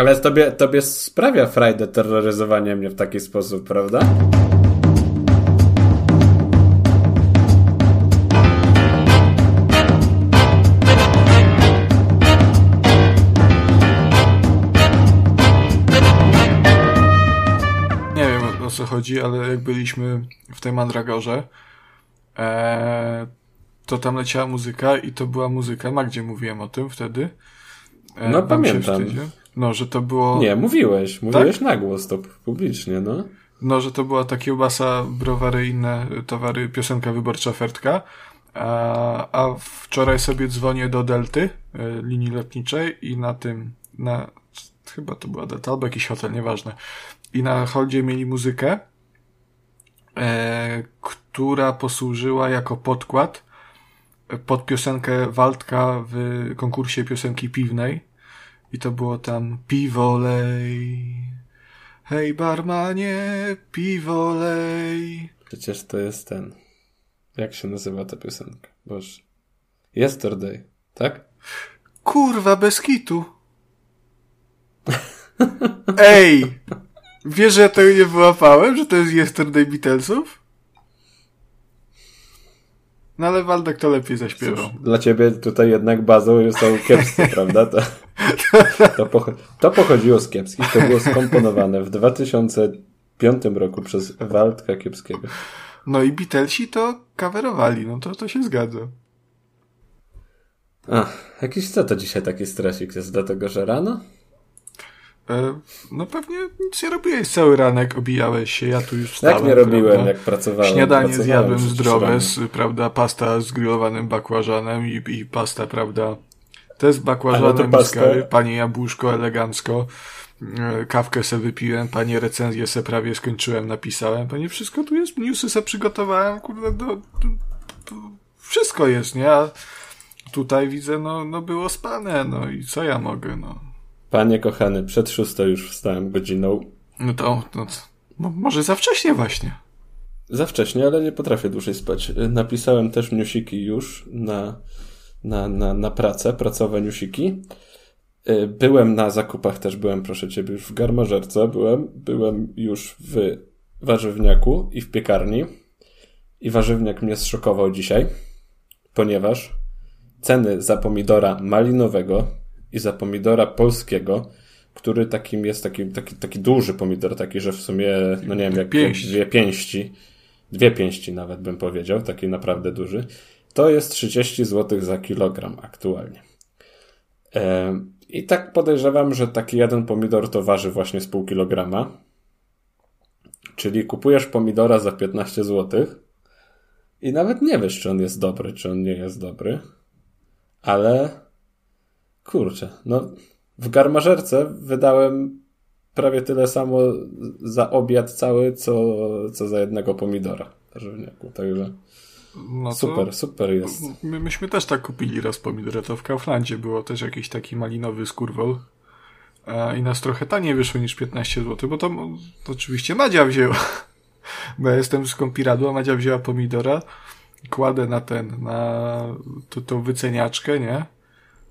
Ale tobie, tobie sprawia frajdę terroryzowanie mnie w taki sposób, prawda? Nie wiem o co chodzi, ale jak byliśmy w tej Mandragorze, e, to tam leciała muzyka i to była muzyka, Magdzie mówiłem o tym wtedy. E, no pamiętam. No, że to było... Nie, mówiłeś. Mówiłeś tak? na głos to publicznie, no. No, że to była ta kiełbasa, browary i inne towary, piosenka wyborcza Fertka. A, a wczoraj sobie dzwonię do Delty, e, linii lotniczej i na tym, na, chyba to była Delta, albo jakiś hotel, nieważne. I na holdzie mieli muzykę, e, która posłużyła jako podkład pod piosenkę Waldka w konkursie piosenki piwnej. I to było tam piwolej. Hej barmanie, piwolej. Przecież to jest ten. Jak się nazywa ta piosenka? Boże. Yesterday, tak? Kurwa, bez kitu. Ej! Wiesz, że ja tego nie wyłapałem, że to jest Yesterday Beatlesów? No ale Waldek to lepiej zaśpiewał. Cóż, dla ciebie tutaj jednak bazą są kiepskie, prawda? To, to, pocho to, pochodziło z kiepskich. To było skomponowane w 2005 roku przez Waldka Kiepskiego. No i Beatlesi to coverowali, no to, to się zgadza. A, jakiś co to dzisiaj taki stresik jest, dlatego że rano? E, no pewnie nic nie robiłeś cały ranek, obijałeś się, ja tu już wstałem. Jak nie robiłem, prawda? jak pracowałem. Śniadanie pracowałem zjadłem zdrowe, z, prawda, pasta z grillowanym bakłażanem i, i pasta, prawda, też z bakłażanem i z kary, panie jabłuszko elegancko, e, kawkę se wypiłem, panie recenzję se prawie skończyłem, napisałem, panie wszystko tu jest, newsy se przygotowałem, kurde, do, do, do, wszystko jest, nie? A tutaj widzę, no, no było spane, no i co ja mogę, no. Panie kochany, przed szóstą już wstałem godziną. No to, no, no, może za wcześnie właśnie. Za wcześnie, ale nie potrafię dłużej spać. Napisałem też newsiki już na, na, na, na pracę, pracowe newsiki. Y, byłem na zakupach też, byłem, proszę ciebie, już w garmażerce, byłem, byłem już w warzywniaku i w piekarni. I warzywniak mnie zszokował dzisiaj, ponieważ ceny za pomidora malinowego i za pomidora polskiego, który takim jest taki, taki, taki duży pomidor, taki, że w sumie, no nie wiem, jak Pięść. dwie pięści, dwie pięści nawet bym powiedział, taki naprawdę duży, to jest 30 zł za kilogram aktualnie. I tak podejrzewam, że taki jeden pomidor to waży właśnie z pół kilograma. Czyli kupujesz pomidora za 15 zł i nawet nie wiesz, czy on jest dobry, czy on nie jest dobry, ale Kurczę, no w garmażerce wydałem prawie tyle samo za obiad cały, co, co za jednego pomidora warzywniaku, także no super, super jest. My, myśmy też tak kupili raz pomidora, to w Kauflandzie było też jakiś taki malinowy skurwol i nas trochę taniej wyszło niż 15 zł, bo to, to oczywiście Madzia wzięła, bo ja jestem z kompiradła, Madzia wzięła pomidora, kładę na ten, na tą wyceniaczkę, nie?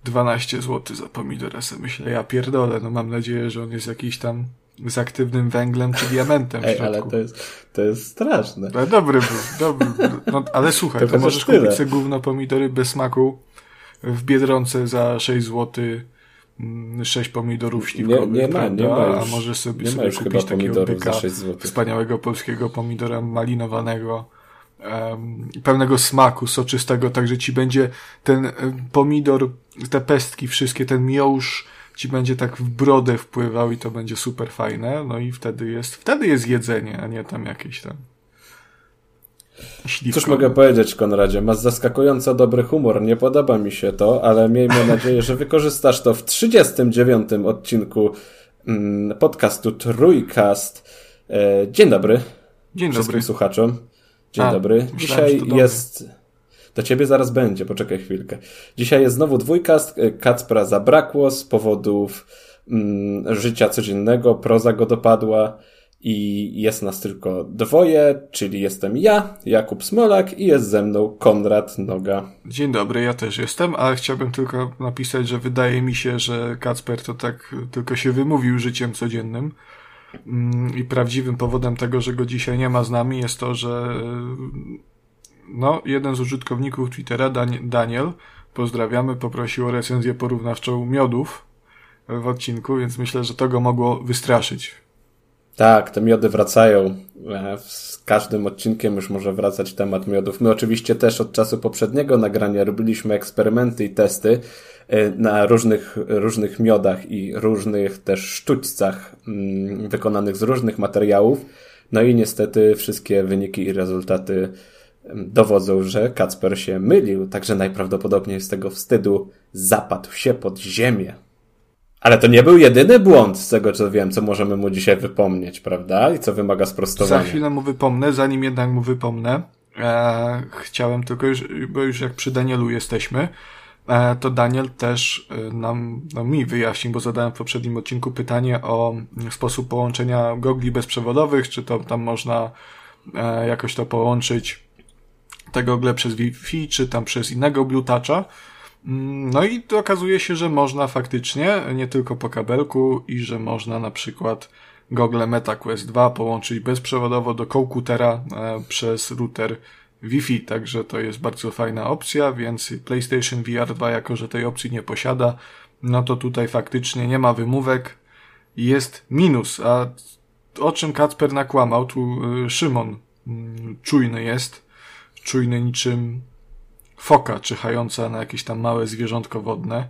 12 zł za pomidora sobie myślę, ja pierdolę, no mam nadzieję, że on jest jakiś tam z aktywnym węglem czy diamentem Ej, ale to jest, to jest straszne. Ale dobry był, dobry No, ale słuchaj, to, to możesz tyle. kupić sobie gówno pomidory bez smaku w Biedronce za 6 zł 6 pomidorów śliwkowych, nie, nie ma, nie ma już, a możesz sobie, nie sobie kupić takiego byka wspaniałego polskiego pomidora malinowanego um, pełnego smaku, soczystego, także ci będzie ten pomidor, te pestki wszystkie, ten miąższ ci będzie tak w brodę wpływał i to będzie super fajne, no i wtedy jest, wtedy jest jedzenie, a nie tam jakieś tam Śliwko. Cóż mogę powiedzieć, Konradzie? Masz zaskakująco dobry humor. Nie podoba mi się to, ale miejmy nadzieję, że wykorzystasz to w 39. odcinku mm, podcastu Trójkast. E, dzień dobry. Dzień wszystkim słuchaczom. Dzień A, dobry. Dzisiaj jest. Do ciebie zaraz będzie, poczekaj chwilkę. Dzisiaj jest znowu dwójkast. Kacpra zabrakło z powodów mm, życia codziennego. Proza go dopadła I jest nas tylko dwoje, czyli jestem ja, Jakub Smolak i jest ze mną Konrad Noga. Dzień dobry, ja też jestem, a chciałbym tylko napisać, że wydaje mi się, że Kacper to tak tylko się wymówił życiem codziennym. Mm, I prawdziwym powodem tego, że go dzisiaj nie ma z nami jest to, że no, jeden z użytkowników Twittera, Daniel, pozdrawiamy, poprosił o recenzję porównawczą miodów w odcinku, więc myślę, że to go mogło wystraszyć. Tak, te miody wracają. E, z każdym odcinkiem już może wracać temat miodów. My oczywiście też od czasu poprzedniego nagrania robiliśmy eksperymenty i testy e, na różnych, różnych miodach i różnych też sztućcach mm, wykonanych z różnych materiałów. No i niestety wszystkie wyniki i rezultaty dowodzą, że Kacper się mylił, także najprawdopodobniej z tego wstydu zapadł się pod ziemię. Ale to nie był jedyny błąd, z tego co wiem, co możemy mu dzisiaj wypomnieć, prawda? I co wymaga sprostowania. Za chwilę mu wypomnę, zanim jednak mu wypomnę. E, chciałem tylko już, bo już jak przy Danielu jesteśmy, e, to Daniel też e, nam, no mi wyjaśnił, bo zadałem w poprzednim odcinku pytanie o sposób połączenia gogli bezprzewodowych, czy to tam można e, jakoś to połączyć te gogle przez Wi-Fi, czy tam przez innego Bluetooth'a. Mm, no i okazuje się, że można faktycznie, nie tylko po kabelku i że można na przykład gogle MetaQuest 2 połączyć bezprzewodowo do komputera e, przez router Wi-Fi, także to jest bardzo fajna opcja, więc PlayStation VR 2 jako, że tej opcji nie posiada, no to tutaj faktycznie nie ma wymówek, jest minus, a o czym Kacper nakłamał, tu e, Szymon mm, czujny jest, czujny niczym foka czyhająca na jakieś tam małe zwierzątko wodne.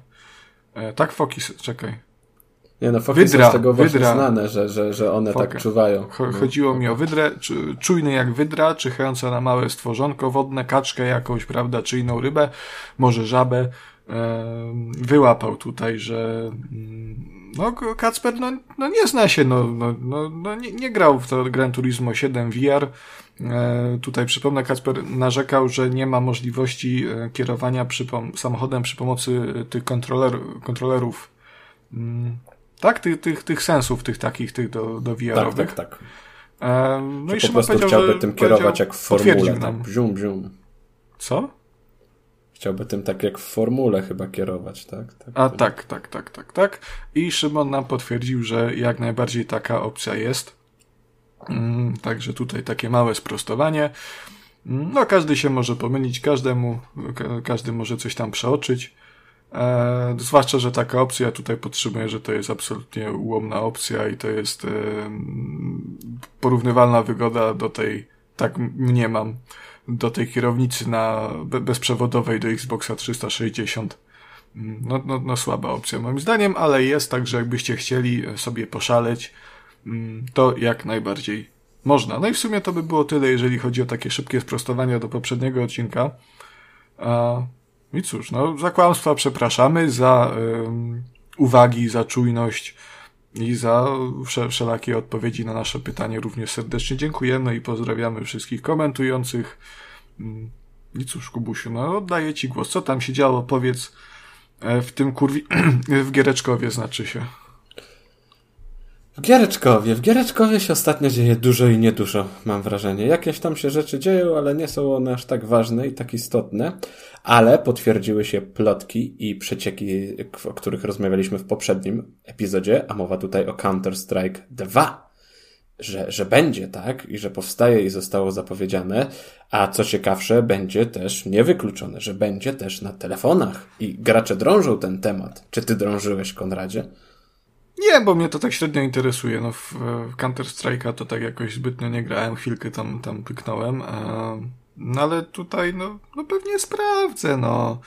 E, tak, foki, czekaj. Nie no, foki wydra, są z tego właśnie wydra, znane, że, że, że one tak czuwają. Chodziło mi o wydrę, czujny jak wydra, czyhająca na małe stworzonko wodne, kaczkę jakąś, prawda, czy inną rybę, może żabę. E, wyłapał tutaj, że mm, no, Kacper no, no nie zna się, no, no, no, no nie, nie grał w to Gran Turismo 7 VR. E, tutaj przypomnę, Kacper narzekał, że nie ma możliwości e, kierowania przy samochodem przy pomocy e, tych kontroler kontrolerów. Mm, tak, tych, tych, tych sensów, tych takich, tych do, do VR-owych. Tak, tak, tak. No i po prostu chciałby tym kierować jak w formule. Tak, bzium, bzium. Co? Chciałby tym tak jak w formule chyba kierować, tak? tak A tak, tak, tak, tak, tak. I Szymon nam potwierdził, że jak najbardziej taka opcja jest. Mm, także tutaj takie małe sprostowanie. Mm, no, każdy się może pomylić, każdemu, każdy może coś tam przeoczyć. E, zwłaszcza, że taka opcja tutaj podtrzymuję, że to jest absolutnie ułomna opcja i to jest e, porównywalna wygoda do tej, tak mniemam, do tej kierownicy na bezprzewodowej do Xboxa 360. Mm, no, no, no słaba opcja moim zdaniem, ale jest tak, że jakbyście chcieli sobie poszaleć, to jak najbardziej można. No i w sumie to by było tyle, jeżeli chodzi o takie szybkie sprostowania do poprzedniego odcinka. I cóż, no za kłamstwa przepraszamy, za um, uwagi, za czujność i za wszelakie odpowiedzi na nasze pytanie również serdecznie dziękujemy i pozdrawiamy wszystkich komentujących. Mm, I cóż, Kubusiu, no oddaję Ci głos. Co tam się działo? Powiedz e, w tym kurwi... w Giereczkowie znaczy się. W Giereczkowie. W Giereczkowie się ostatnio dzieje dużo i niedużo, mam wrażenie. Jakieś tam się rzeczy dzieją, ale nie są one aż tak ważne i tak istotne. Ale potwierdziły się plotki i przecieki, o których rozmawialiśmy w poprzednim epizodzie, a mowa tutaj o Counter-Strike 2. Że, że będzie tak i że powstaje i zostało zapowiedziane, a co ciekawsze, będzie też niewykluczone, że będzie też na telefonach i gracze drążą ten temat. Czy ty drążyłeś, Konradzie? Nie, bo mnie to tak średnio interesuje. No, w, w Counter-Strike'a to tak jakoś zbytnio nie grałem, chwilkę tam, tam pyknąłem. E, no ale tutaj, no, no pewnie sprawdzę, no.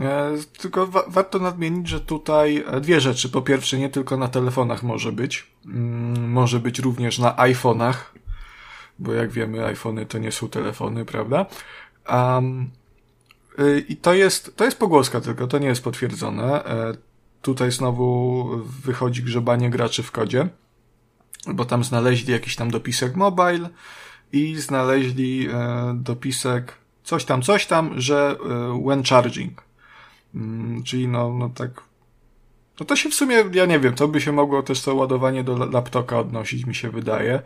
E, tylko wa warto nadmienić, że tutaj dwie rzeczy. Po pierwsze, nie tylko na telefonach może być. Mm, może być również na iPhone'ach, bo jak wiemy, iPhony to nie są telefony, prawda? Um, i to jest, to jest pogłoska tylko, to nie jest potwierdzone. Tutaj znowu wychodzi grzebanie graczy w kodzie, bo tam znaleźli jakiś tam dopisek mobile i znaleźli e, dopisek coś tam, coś tam, że e, when charging. Mm, czyli no, no tak No to się w sumie, ja nie wiem, to by się mogło też to ładowanie do laptopa odnosić, mi się wydaje.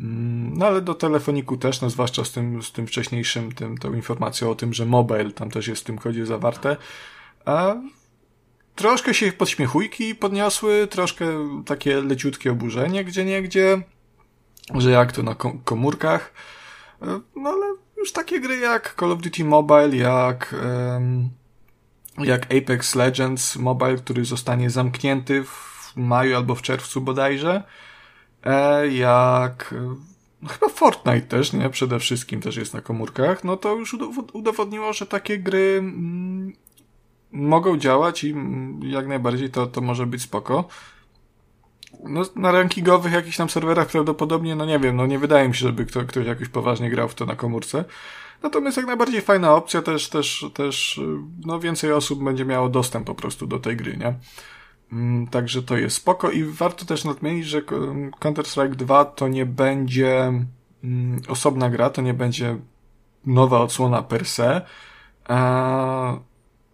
Mm, no ale do telefoniku też, no zwłaszcza z tym, z tym wcześniejszym, tym, tą informacją o tym, że mobile tam też jest w tym kodzie zawarte. A troszkę się podśmiechujki podniosły, troszkę takie leciutkie oburzenie gdzie niegdzie, że jak to na komórkach. E, no ale już takie gry jak Call of Duty Mobile, jak, jak Apex Legends Mobile, który zostanie zamknięty w maju albo w czerwcu bodajże, e, jak no chyba Fortnite też, nie? Przede wszystkim też jest na komórkach, no to już udowodniło, że takie gry mm, mogą działać i jak najbardziej to, to może być spoko. No, na rankingowych jakichś tam serwerach prawdopodobnie, no nie wiem, no nie wydaje mi się, żeby kto, ktoś jakoś poważnie grał w to na komórce. Natomiast jak najbardziej fajna opcja, też, też, też, no więcej osób będzie miało dostęp po prostu do tej gry, nie? Mm, także to jest spoko i warto też nadmienić, że Counter-Strike 2 to nie będzie mm, osobna gra, to nie będzie nowa odsłona per se.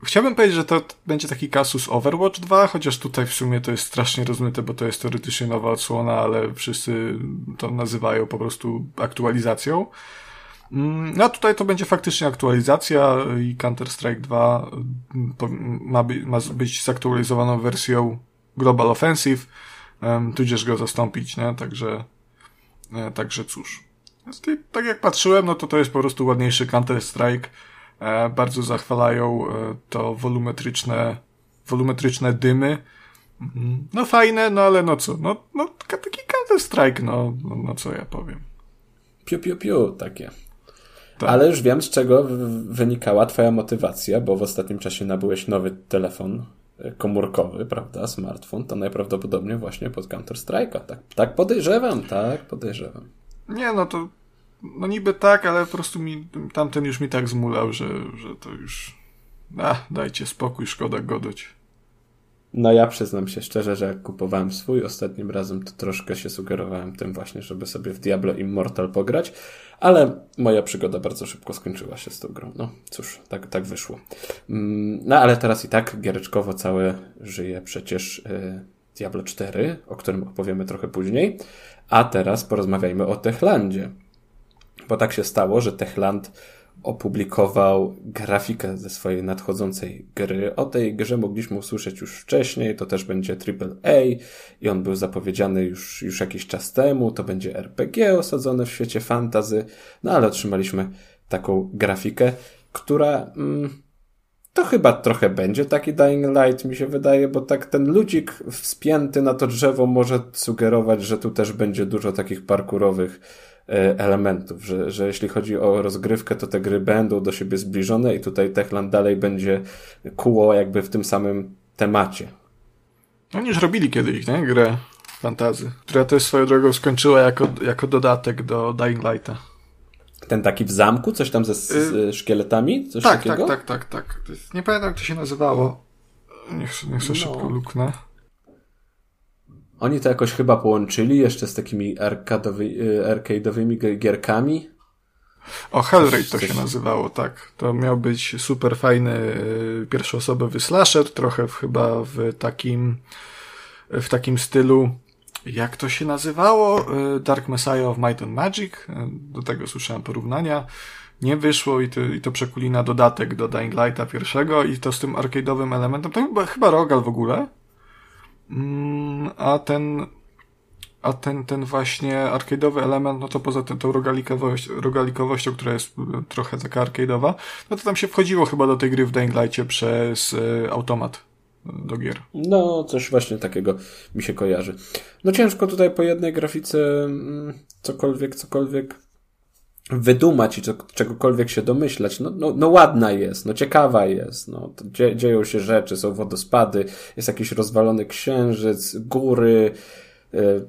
Chciałbym powiedzieć, że to będzie taki kasus Overwatch 2, chociaż tutaj w sumie to jest strasznie rozmyte, bo to jest teoretycznie nowa odsłona, ale wszyscy to nazywają po prostu aktualizacją. Mm, no a tutaj to będzie faktycznie aktualizacja i Counter-Strike 2 mm, ma, by, ma być zaktualizowaną wersją Global Offensive, tudzież go zastąpić, nie? Także, e, także cóż. Tak jak patrzyłem, no to to jest po prostu ładniejszy Counter-Strike, bardzo zachwalają e, to wolumetryczne, wolumetryczne dymy. Mhm. No fajne, no ale no co, no, no taki Counter-Strike, no, no, no co ja powiem. Piu, piu, piu, takie. Tak. Ale już wiem, z czego wynikała twoja motywacja, bo w ostatnim czasie nabyłeś nowy telefon e, komórkowy, prawda, smartfon, to najprawdopodobniej właśnie pod Counter-Strike'a. Tak, tak podejrzewam, tak podejrzewam. Nie, no to no niby tak, ale po prostu mi tamten już mi tak zmulał, że, że to już. A, dajcie spokój, szkoda godać. No ja przyznam się szczerze, że jak kupowałem swój ostatnim razem, to troszkę się sugerowałem tym właśnie, żeby sobie w Diablo Immortal pograć, ale moja przygoda bardzo szybko skończyła się z tą grą. No cóż, tak, tak wyszło. Mm, no ale teraz i tak giereczkowo całe żyje przecież y, Diablo 4, o którym opowiemy trochę później, a teraz porozmawiajmy o Techlandzie. Bo tak się stało, że Techland opublikował grafikę ze swojej nadchodzącej gry. O tej grze mogliśmy usłyszeć już wcześniej, to też będzie AAA i on był zapowiedziany już, już jakiś czas temu, to będzie RPG osadzone w świecie fantazy, no ale otrzymaliśmy taką grafikę, która mm, to chyba trochę będzie taki Dying Light, mi się wydaje, bo tak ten ludzik wspięty na to drzewo może sugerować, że tu też będzie dużo takich parkurowych elementów, że, że jeśli chodzi o rozgrywkę, to te gry będą do siebie zbliżone i tutaj Techland dalej będzie kuło jakby w tym samym temacie. Oni już robili kiedyś, nie? Grę fantazy, która też swoją drogą skończyła jako, jako dodatek do Dying Lighta. Ten taki w zamku? Coś tam ze, z y szkieletami? Coś tak, takiego? tak, tak, tak, tak. Nie pamiętam, jak to się nazywało. Niech, niech sobie no. szybko luknę. Oni to jakoś chyba połączyli jeszcze z takimi arkadowy, y, arcade'owymi gierkami. O, Hellraid to się nazywało, tak. To miał być super fajny y, pierwszoosobowy slasher, trochę chyba w takim w takim stylu jak to się nazywało? Y, Dark Messiah of Might and Magic. Do tego słyszałem porównania. Nie wyszło i to, i to przekuli na dodatek do Dying Lighta pierwszego i to z tym arcade'owym elementem. To chyba, chyba Rogal w ogóle. Mm, a ten a ten, ten właśnie arcade'owy element, no to poza tym, tą rogalikowość, rogalikowością, która jest trochę taka arcade'owa, no to tam się wchodziło chyba do tej gry w Dying przez y, automat do gier. No, coś właśnie takiego mi się kojarzy. No ciężko tutaj po jednej grafice mm, cokolwiek, cokolwiek wydumać i czegokolwiek się domyślać. No, no, no ładna jest, no ciekawa jest, no, dzie, dzieją się rzeczy, są wodospady, jest jakiś rozwalony księżyc, góry, yy,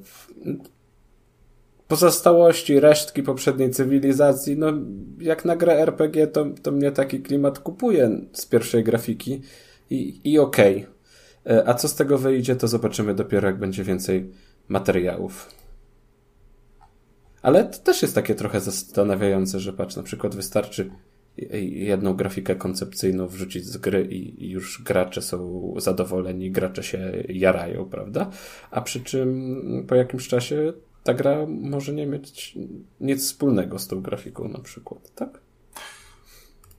pozostałości, resztki poprzedniej cywilizacji. No, jak na grę RPG, to, to mnie taki klimat kupuje z pierwszej grafiki i, i okej. Okay. E, a co z tego wyjdzie, to zobaczymy dopiero, jak będzie więcej materiałów. Ale to też jest takie trochę zastanawiające, że patrz, na przykład wystarczy jedną grafikę koncepcyjną wrzucić z gry i, już gracze są zadowoleni, gracze się jarają, prawda? A przy czym po jakimś czasie ta gra może nie mieć nic wspólnego z tą grafiką na przykład, tak?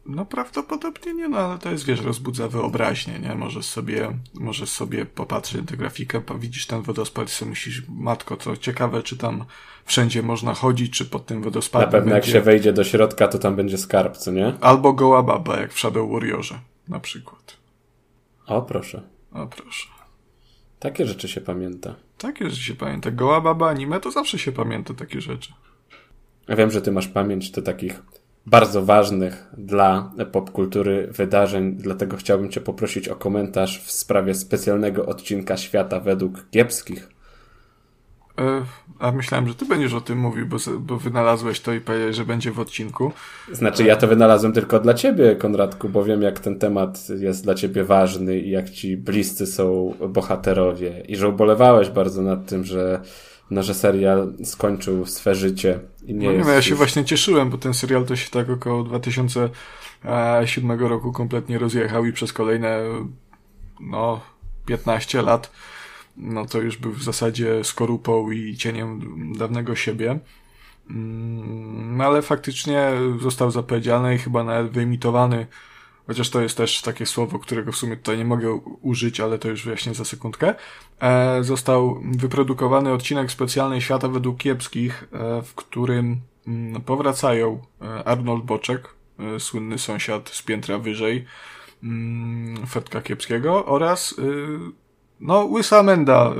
No prawdopodobnie nie, no ale to jest, wiesz, rozbudza wyobraźnię, nie? Możesz sobie, możesz sobie popatrzeć na tę grafikę, widzisz ten wodospad i sobie myślisz, matko, co ciekawe, czy tam wszędzie można chodzić, czy pod tym wodospadem Na pewno będzie... jak się wejdzie do środka, to tam będzie skarb, co nie? Albo goła baba, jak w Shadow Warriorze, na przykład. O, proszę. O, proszę. Takie rzeczy się pamięta. Takie rzeczy się pamięta. Goła baba anime to zawsze się pamięta takie rzeczy. Ja wiem, że ty masz pamięć do takich bardzo ważnych dla popkultury wydarzeń, dlatego chciałbym Cię poprosić o komentarz w sprawie specjalnego odcinka Świata według kiepskich. E, a myślałem, że ty będziesz o tym mówił, bo, bo wynalazłeś to i powiedziałeś, że będzie w odcinku. Znaczy, ja to wynalazłem tylko dla ciebie, Konradku, bo wiem, jak ten temat jest dla ciebie ważny i jak ci bliscy są bohaterowie i że ubolewałeś bardzo nad tym, że no, że serial skończył swe życie. I nie no jest wiem, ja się właśnie cieszyłem, bo ten serial to się tak około 2007 roku kompletnie rozjechał i przez kolejne no 15 lat no to już był w zasadzie skorupą i cieniem dawnego siebie. Mm, no ale faktycznie został zapowiedziany i chyba nawet wyimitowany chociaż to jest też takie słowo, którego w sumie tutaj nie mogę użyć, ale to już wyjaśnię za sekundkę, e, został wyprodukowany odcinek specjalny Świata według kiepskich, e, w którym mm, powracają e, Arnold Boczek, e, słynny sąsiad z piętra wyżej, mm, Fedka Kiepskiego oraz no, łysa menda,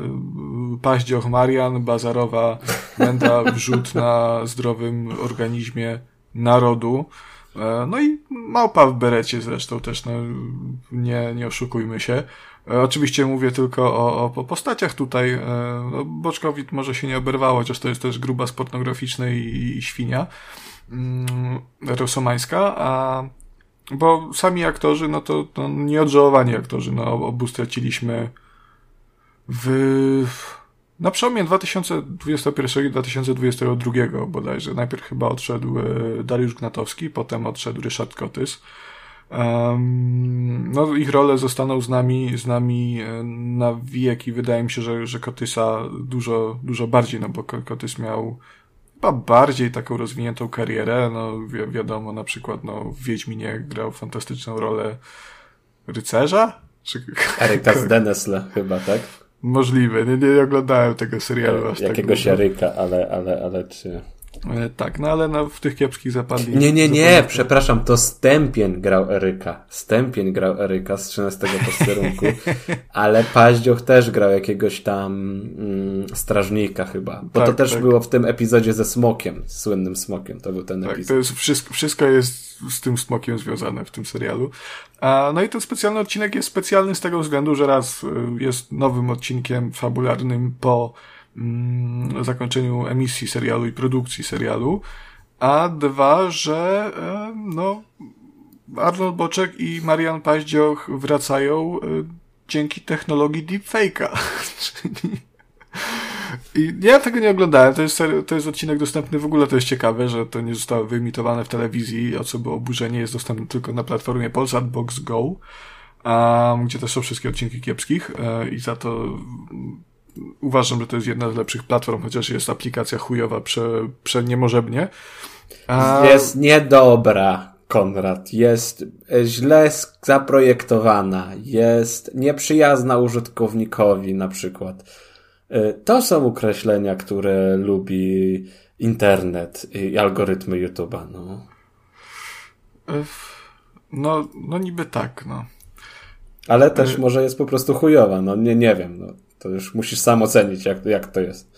paździoch Marian, bazarowa menda, wrzut na zdrowym organizmie narodu, no i małpa w berecie zresztą też, no, nie, nie oszukujmy się. E, oczywiście mówię tylko o, o postaciach tutaj. E, no, Boczkowit może się nie oberwało, chociaż to jest też gruba sportograficzna i, i świnia mm, rosomańska, a bo sami aktorzy, no to, to nieodżałowani aktorzy, no obu straciliśmy w na przełomie 2021 i 2022 bodajże. Najpierw chyba odszedł e, Dariusz Gnatowski, potem odszedł Ryszard Kotys. Um, no, ich role zostaną z nami, z nami e, na wiek i wydaje mi się, że, że Kotysa dużo, dużo bardziej, no bo Kotys miał chyba bardziej taką rozwiniętą karierę, no wi wiadomo, na przykład no, w Wiedźminie grał fantastyczną rolę rycerza? Czy... Z Denesle chyba, tak? Możliwe, nie, nie oglądałem tego serialu aż tak Jakiegoś tak Eryka, ale, ale, ale czy... E, tak, no ale no, w tych kiepskich zapadli. Nie, nie, nie, przepraszam, to Stępień grał Eryka. Stępień grał Eryka z 13 posterunku, ale Paździoch też grał jakiegoś tam mm, strażnika chyba. Bo tak, to też tak. było w tym epizodzie ze Smokiem, słynnym Smokiem, to był ten tak, epizod. To jest wszystko, wszystko jest z tym Smokiem związane w tym serialu. A, no i ten specjalny odcinek jest specjalny z tego względu, że raz y, jest nowym odcinkiem fabularnym po zakończeniu emisji serialu i produkcji serialu, a dwa, że e, no Arnold Boczek i Marian Paździoch wracają e, dzięki technologii deepfake'a. I ja tego nie oglądałem, to jest, to jest odcinek dostępny, w ogóle to jest ciekawe, że to nie zostało wyemitowane w telewizji, o co było oburzenie, jest dostępny tylko na platformie Polsat Box Go, um, gdzie też są wszystkie odcinki kiepskich e, i za to uważam, że to jest jedna z lepszych platform, chociaż jest aplikacja chujowa prze, przeniemożebnie. A... Jest niedobra. Konrad, jest źle zaprojektowana, jest nieprzyjazna użytkownikowi na przykład. Y, to są określenia, które lubi internet i algorytmy YouTube'a, no. No, no niby tak, no. Ale też y- może jest po prostu chujowa, no nie, nie wiem, no. To już musisz sam ocenić, jak, jak to jest.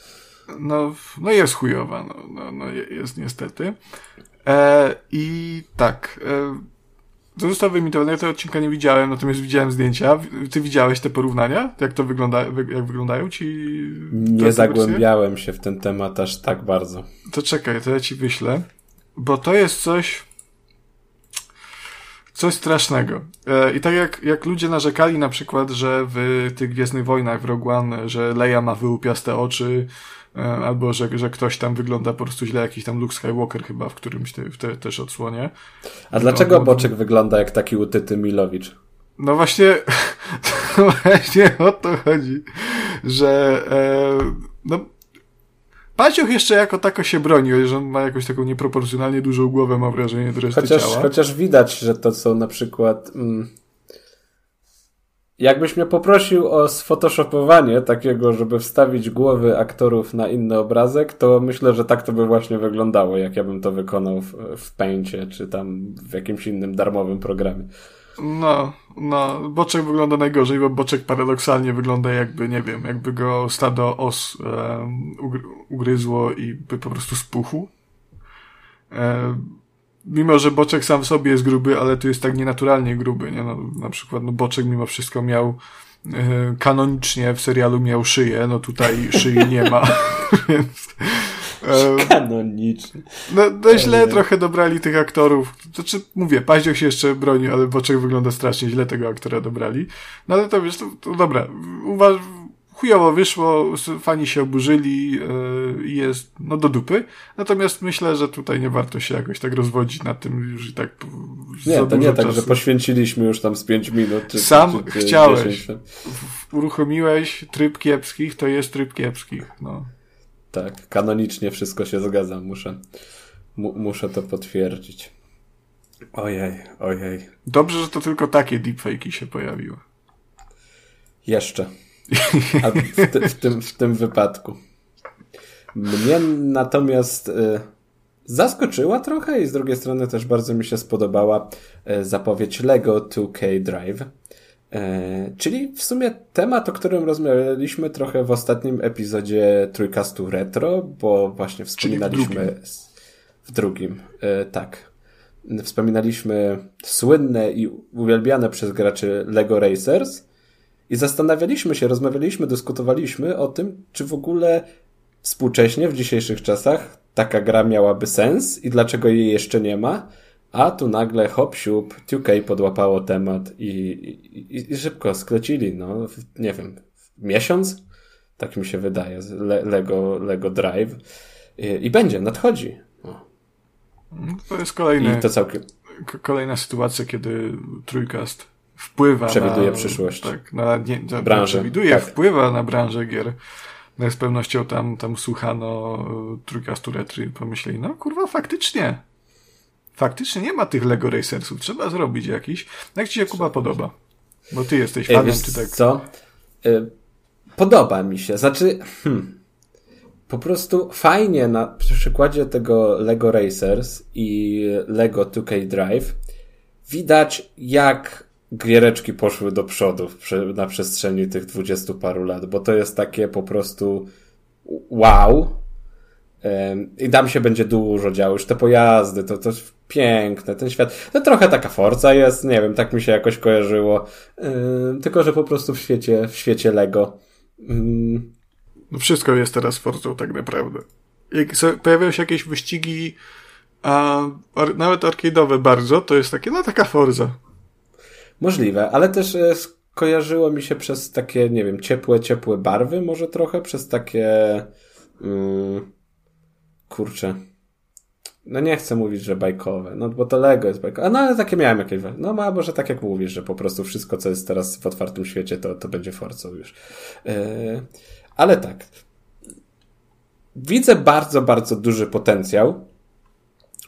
No, no jest chujowa, no, no, no jest niestety. E, I tak, e, to zostało wyemitowane, ja tego odcinka nie widziałem, natomiast widziałem zdjęcia. Ty widziałeś te porównania? Jak to wygląda, jak wyglądają ci? Nie zagłębiałem się w ten temat aż tak bardzo. To czekaj, to ja ci wyślę, bo to jest coś, coś strasznego. E, I tak jak, jak ludzie narzekali na przykład, że w tych Gwiezdnych Wojnach w Rogue One, że Leia ma wyłupiaste oczy, E, albo że, że ktoś tam wygląda po prostu źle, jakiś tam Luke Skywalker chyba w którymś te, w te, też odsłonie. A dlaczego Boczek wygląda jak taki utyty Milowicz? No właśnie, właśnie o to chodzi, że e, no, Pacioch jeszcze jako tako się broni, że on ma jakąś taką nieproporcjonalnie dużą głowę, mam wrażenie, do reszty chociaż, ciała. Chociaż widać, że to są na przykład... Mm, jakbyś mnie poprosił o sfotoshopowanie takiego, żeby wstawić głowy aktorów na inny obrazek, to myślę, że tak to by właśnie wyglądało, jak ja bym to wykonał w, w Paincie, czy tam w jakimś innym darmowym programie. No, no, Boczek wygląda najgorzej, bo Boczek paradoksalnie wygląda jakby, nie wiem, jakby go stado os um, ugryzło i by po prostu spuchł. E, mimo, że Boczek sam w sobie jest gruby, ale tu jest tak nienaturalnie gruby, nie? No, na przykład, no, Boczek mimo wszystko miał e, kanonicznie w serialu miał szyję, no tutaj szyi nie ma, więc Kanonicznie. No, no źle trochę dobrali tych aktorów. Znaczy, mówię, Paździoch się jeszcze broni, ale Boczek wygląda strasznie źle tego aktora dobrali. No ale to wiesz, to, to dobra. Uważ, chujowo wyszło, fani się oburzyli i yy, jest, no do dupy. Natomiast myślę, że tutaj nie warto się jakoś tak rozwodzić na tym już i tak Nie, to nie tak, że poświęciliśmy już tam z 5 minut. Czy, Sam czy, czy chciałeś, 10. uruchomiłeś tryb kiepskich, to jest tryb kiepskich, no. Tak, kanonicznie wszystko się zgadza, muszę, mu, muszę to potwierdzić. Ojej, ojej. Dobrze, że to tylko takie deepfake'i się pojawiły. Jeszcze. A w, ty, w, tym, w tym wypadku. Mnie natomiast y, zaskoczyła trochę i z drugiej strony też bardzo mi się spodobała y, zapowiedź Lego 2K Drive. E, czyli w sumie temat, o którym rozmawialiśmy trochę w ostatnim epizodzie Trójkastu Retro, bo właśnie wspominaliśmy w drugim, w drugim e, tak. Wspominaliśmy słynne i uwielbiane przez graczy Lego Racers i zastanawialiśmy się, rozmawialiśmy, dyskutowaliśmy o tym, czy w ogóle współcześnie, w dzisiejszych czasach, taka gra miałaby sens i dlaczego jej jeszcze nie ma. A tu nagle hop siup, 2K podłapało temat i, i, i szybko sklecili, no, nie wiem, miesiąc? Tak mi się wydaje, Le, Lego, Lego Drive. I, i będzie, nadchodzi. No. To jest kolejny, I to całkiem... kolejna sytuacja, kiedy trójkast wpływa przewiduje na, przyszłość. Tak, na nie, na, branżę. Przewiduje, tak. wpływa na branżę gier. No z pewnością tam, tam słuchano trójkastu retry i pomyśleli, no kurwa, faktycznie, faktycznie nie ma tych Lego Racersów. Trzeba zrobić jakiś. Jak ci się Kuba podoba? Bo ty jesteś fanem, Wiesz, czy tak? Co? Y, podoba mi się. Znaczy, hmm, po prostu fajnie na przykładzie tego Lego Racers i Lego 2K Drive widać, jak giereczki poszły do przodu na przestrzeni tych dwudziestu paru lat, bo to jest takie po prostu wow, i tam się będzie dużo działo, już te pojazdy, to, to piękne, ten świat. To trochę taka forca jest, nie wiem, tak mi się jakoś kojarzyło. Tylko, że po prostu w świecie, w świecie Lego. No wszystko jest teraz forcą tak naprawdę. Jak pojawiają się jakieś wyścigi, a nawet arcade'owe bardzo, to jest takie, no taka forza. Możliwe, ale też e, kojarzyło mi się przez takie, nie wiem, ciepłe, ciepłe barwy może trochę, przez takie... Mm, kurczę. No nie chcę mówić, że bajkowe, no bo to Lego jest bajkowe. No ale takie miałem jakieś. No a może tak jak mówisz, że po prostu wszystko, co jest teraz w otwartym świecie, to, to będzie Forcą już. Yy, ale tak. Widzę bardzo, bardzo duży potencjał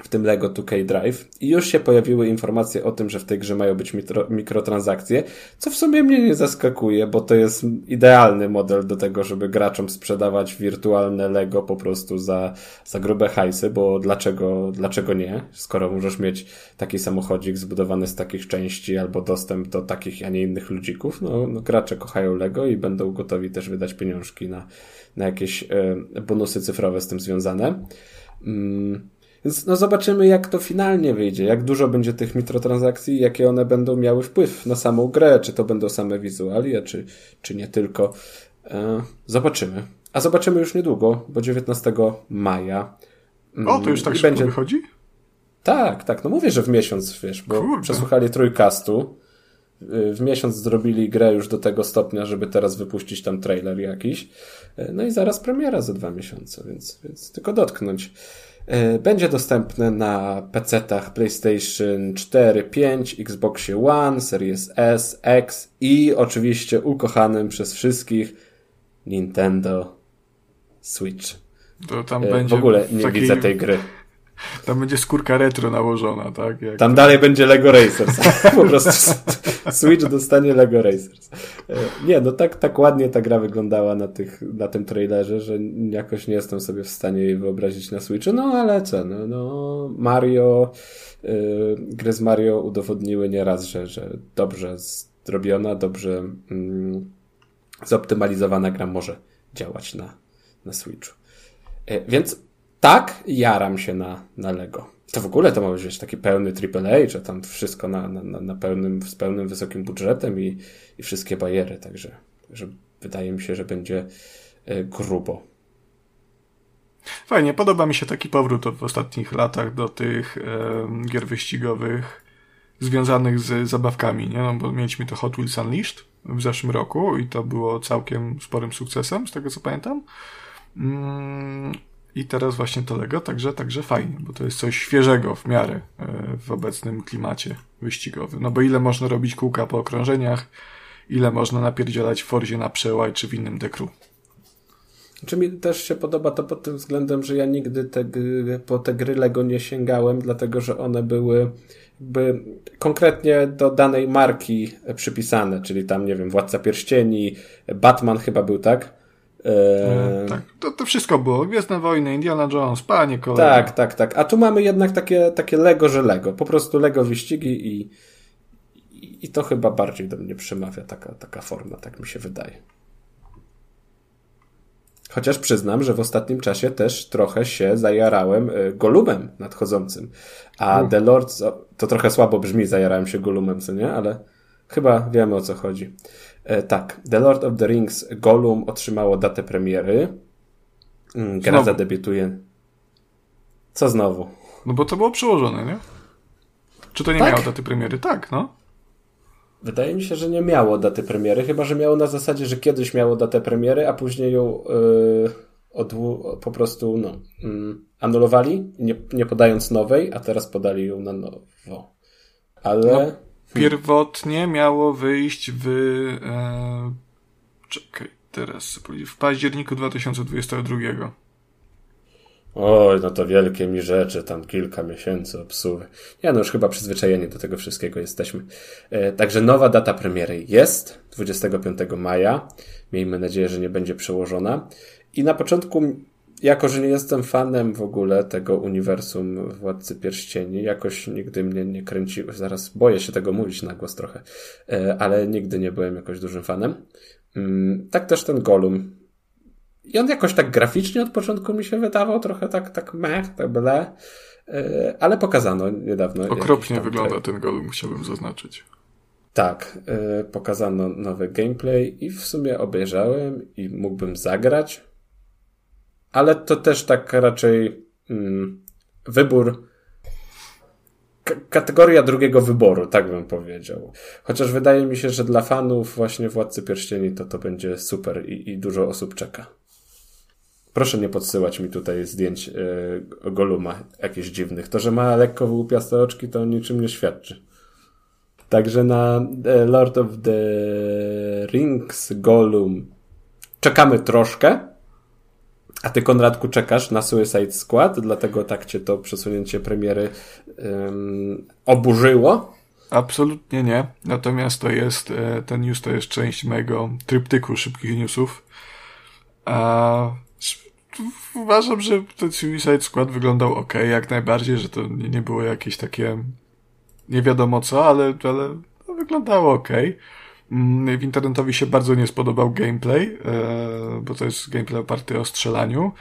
w tym Lego 2K Drive i już się pojawiły informacje o tym, że w tej grze mają być mikro, mikrotransakcje, co w sumie mnie nie zaskakuje, bo to jest idealny model do tego, żeby graczom sprzedawać wirtualne Lego po prostu za, za grube hajsy, bo dlaczego, dlaczego nie? Skoro możesz mieć taki samochodzik zbudowany z takich części albo dostęp do takich, a nie innych ludzików, no, no gracze kochają Lego i będą gotowi też wydać pieniążki na, na jakieś e, bonusy cyfrowe z tym związane. Mm. Więc no zobaczymy, jak to finalnie wyjdzie, jak dużo będzie tych mikrotransakcji, jakie one będą miały wpływ na samą grę, czy to będą same wizualia, czy, czy nie tylko. E, zobaczymy. A zobaczymy już niedługo, bo 19 maja. O, to już tak szybko będzie... wychodzi? Tak, tak. No mówię, że w miesiąc, wiesz, bo Kurde. przesłuchali trójkastu w miesiąc zrobili grę już do tego stopnia, żeby teraz wypuścić tam trailer jakiś. No i zaraz premiera za dwa miesiące, więc, więc tylko dotknąć. Będzie dostępne na PC-tach PlayStation 4, 5, Xboxie One, Series S, X i oczywiście ukochanym przez wszystkich Nintendo Switch. To tam będzie w ogóle nie takiej... widzę tej gry. Tam będzie skórka retro nałożona, tak? Jak Tam to... dalej będzie Lego Racers. po prostu Switch dostanie Lego Racers. E, nie, no tak, tak ładnie ta gra wyglądała na, tych, na tym trailerze, że jakoś nie jestem sobie w stanie jej wyobrazić na Switchu. No ale co, no, no Mario, yy, gry z Mario udowodniły nieraz, że, że dobrze zrobiona, dobrze yy, zoptymalizowana gra może działać na, na Switchu. Yy, więc tak, jaram się na, na Lego. To w ogóle to ma być taki pełny AAA, że tam wszystko na, na, na pełnym, z pełnym wysokim budżetem i, i wszystkie bajery, także że wydaje mi się, że będzie e, grubo. Fajnie, podoba mi się taki powrót w ostatnich latach do tych e, gier wyścigowych związanych z zabawkami, nie? No, bo mieliśmy to Hot Wheels Unleashed w zeszłym roku i to było całkiem sporym sukcesem, z tego co pamiętam. Mm, i teraz właśnie to Lego, także, także fajnie, bo to jest coś świeżego w miarę e, w obecnym klimacie wyścigowym. No bo ile można robić kółka po okrążeniach, ile można napierdzielać w Forzie na przełaj czy w innym dekru. Czy mi też się podoba to pod tym względem, że ja nigdy te gry, po te gry Lego nie sięgałem, dlatego że one były jakby konkretnie do danej marki przypisane, czyli tam, nie wiem, Władca Pierścieni, Batman chyba był, tak? E... Tak, to, to wszystko było. Gwiezdne Wojny, Indiana Jones, panie kolego. Tak, tak, tak. A tu mamy jednak takie, takie Lego, że Lego. Po prostu Lego wyścigi i, i, i to chyba bardziej do mnie przemawia taka, taka forma, tak mi się wydaje. Chociaż przyznam, że w ostatnim czasie też trochę się zajarałem e, Golumem nadchodzącym. A The Lords, to trochę słabo brzmi, zajarałem się Golumem, co nie? Ale chyba wiemy o co chodzi. E, tak, The Lord of the Rings Gollum otrzymało datę premiery. Mm, gra znowu. zadebiutuje. Co znowu? No bo to było przełożone, nie? Czy to nie tak? miało daty premiery? Tak, no. Wydaje mi się, że nie miało daty premiery, chyba że miało na zasadzie, że kiedyś miało datę premiery, a później ją yy, odwu- po prostu no, yy, anulowali, nie, nie podając nowej, a teraz podali ją na nowo. Ale. No Pierwotnie miało wyjść w. E, czekaj, teraz w październiku 2022. Oj, no to wielkie mi rzeczy, tam kilka miesięcy obsługi. Ja no już chyba przyzwyczajeni do tego wszystkiego jesteśmy. E, także nowa data premiery jest 25 maja. Miejmy nadzieję, że nie będzie przełożona. I na początku jako, że nie jestem fanem w ogóle tego uniwersum Władcy Pierścieni, jakoś nigdy mnie nie kręciło, zaraz boję się tego mówić na głos trochę, e, ale nigdy nie byłem jakoś dużym fanem. Mm, tak też ten Golum. I on jakoś tak graficznie od początku mi się wydawał, trochę tak, tak meh, tak ble, e, ale pokazano niedawno. Okropnie wygląda ten Golum, chciałbym zaznaczyć. Tak, e, pokazano nowy gameplay i w sumie obejrzałem i mógłbym zagrać, ale to też tak raczej mm, wybór kategoria drugiego wyboru, tak bym powiedział. Chociaż wydaje mi się, że dla fanów właśnie Władcy Pierścieni to to będzie super i, i dużo osób czeka. Proszę nie podsyłać mi tutaj zdjęć yy, Goluma jakichś dziwnych. To, że ma lekko wyłupiaste oczki, to niczym nie świadczy. Także na e, Lord of the Rings Golum czekamy troszkę, a ty, Konradku, czekasz na Suicide Squad, dlatego tak cię to przesunięcie premiery um, oburzyło? Absolutnie nie. Natomiast to jest, e, ten news to jest część mojego tryptyku szybkich newsów. A uważam, że ten Suicide Squad wyglądał ok, jak najbardziej, że to nie było jakieś takie nie wiadomo co, ale, ale wyglądało ok. Mm, w internetowi się bardzo nie spodobał gameplay, e, bo to jest gameplay oparty o strzelaniu.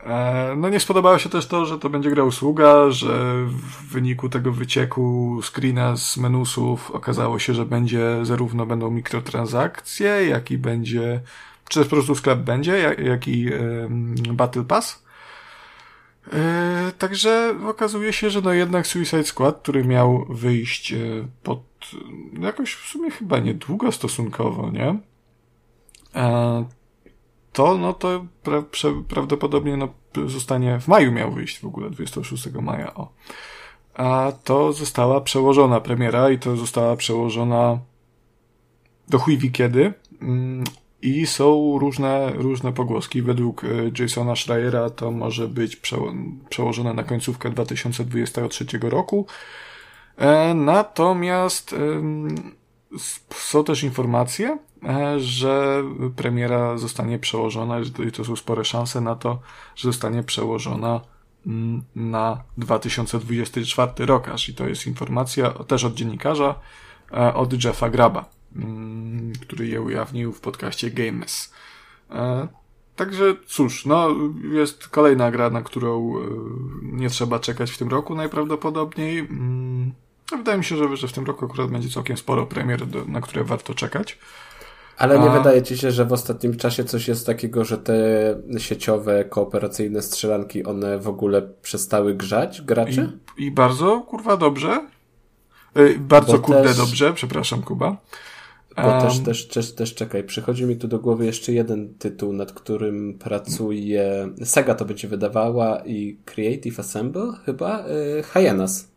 E, no nie spodobało się też to, że to będzie gra usługa, że w wyniku tego wycieku screena z menusów okazało się, że będzie zarówno będą mikrotransakcje, jak i będzie, czy też po prostu sklep będzie, jak, jak i Battle Pass. E, także okazuje się, że no jednak Suicide Squad, który miał wyjść pod jakoś w sumie chyba niedługo stosunkowo, nie? E, to, no to pra, pra, prawdopodobnie no, zostanie, w maju miał wyjść w ogóle, 26 maja, o. A to została przełożona premiera i to została przełożona do chuj kiedy. Mm, I są różne, różne pogłoski. Według e, Jasona Schreiera to może być przełożone na końcówkę 2023 roku. E, natomiast są też informacje, e, że premiera zostanie przełożona, i to są spore szanse na to, że zostanie przełożona na 2024 rok aż. I to jest informacja też od dziennikarza, od Jeffa Graba. Który je ujawnił w podcaście Games. E, także cóż, no jest kolejna gra, na którą e, nie trzeba czekać w tym roku najprawdopodobniej. Mm, wydaje mi się, że, że w tym roku akurat będzie całkiem sporo premier, na które warto czekać. Ale nie A... wydaje ci się, że w ostatnim czasie coś jest takiego, że te sieciowe, kooperacyjne strzelanki, one w ogóle przestały grzać graczy? I, i bardzo, kurwa, dobrze. E, bardzo, Bo kurde, też... dobrze, przepraszam, Kuba. Bo um, też, też, też, też czekaj, przychodzi mi tu do głowy jeszcze jeden tytuł, nad którym pracuje. Sega to będzie wydawała i Creative Assemble chyba? Yy, Hyenas.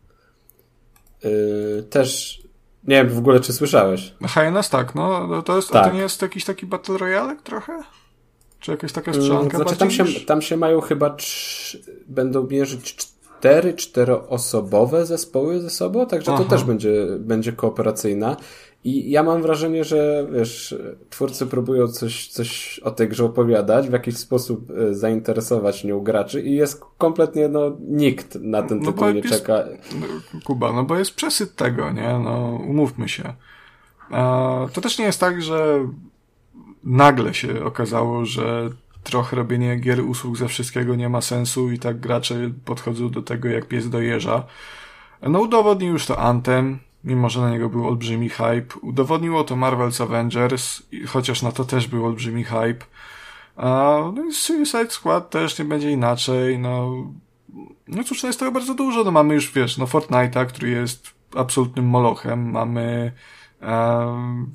Yy, też. Nie wiem w ogóle, czy słyszałeś. Hyenas tak, no, no to jest, tak. to nie jest jakiś taki Battle Royale trochę? Czy jakaś taka strzelanka? Znaczy, tam się, tam się mają chyba trz... będą mierzyć cztery, czteroosobowe zespoły ze sobą, także Aha. to też będzie, będzie kooperacyjna. I ja mam wrażenie, że wiesz, twórcy próbują coś, coś o tej grze opowiadać, w jakiś sposób e, zainteresować nią graczy i jest kompletnie, no, nikt na ten no tytuł nie jest, czeka. Kuba, no bo jest przesyt tego, nie? No, umówmy się. to też nie jest tak, że nagle się okazało, że trochę robienie gier usług ze wszystkiego nie ma sensu i tak gracze podchodzą do tego jak pies do jeża. No udowodnił już to Anthem, mimo że na niego był olbrzymi hype. Udowodniło to Marvel's Avengers, chociaż na to też był olbrzymi hype. A, no i Suicide Squad też nie będzie inaczej, no. No cóż, no jest tego bardzo dużo, no mamy już, wiesz, no Fortnite'a, który jest absolutnym molochem, mamy e,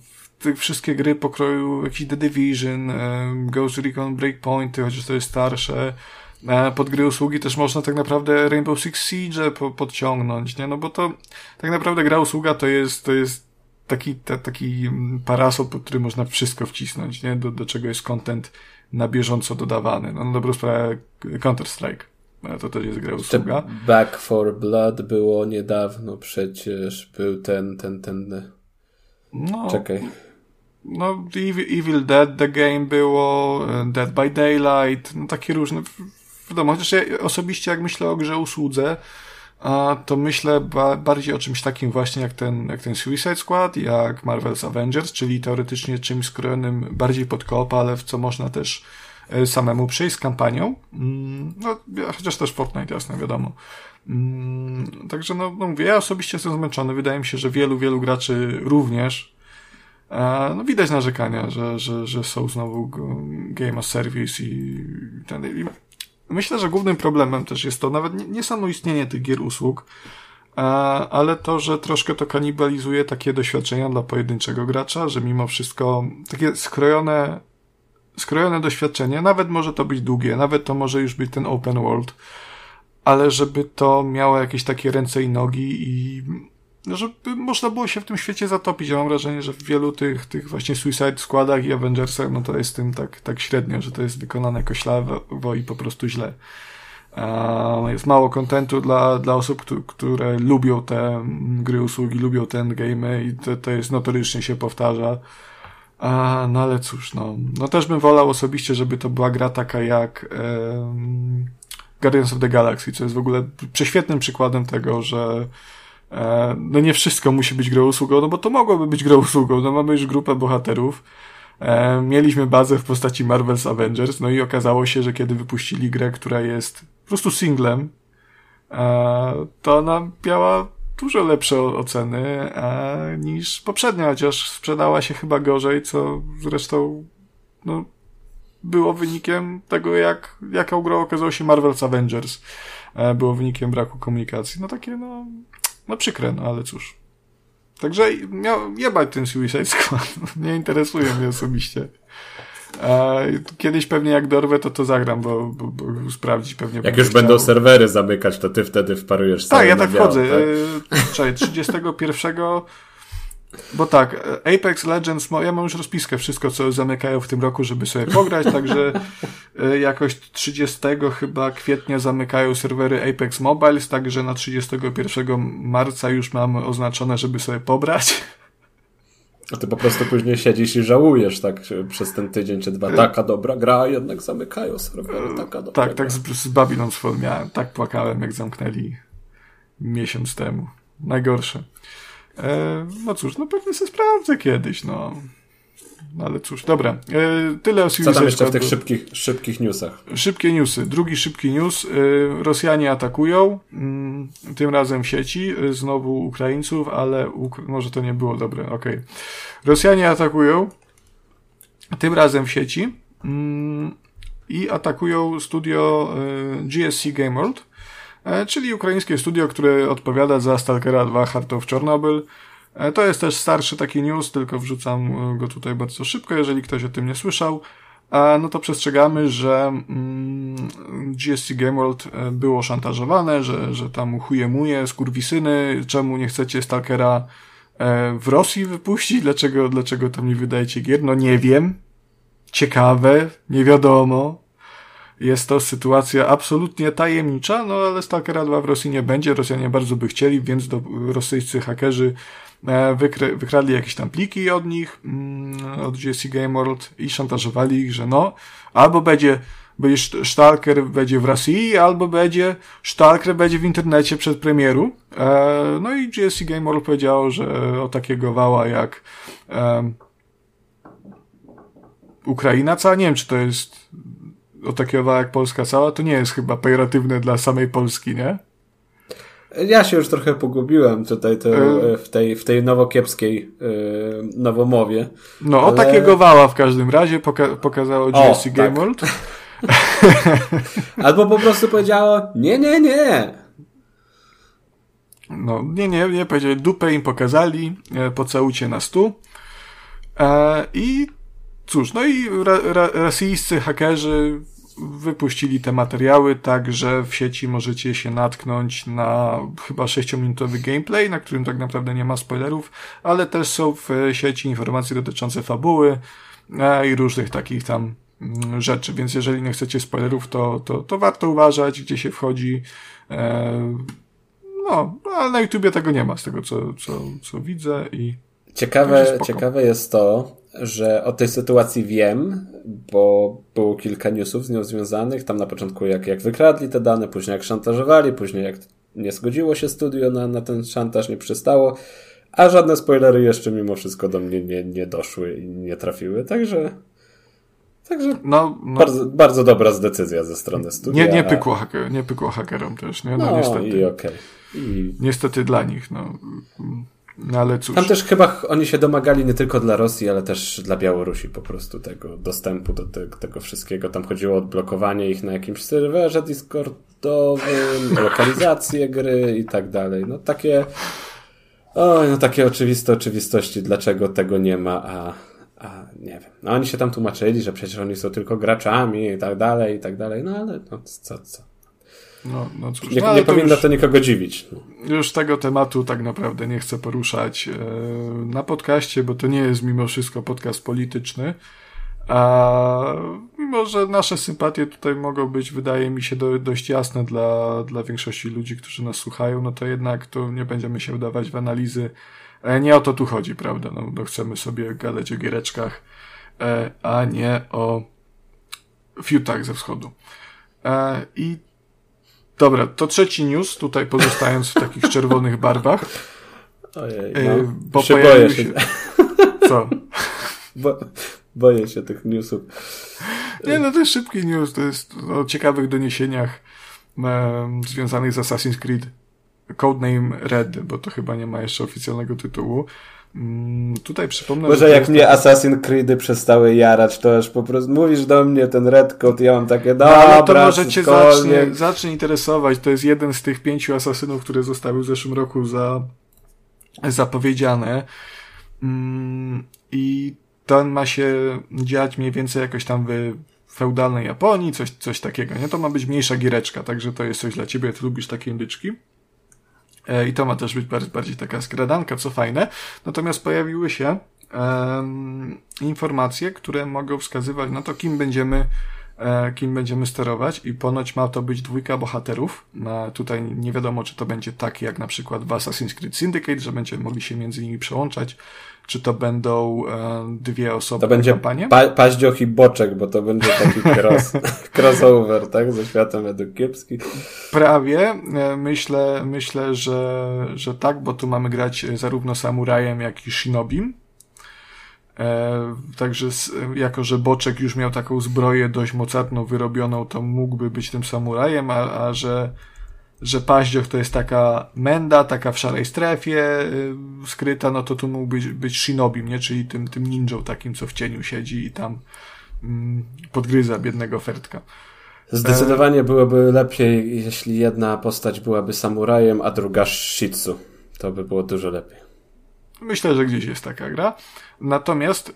te wszystkie gry pokroju jakiś The Division, e, Ghost Recon Breakpointy, chociaż to jest starsze, E, pod gry usługi też można tak naprawdę Rainbow Six Siege podciągnąć, nie? No bo to tak naprawdę gra usługa to jest, to jest taki, ta, taki parasol, pod który można wszystko wcisnąć, nie? Do, do czego jest content na bieżąco dodawany. No na dobrą sprawę Counter-Strike. E, to też jest gra usługa. Back for Blood było niedawno przecież. Był ten, ten, ten... No, Czekaj. No, Evil, Dead The Game było, Dead by Daylight, no takie różne wiadomo, chociaż ja osobiście jak myślę o grze usłudze, to myślę ba bardziej o czymś takim właśnie jak ten, jak ten Suicide Squad, jak Marvel's Avengers, czyli teoretycznie czymś skrojonym bardziej pod koop, ale w co można też e, samemu przejść z kampanią. Mm, no, chociaż też Fortnite, jasne, wiadomo. Mm, także no, no mówię, ja osobiście jestem zmęczony. Wydaje mi się, że wielu, wielu graczy również. No widać narzekania, że, że, że są znowu Game of Service i ten, i Myślę, że głównym problemem też jest to nawet nie, nie samo istnienie tych gier usług, ale to, że troszkę to kanibalizuje takie doświadczenia dla pojedynczego gracza, że mimo wszystko takie skrojone, skrojone doświadczenie, nawet może to być długie, nawet to może już być ten open world, ale żeby to miało jakieś takie ręce i nogi i no, żeby można było się w tym świecie zatopić. Ja mam wrażenie, że w wielu tych, tych właśnie Suicide Składach i Avengersach, no to jest tym tak, tak średnio, że to jest wykonane koślawo i po prostu źle. Jest mało kontentu dla, dla osób, które lubią te gry, usługi, lubią te endgame i to, to jest notorycznie się powtarza. A, no ale cóż, no, no też bym wolał osobiście, żeby to była gra taka jak um, Guardians of the Galaxy, co jest w ogóle prześwietnym przykładem tego, że no nie wszystko musi być grą usługą, no bo to mogłoby być grą usługą. No mamy już grupę bohaterów. E, mieliśmy bazę w postaci Marvel's Avengers, no i okazało się, że kiedy wypuścili grę, która jest po prostu singlem, e, to ona miała dużo lepsze oceny niż poprzednia, chociaż sprzedała się chyba gorzej, co zresztą no, było wynikiem tego, jak, jaką grą okazało się Marvel's Avengers. Było wynikiem braku komunikacji. No takie, no, no przykre, no ale cóż. Także miał jebać ten Suicide Squad. Nie interesuje mnie osobiście. Kiedyś pewnie jak dorwę, to to zagram, bo, bo, bo sprawdzić pewnie. Jak już chciał. będą serwery zamykać, to ty wtedy wparujesz Tak, ja tak wchodzę. Tak? Czekaj, 31 bo tak, Apex Legends, ja mam już rozpiskę, wszystko co zamykają w tym roku, żeby sobie pograć, także e, jakoś 30 chyba kwietnia zamykają serwery Apex Mobiles, także na 31 marca już mam oznaczone, żeby sobie pobrać. A ty po prostu później siedzisz i żałujesz tak przez ten tydzień czy dwa. Taka dobra gra, jednak zamykają serwery, taka dobra Tak, gra. tak z, z Babylon's Fall miałem, tak płakałem jak zamknęli miesiąc temu. Najgorsze. E, no cóż, no pewnie sobie sprawdzę kiedyś, no. no ale cóż, dobra. E, tyle o Suicide Co tam jeszcze w tych szybkich, szybkich newsach? Szybkie newsy. Drugi szybki news. E, Rosjanie atakują, mm, tym razem w sieci, e, znowu Ukraińców, ale Uk może to nie było dobre, okej. Okay. Rosjanie atakują, tym razem w sieci mm, i atakują studio e, GSC Game World czyli ukraińskie studio, które odpowiada za Stalkera 2 Heart of Chernobyl. E, to jest też starszy taki news, tylko wrzucam e, go tutaj bardzo szybko, jeżeli ktoś o tym nie słyszał. No to przestrzegamy, że mm, GSC Game World było szantażowane, że, że tam chujemuje, skurwisyny, czemu nie chcecie Stalkera w Rosji wypuścić, dlaczego, dlaczego tam nie wydajecie gier, no nie wiem, ciekawe, nie wiadomo, jest to sytuacja absolutnie tajemnicza, no ale Stalkera 2 w Rosji nie będzie. Rosjanie bardzo by chcieli, więc do, rosyjscy hakerzy e, wykry, wykradli jakieś tam pliki od nich, mm, od GSC Game World i szantażowali ich, że no, albo będzie będzie Stalker będzie w Rosji, albo będzie Stalker będzie w internecie przed premieru. E, no i GSC Game World powiedział, że o takiego wała jak e, Ukraina, co nie wiem, czy to jest otakowała jak Polska cała, to nie jest chyba pejoratywne dla samej Polski, nie? Ja się już trochę pogubiłem tutaj to, e... w, tej, w tej nowokiepskiej yy, nowomowie. No, ale... o takiego wała w każdym razie poka pokazało GSC Game tak. World. Albo po prostu powiedziało nie, nie, nie. No, nie, nie, nie, powiedzieli dupę im pokazali, e, pocałujcie na stu. E, I cóż, no i ra, ra, rosyjscy hakerzy wypuścili te materiały tak, że w sieci możecie się natknąć na chyba 6-minutowy gameplay, na którym tak naprawdę nie ma spoilerów, ale też są w sieci informacje dotyczące fabuły e, i różnych takich tam mm, rzeczy, więc jeżeli nie chcecie spoilerów, to, to, to warto uważać, gdzie się wchodzi. E, no, ale na YouTubie tego nie ma, z tego co, co, co widzę i Ciekawe, ciekawe jest to, że o tej sytuacji wiem, bo było kilka newsów z nią związanych. Tam na początku jak, jak wykradli te dane, później jak szantażowali, później jak nie zgodziło się studio na, na ten szantaż, nie przystało. A żadne spoilery jeszcze mimo wszystko do mnie nie, nie doszły i nie trafiły. Także. Także no, no. Bardzo, bardzo dobra decyzja ze strony studia. Nie, nie, pykło, haker, nie pykło hakerom też, nie? No, no niestety. I okay. I... Niestety dla nich, no. No ale cóż. Tam też chyba oni się domagali nie tylko dla Rosji, ale też dla Białorusi po prostu tego dostępu do te, tego wszystkiego. Tam chodziło o odblokowanie ich na jakimś serwerze Discordowym, lokalizację gry i tak dalej. No takie, o, no takie oczywiste oczywistości, dlaczego tego nie ma, a, a nie wiem. No oni się tam tłumaczyli, że przecież oni są tylko graczami i tak dalej, i tak dalej. No ale no, co, co. No, no cóż, nie, no, nie powinno to nikogo dziwić. Już tego tematu tak naprawdę nie chcę poruszać e, na podcaście, bo to nie jest mimo wszystko podcast polityczny. A mimo, że nasze sympatie tutaj mogą być, wydaje mi się, do, dość jasne dla, dla większości ludzi, którzy nas słuchają, no to jednak to nie będziemy się wdawać w analizy. E, nie o to tu chodzi, prawda? No, no chcemy sobie gadać o giereczkach, e, a nie o fiutach ze wschodu. I Dobra, to trzeci news, tutaj pozostając w takich czerwonych barwach. Ojej, no. Bo się boję się. się. Co? Bo, boję się tych newsów. Nie, no to jest szybki news, to jest o ciekawych doniesieniach e, związanych z Assassin's Creed. Codename Red, bo to chyba nie ma jeszcze oficjalnego tytułu. Mm, tutaj przypomnę. Może jak mnie taki... Assassin's Creedy przestały jarać, to aż po prostu mówisz do mnie ten Red Code, ja mam takie, dobra, no, ale to może cię zacznie, zacznie interesować. To jest jeden z tych pięciu asasynów, które zostały w zeszłym roku za zapowiedziane. Mm, I ten ma się dziać mniej więcej jakoś tam w feudalnej Japonii, coś, coś takiego, nie? To ma być mniejsza giereczka, także to jest coś dla ciebie, ty lubisz takie indyczki. E, I to ma też być bardziej, taka skradanka, co fajne. Natomiast pojawiły się um, informacje, które mogą wskazywać na to, kim będziemy E, kim będziemy sterować i ponoć ma to być dwójka bohaterów. Tutaj nie wiadomo, czy to będzie tak jak na przykład w Assassin's Creed Syndicate, że będziemy mogli się między nimi przełączać, czy to będą e, dwie osoby To będzie pa paździoch i boczek, bo to będzie taki cross, crossover, tak? Ze światem według kiepski. Prawie. E, myślę, myślę, że, że tak, bo tu mamy grać zarówno samurajem, jak i shinobim E, także jako, że Boczek już miał taką zbroję dość mocarną wyrobioną, to mógłby być tym samurajem, a, a że, że Paździoch to jest taka menda, taka w szarej strefie y, skryta, no to tu mógłby być, być shinobim, nie? Czyli tym, tym ninją takim, co w cieniu siedzi i tam mm, podgryza biednego Fertka. Zdecydowanie e... byłoby lepiej, jeśli jedna postać byłaby samurajem, a druga shitsu. To by było dużo lepiej. Myślę, że gdzieś jest taka gra. Natomiast y,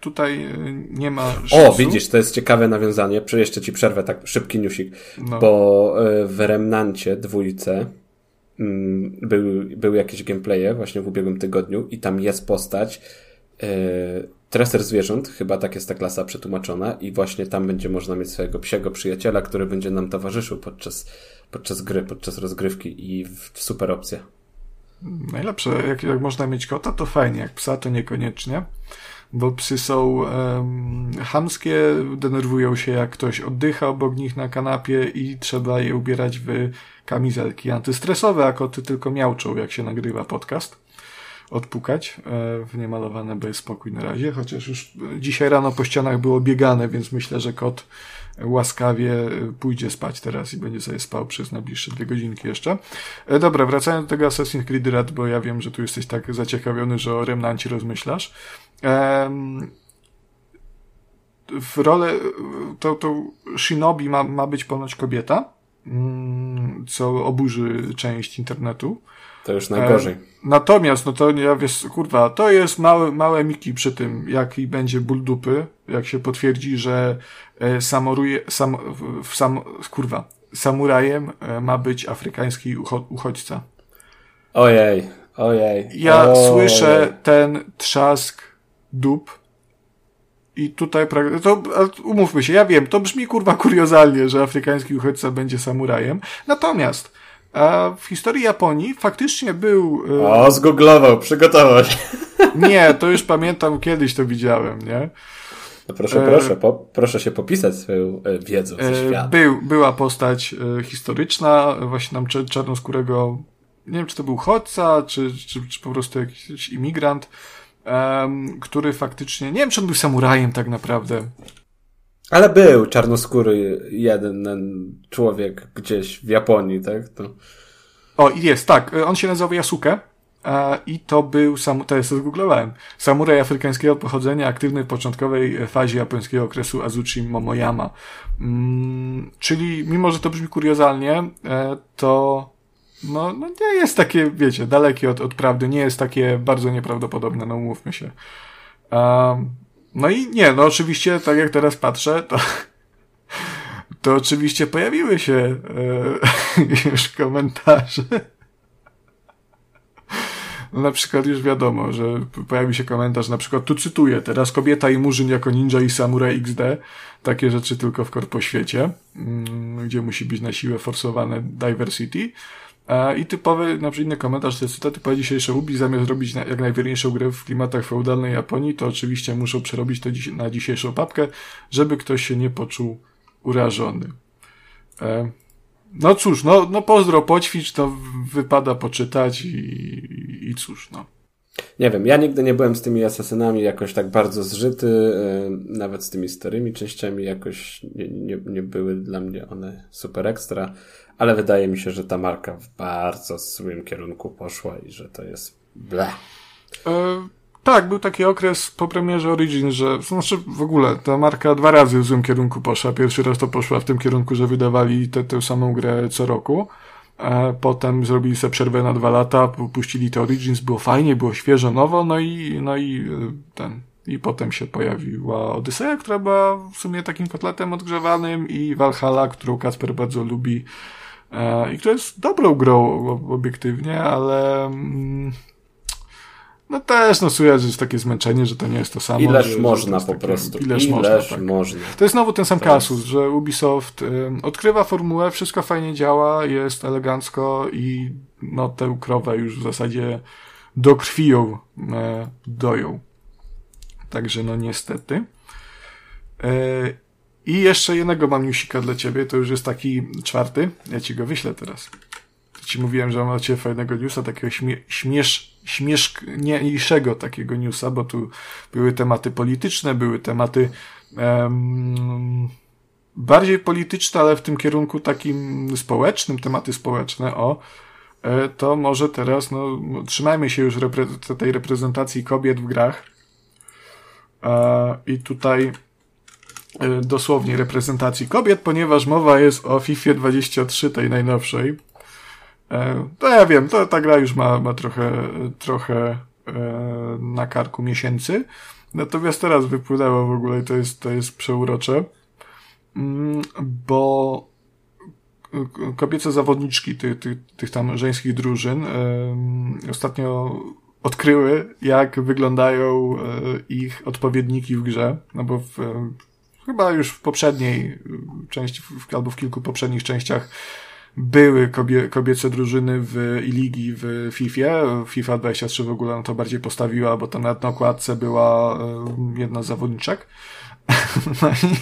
tutaj y, nie ma. O, widzisz, to jest ciekawe nawiązanie. Jeszcze ci przerwę, tak szybki newsik. No. Bo y, w Remnancie dwójce mm, był, były jakieś gameplaye właśnie w ubiegłym tygodniu i tam jest postać y, treser zwierząt, chyba tak jest ta klasa przetłumaczona i właśnie tam będzie można mieć swojego psiego przyjaciela, który będzie nam towarzyszył podczas, podczas gry, podczas rozgrywki i w, super opcja. Najlepsze, jak, jak można mieć kota, to fajnie, jak psa, to niekoniecznie, bo psy są um, hamskie, denerwują się, jak ktoś oddycha obok nich na kanapie i trzeba je ubierać w kamizelki antystresowe, a koty tylko miauczą, jak się nagrywa podcast. Odpukać e, w niemalowane bez spokój na razie, chociaż już dzisiaj rano po ścianach było biegane, więc myślę, że kot łaskawie pójdzie spać teraz i będzie sobie spał przez najbliższe dwie godzinki jeszcze. E, dobra, wracając do tego Assassin's Creed Red, bo ja wiem, że tu jesteś tak zaciekawiony, że o Remnancie rozmyślasz. w rolę, to, to Shinobi ma, ma być ponoć kobieta, mm, co oburzy część internetu. To już najgorzej. E, natomiast, no to ja wiesz, kurwa, to jest małe, małe miki przy tym, jaki będzie ból dupy, jak się potwierdzi, że samoruje, sam, w, sam, kurwa, samurajem e, ma być afrykański uchodźca. Ojej, ojej. Ja ojej. słyszę ten trzask dup i tutaj, to umówmy się, ja wiem, to brzmi kurwa kuriozalnie, że afrykański uchodźca będzie samurajem. Natomiast a w historii Japonii faktycznie był. E, o, zgooglował, przygotował się. Nie, to już pamiętam, kiedyś to widziałem, nie? No proszę, e... proszę, po, proszę się popisać swoją e, wiedzą ze e, świata. Był, była postać historyczna, właśnie nam czarnoskórego, nie wiem, czy to był chodca, czy, czy, czy po prostu jakiś imigrant, um, który faktycznie, nie wiem, czy on był samurajem tak naprawdę. Ale był czarnoskóry jeden człowiek gdzieś w Japonii, tak? To... O, jest, tak. On się nazywał Yasuke. I to był, sam, to jest zgooglowałem, samuraj afrykańskiego pochodzenia, aktywny w początkowej fazie japońskiego okresu Azuchi Momoyama. Mm, czyli, mimo że to brzmi kuriozalnie, e, to no, no nie jest takie, wiecie, dalekie od, od prawdy, nie jest takie bardzo nieprawdopodobne, no umówmy się. Um, no i nie, no oczywiście, tak jak teraz patrzę, to, to oczywiście pojawiły się e, już komentarze. No na przykład już wiadomo, że pojawi się komentarz, na przykład tu cytuję, teraz kobieta i murzyn jako ninja i samuraj XD, takie rzeczy tylko w korpoświecie, mm, gdzie musi być na siłę forsowane diversity. I typowy, na przykład inny komentarz, to jest cytat, po dzisiejsze Ubi zamiast robić jak najwierniejszą grę w klimatach feudalnej Japonii, to oczywiście muszą przerobić to na dzisiejszą papkę, żeby ktoś się nie poczuł urażony. E, no cóż, no, no pozdro, poćwicz, to wypada poczytać i, i cóż, no. Nie wiem, ja nigdy nie byłem z tymi asasynami jakoś tak bardzo zżyty, e, nawet z tymi starymi częściami jakoś nie, nie, nie były dla mnie one super ekstra ale wydaje mi się, że ta marka w bardzo złym kierunku poszła i że to jest ble. Tak, był taki okres po premierze Origin, że znaczy w ogóle ta marka dwa razy w złym kierunku poszła. Pierwszy raz to poszła w tym kierunku, że wydawali tę samą grę co roku. E, potem zrobili sobie przerwę na dwa lata, puścili te Origins, było fajnie, było świeżo, nowo, no i, no i e, ten, i potem się pojawiła Odyseja, która była w sumie takim kotletem odgrzewanym i Valhalla, którą Kasper bardzo lubi e, i która jest dobrą grą obiektywnie, ale mm, no też, no słychać, że jest takie zmęczenie, że to nie jest to samo. Ileż że, można że po takie, prostu. Ileż, ileż można, tak. można. To jest znowu ten sam kasus, że Ubisoft y, odkrywa formułę, wszystko fajnie działa, jest elegancko i no tę krowę już w zasadzie do krwi ją e, doją. Także no niestety. E, I jeszcze jednego mam newsika dla ciebie, to już jest taki czwarty. Ja ci go wyślę teraz. Ci mówiłem, że mam dla ciebie fajnego newsa, takiego śmie śmiesz śmieszniejszego takiego newsa, bo tu były tematy polityczne, były tematy um, bardziej polityczne, ale w tym kierunku takim społecznym, tematy społeczne, o, e, to może teraz, no, trzymajmy się już repre tej reprezentacji kobiet w grach. E, I tutaj e, dosłownie reprezentacji kobiet, ponieważ mowa jest o FIFA 23, tej najnowszej. E, to ja wiem, to, ta gra już ma, ma trochę, trochę e, na karku miesięcy. Natomiast teraz wypłynęło w ogóle i to jest, to jest przeurocze, mm, bo kobiece zawodniczki tych, tych, tych tam żeńskich drużyn ostatnio odkryły, jak wyglądają e, ich odpowiedniki w grze, no bo w, chyba już w poprzedniej części, albo w kilku poprzednich częściach były kobie, kobiece drużyny w, i ligi w FIFA. FIFA 23 w ogóle na to bardziej postawiła, bo tam na okładce była jedna z zawodniczek. No i,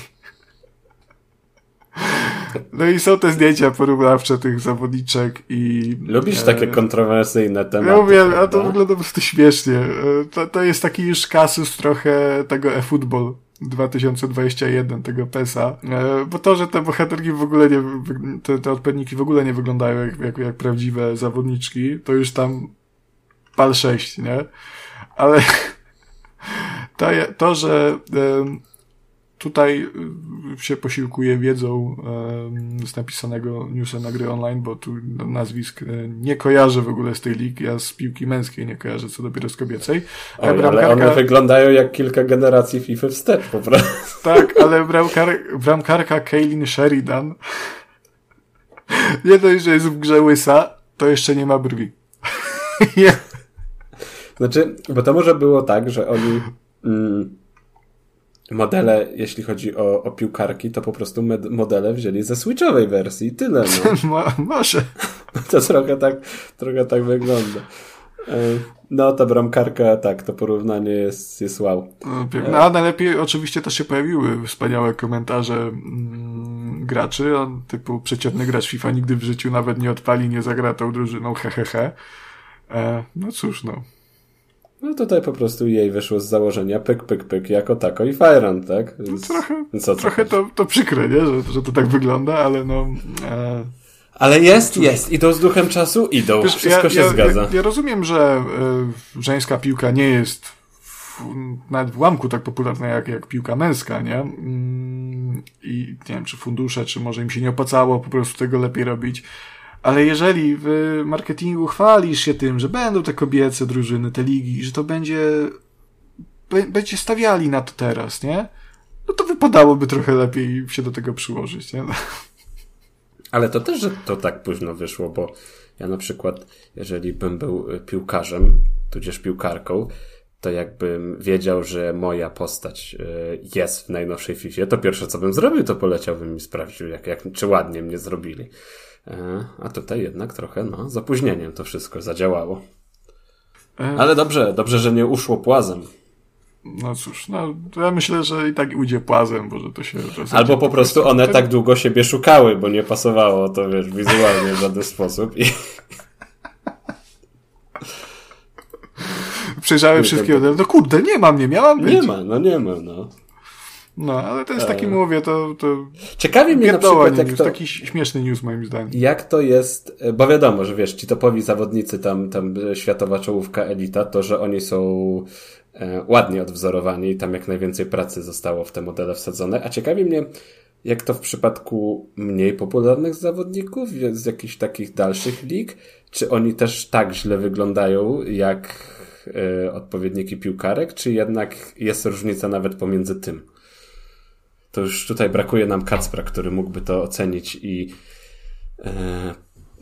no i są te zdjęcia porównawcze tych zawodniczek i... Lubisz e, takie kontrowersyjne tematy. Mówię, a to wygląda po prostu śmiesznie. E, to, to jest taki już kasus trochę tego e-football 2021 tego PESA, e, bo to, że te bohaterki w ogóle nie, te, te odpowiedniki w ogóle nie wyglądają jak, jak, jak prawdziwe zawodniczki, to już tam pal 6, nie? Ale to, to że tutaj y, się posiłkuję wiedzą z napisanego newsa na gry online, bo tu nazwisk e, nie kojarzę w ogóle z tej ligi, ja z piłki męskiej nie kojarzę, co dopiero z kobiecej. Oj, bramkarka... Ale one wyglądają jak kilka generacji FIFA wstecz po prostu. Tak, ale bramkar... bramkarka Kaylin Sheridan nie dość, że jest w grze łysa, to jeszcze nie ma brwi. Znaczy, bo to może było tak, że oni... Mm, modele, jeśli chodzi o, o piłkarki, to po prostu modele wzięli ze switchowej wersji. Tyle. No. Może. To trochę tak, trochę tak wygląda. E, no, ta bramkarka, tak, to porównanie jest, jest wow. No, no a najlepiej oczywiście też się pojawiły wspaniałe komentarze mm, graczy, on, typu przeciętny gracz FIFA nigdy w życiu nawet nie odpali, nie zagra tą drużyną, hehehe. E, no cóż, no. No tutaj po prostu jej wyszło z założenia pyk, pyk, pyk jako tako i Fajran, tak? No Więc, no trochę co, trochę to, to przykre, nie? Że, że to tak wygląda, ale no... E... Ale jest, jest. Idą z duchem czasu? Idą. Wiesz, Wszystko ja, się ja, zgadza. Ja, ja, rozumiem, że y, żeńska piłka nie jest w, nawet w łamku tak popularna jak, jak piłka męska, nie? Mm, I nie wiem, czy fundusze, czy może im się nie opłacało po prostu tego lepiej robić. Ale jeżeli w marketingu chwalisz się tym, że będą te kobiece drużyny, te ligi, że to będzie, będzie stawiali na to teraz, nie? No to wypadałoby trochę lepiej się do tego przyłożyć, nie? Ale to też, że to tak późno wyszło, bo ja na przykład, jeżeli bym był piłkarzem, tudzież piłkarką, to jakbym wiedział, że moja postać y, jest w najnowszej FIFA, to pierwsze co bym zrobił, to poleciałbym i sprawdził, jak, jak, czy ładnie mnie zrobili. E, a tutaj jednak trochę, no, z opóźnieniem to wszystko zadziałało. E. Ale dobrze, dobrze, że nie uszło płazem. No cóż, no ja myślę, że i tak ujdzie płazem, bo że to się... Albo po prostu one tak długo siebie szukały, bo nie pasowało to, wiesz, wizualnie w żaden sposób i... Przejrzałem wszystkie modele, no kurde, nie mam, nie miałam być. Nie ma, no nie ma, no. No, ale to jest taki, e... mówię, to, to... Ciekawi mnie na przykład, jak to... Taki śmieszny news, moim zdaniem. Jak to jest, e, bo wiadomo, że wiesz, ci topowi zawodnicy, tam, tam światowa czołówka elita, to, że oni są e, ładnie odwzorowani i tam jak najwięcej pracy zostało w te modele wsadzone, a ciekawi mnie, jak to w przypadku mniej popularnych zawodników z jakichś takich dalszych lig? Czy oni też tak źle wyglądają jak e, odpowiedniki piłkarek, czy jednak jest różnica nawet pomiędzy tym? To już tutaj brakuje nam Kacpra, który mógłby to ocenić i e,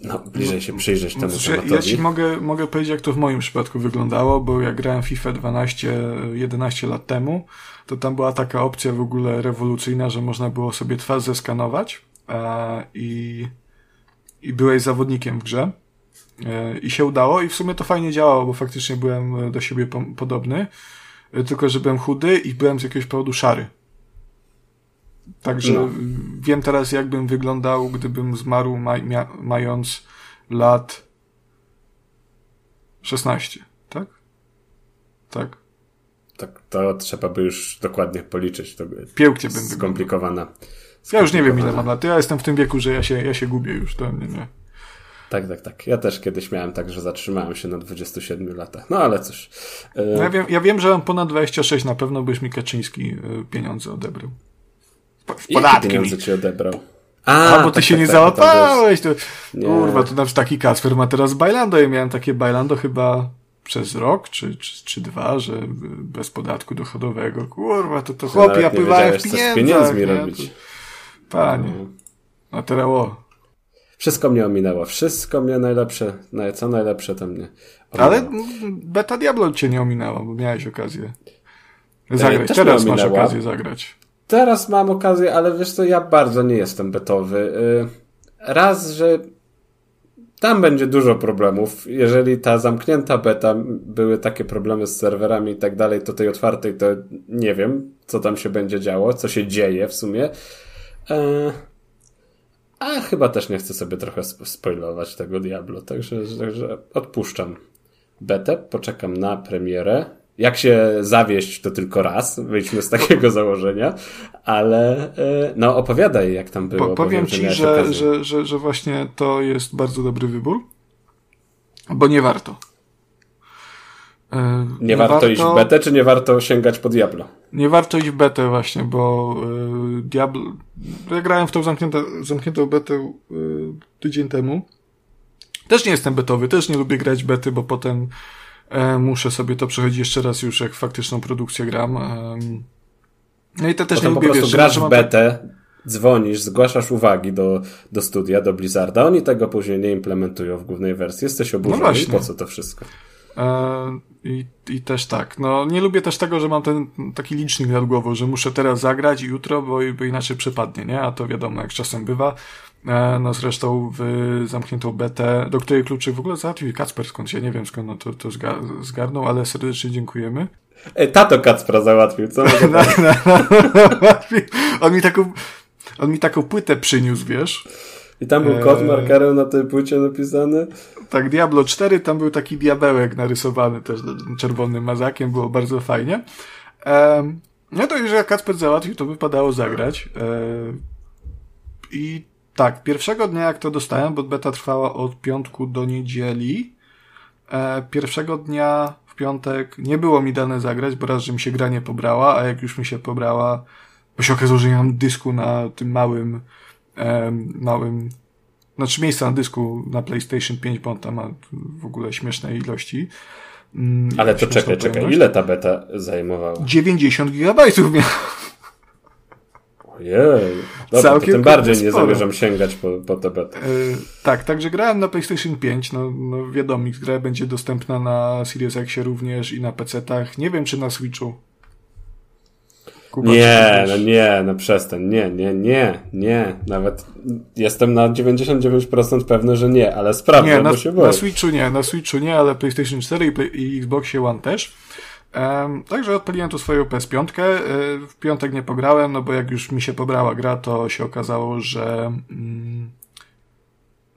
no, bliżej się przyjrzeć temu znaczy, tematowi. Ja ci mogę, mogę powiedzieć, jak to w moim przypadku wyglądało, bo jak grałem FIFA 12, 11 lat temu, to tam była taka opcja w ogóle rewolucyjna, że można było sobie twarz zeskanować e, i, i byłeś zawodnikiem w grze. E, I się udało i w sumie to fajnie działało, bo faktycznie byłem do siebie po, podobny, e, tylko że byłem chudy i byłem z jakiegoś powodu szary. Także no. wiem teraz, jakbym wyglądał, gdybym zmarł maj, mając lat 16, tak? Tak. Tak, to trzeba by już dokładnie policzyć. To by Pięknie bym skomplikowana. Ja już nie wiem, ile mam lat. Ja jestem w tym wieku, że ja się, ja się gubię już. To nie, nie. Tak, tak, tak. Ja też kiedyś miałem tak, że zatrzymałem się na 27 latach. No ale cóż. No ja, wiem, ja wiem, że mam ponad 26 na pewno, byś mi Kaczyński e, pieniądze odebrał. W podatki. pieniądze ci odebrał? A, A bo ty tak, się tak, nie tak, załapałeś. To, nie. Kurwa, to nawet taki Kasper ma teraz Bailando. Ja miałem takie Bailando chyba przez rok, czy, czy, czy dwa, że bez podatku dochodowego. Kurwa, to to chłopie, ja pływałem w pieniądzach. z pieniędzmi robić. Panie. No. A teraz o. Wszystko mnie ominęło. Wszystko mnie najlepsze, co najlepsze to mnie ominęło. Ale Beta Diablo cię nie ominęło, bo miałeś okazję zagrać. Teraz masz okazję zagrać. Teraz mam okazję, ale wiesz co, ja bardzo nie jestem betowy. Y, raz, że tam będzie dużo problemów. Jeżeli ta zamknięta beta były takie problemy z serwerami i tak dalej, to tej otwartej to nie wiem, co tam się będzie działo, co się dzieje w sumie. E, a chyba też nie chcę sobie trochę spoilować tego Diablo, także, także odpuszczam betę, poczekam na premierę jak się zawieść, to tylko raz. Wyjdźmy z takiego założenia. Ale e, no opowiadaj, jak tam było. Po, powiem ci, że, że, że, że właśnie to jest bardzo dobry wybór, bo nie warto. E, nie, nie warto, warto, iść w betę, czy nie warto sięgać po Diablo? Nie warto iść w betę właśnie, bo y, Diablo... Ja grałem w tą zamkniętą, zamkniętą betę y, tydzień temu. Też nie jestem betowy, też nie lubię grać bety, bo potem E, muszę sobie to przechodzić jeszcze raz już, jak faktyczną produkcję gram. No i to też Potem nie lubię, po prostu grasz w betę, dzwonisz, zgłaszasz uwagi do, do studia, do Blizzarda, oni tego później nie implementują w głównej wersji, jesteś oburzony, no po co to wszystko? E, I, I też tak. No, nie lubię też tego, że mam ten taki licznik nad głową, że muszę teraz zagrać i jutro, bo, bo inaczej przepadnie, nie? A to wiadomo, jak czasem bywa. E, no zresztą w zamkniętą betę, do której kluczyk w ogóle załatwił Kacper skąd, ja nie wiem skąd on to, to zgarnął, ale serdecznie dziękujemy. E, tato Kacpra załatwił, co? no, no, no, on mi taką, on mi taką płytę przyniósł, wiesz. I tam był kod e, markerem na tej płycie napisany? Tak, Diablo 4, tam był taki diabełek narysowany też czerwonym mazakiem, było bardzo fajnie. no to jeżeli Kacper załatwił, to wypadało zagrać. I tak, pierwszego dnia jak to dostałem, bo beta trwała od piątku do niedzieli. E, pierwszego dnia w piątek nie było mi dane zagrać, bo raz, że mi się gra nie pobrała, a jak już mi się pobrała, bo się okazało, że nie mam dysku na tym małym, e, małym, znaczy miejsca na dysku na PlayStation 5, bo on tam ma w ogóle śmieszne ilości. Mm, Ale to czekaj, czekaj, ile ta beta zajmowała? 90 gigabajtów miała. Ojej. Dobra, Całkiem to tym bardziej sporo. nie zamierzam sięgać po, po bety. Yy, tak, także grałem na PlayStation 5. No, no wiadomo, gra będzie dostępna na Series X również i na PC-tach. Nie wiem, czy na Switchu. Kuba, nie, no nie, no przestań, nie, nie, nie, nie. Nawet jestem na 99% pewny, że nie, ale sprawdzę, nie, na, bo się boję. Na Switchu nie, na Switchu nie, ale PlayStation 4 i, i Xboxie One też. Um, także odpaliłem tu swoją PS5. E, w piątek nie pograłem, no bo jak już mi się pobrała gra, to się okazało, że mm,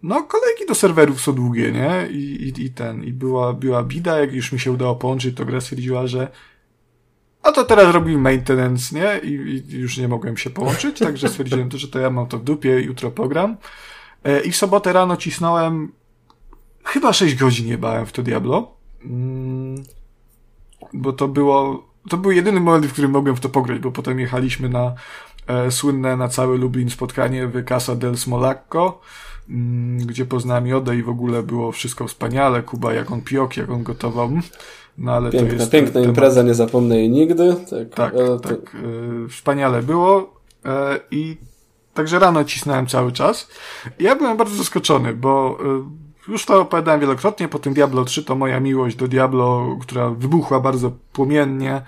no kolejki do serwerów są długie, nie? I, i, i ten, i była, była bida, jak już mi się udało połączyć, to gra stwierdziła, że a to teraz robimy maintenance, nie? I, I, już nie mogłem się połączyć, także stwierdziłem to, że to ja mam to w dupie, jutro pogram. E, I w sobotę rano cisnąłem chyba 6 godzin nie bałem w to Diablo. Mm, bo to było, to był jedyny moment, w którym mogłem w to pograć, bo potem jechaliśmy na e, słynne na cały Lublin spotkanie w Casa del Smolacco, mm, gdzie poznałem Jodę i w ogóle było wszystko wspaniale. Kuba, jak on piok, jak on gotował. No, ale piękna, to jest piękna temat... impreza, nie zapomnę jej nigdy. Tak, Tak, e, to- tak. E, wspaniale było e, i także rano cisnąłem cały czas. Ja byłem bardzo zaskoczony, bo e, już to opowiadałem wielokrotnie, po tym Diablo 3 to moja miłość do Diablo, która wybuchła bardzo płomiennie, e,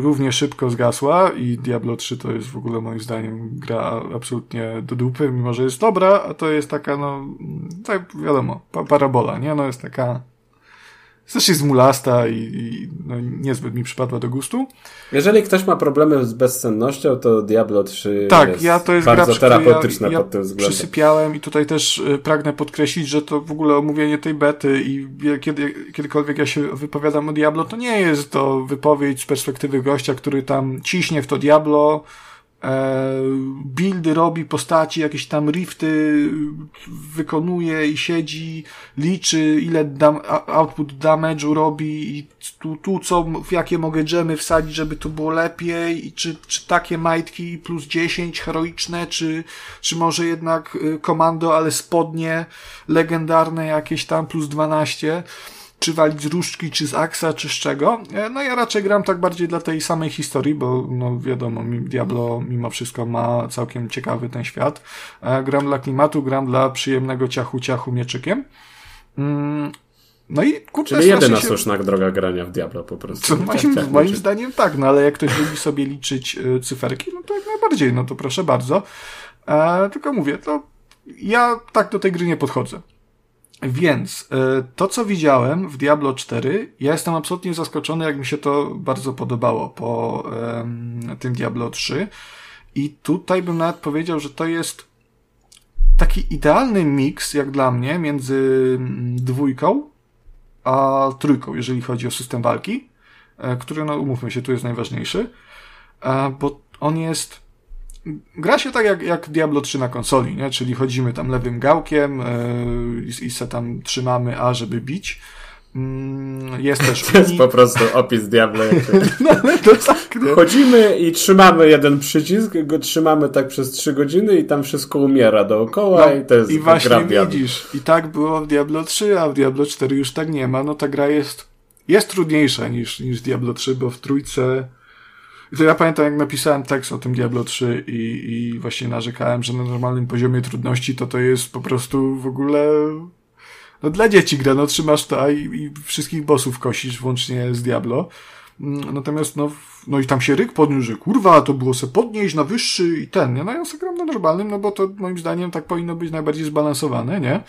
równie szybko zgasła i Diablo 3 to jest w ogóle moim zdaniem gra absolutnie do dupy, mimo że jest dobra, a to jest taka, no, tak wiadomo, pa parabola, nie? No jest taka też jest mulasta i, i no, niezbyt mi przypadła do gustu. Jeżeli ktoś ma problemy z bezsennością, to Diablo 3 Tak, jest ja to jest bardzo gra, terapeutyczna ja, ja pod tym względem. przysypiałem i tutaj też y, pragnę podkreślić, że to w ogóle omówienie tej bety i kiedy, kiedykolwiek ja się wypowiadam o Diablo, to nie jest to wypowiedź z perspektywy gościa, który tam ciśnie w to Diablo, e, buildy robi, postaci, jakieś tam rifty wykonuje i siedzi, liczy ile dam, output damage'u robi i tu, tu co, w jakie mogę dżemy wsadzić, żeby tu było lepiej i czy, czy takie majtki plus 10 heroiczne, czy, czy może jednak y, komando, ale spodnie legendarne jakieś tam plus 12 czy walić z różdżki, czy z aksa, czy z czego. E, No ja raczej gram tak bardziej dla tej samej historii, bo no wiadomo, Diablo mimo wszystko ma całkiem ciekawy ten świat. E, Gram dla klimatu, gram dla przyjemnego ciachu ciachu mieczykiem. Mm, No i kurczę, Czyli jedyna się... słuszna droga grania w Diablo po prostu. Co, Ciach, moim, ciach, moim mieczyk. zdaniem tak, no ale jak ktoś lubi sobie liczyć y, cyferki, no to jak najbardziej, no to proszę bardzo. E, tylko mówię, to ja tak do tej gry nie podchodzę. Więc e, to, co widziałem w Diablo 4, ja jestem absolutnie zaskoczony, jak mi się to bardzo podobało po tym Diablo 3. I tutaj bym nawet powiedział, że to jest taki idealny miks, jak dla mnie, między mm, dwójką a trójką, jeżeli chodzi o system walki, e, który, no umówmy się, tu jest najważniejszy, e, bo on jest Gra się tak jak, jak Diablo 3 na konsoli, nie? czyli chodzimy tam lewym gałkiem yy, i, i se tam trzymamy A, żeby bić. Mm, jest też To jest po prostu opis Diablo. no, to tak, nie? Chodzimy i trzymamy jeden przycisk, go trzymamy tak przez 3 godziny i tam wszystko umiera dookoła No, i to jest I gra właśnie Diablo. widzisz, i tak było w Diablo 3, a w Diablo 4 już tak nie ma. No ta gra jest, jest trudniejsza niż, niż Diablo 3, bo w trójce... To ja pamiętam, jak napisałem tekst o tym Diablo 3 i, i właśnie narzekałem, że na normalnym poziomie trudności to to jest po prostu w ogóle... No dla dzieci gra, no trzymasz to i, i wszystkich bossów kosisz, włącznie z Diablo. Mm, Natomiast no, no i tam się ryk podniósł, że kurwa, to było se podnieść na wyższy i ten, nie? No ja sobie gram na normalnym, no bo to moim zdaniem tak powinno być najbardziej zbalansowane, nie?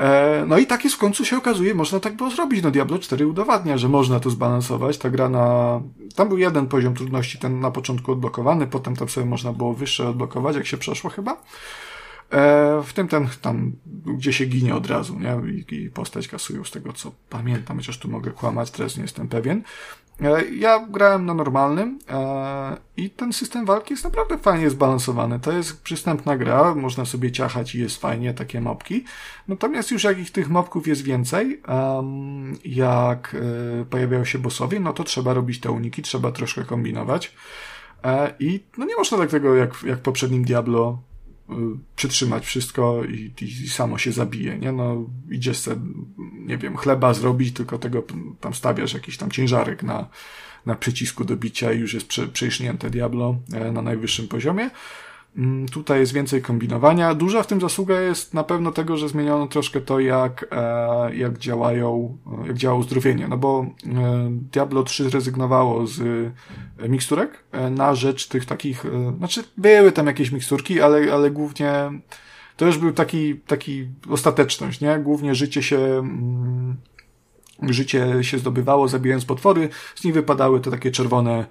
E, no i tak jest w końcu się okazuje, można tak było zrobić. No Diablo 4 udowadnia, że można to zbalansować. Ta gra na... Tam był jeden poziom trudności, ten na początku odblokowany, potem tam sobie można było wyższe odblokować, jak się przeszło chyba. E, w tym ten tam, gdzie się ginie od razu, nie? I, I postać kasują z tego, co pamiętam, chociaż tu mogę kłamać, teraz nie jestem pewien. E, Ja grałem na normalnym e, i ten system walki jest naprawdę fajnie zbalansowany. To jest przystępna gra, można sobie ciachać i jest fajnie, takie mopki. Natomiast już jak ich tych mopków jest więcej, jak e, pojawiają się bossowie, no to trzeba robić te uniki, trzeba troszkę kombinować. I no nie można tak tego jak, jak w poprzednim Diablo przytrzymać wszystko i, i, i samo się zabije, nie? No, idziesz se, nie wiem, chleba zrobić, tylko tego tam stawiasz jakiś tam ciężarek na, na przycisku do bicia i już jest prze, przeisznięte Diablo e, na najwyższym poziomie. Mm, Tutaj jest więcej kombinowania. Duża w tym zasługa jest na pewno tego, że zmieniono troszkę to, jak, e, jak działają, e, jak działa uzdrowienie. No bo e, Diablo 3 zrezygnowało z miksturek na rzecz tych takich, znaczy były tam jakieś miksturki, ale, ale głównie to już był taki, taki ostateczność, nie? Głównie życie się, mm, życie się zdobywało zabijając potwory, z nich wypadały te takie czerwone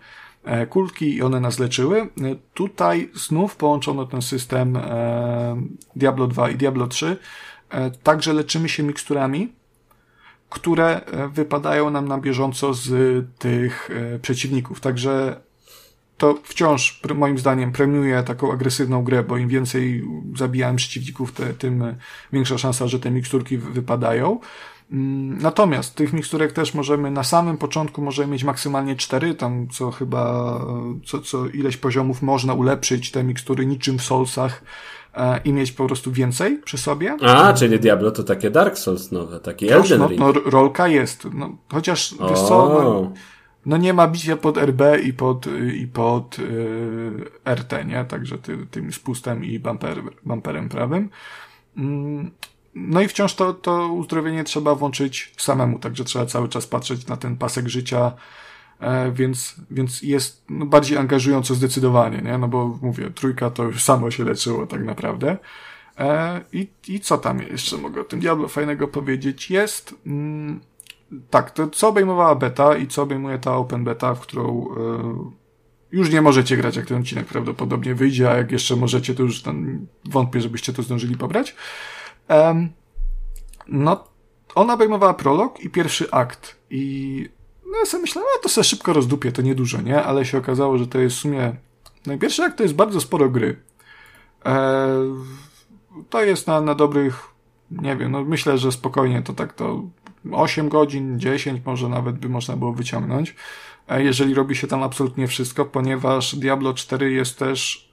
kulki i one nas leczyły. E, Tutaj znów połączono ten system e, Diablo 2 i Diablo 3. E, Także leczymy się miksturami, które e, wypadają nam na bieżąco z tych e, przeciwników. Także to wciąż moim zdaniem premiuje taką agresywną grę, bo im więcej zabijałem przeciwników, tym większa szansa, że te miksturki wypadają. Mm, natomiast tych miksturek też możemy na samym początku możemy mieć maksymalnie cztery, tam co chyba co, co ileś poziomów można ulepszyć te mikstury niczym w Soulsach e, i mieć po prostu więcej przy sobie. A, czyli Diablo to takie Dark Souls nowe, taki Elden no, Ring. No, rolka jest. No, chociaż, o. wiesz co, no, no, nie ma bicia pod RB i pod, i pod yy, RT, nie? Także ty, tym spustem i bumper, bumperem prawym. Mm, no i wciąż to, to uzdrowienie trzeba włączyć samemu, także trzeba cały czas patrzeć na ten pasek życia, e, więc, więc jest no, bardziej angażująco zdecydowanie, nie? No bo mówię, trójka to już samo się leczyło tak naprawdę. E, I, I co tam jeszcze mogę o tym Diablo fajnego powiedzieć? Jest, mm, tak, to co obejmowała beta i co obejmuje ta open beta, w którą e, już nie możecie grać, jak ten odcinek prawdopodobnie wyjdzie, a jak jeszcze możecie, to już tam wątpię, żebyście to zdążyli pobrać. No, ona obejmowała prolog i pierwszy akt. I no ja sobie myślałem, no to sobie szybko rozdupię, to niedużo, nie? Ale się okazało, że to jest w sumie... No pierwszy akt to jest bardzo sporo gry. E, to jest na, na dobrych, nie wiem, no myślę, że spokojnie to tak to 8 godzin, 10 może nawet by można było wyciągnąć, e, jeżeli robi się tam absolutnie wszystko, ponieważ Diablo 4 jest też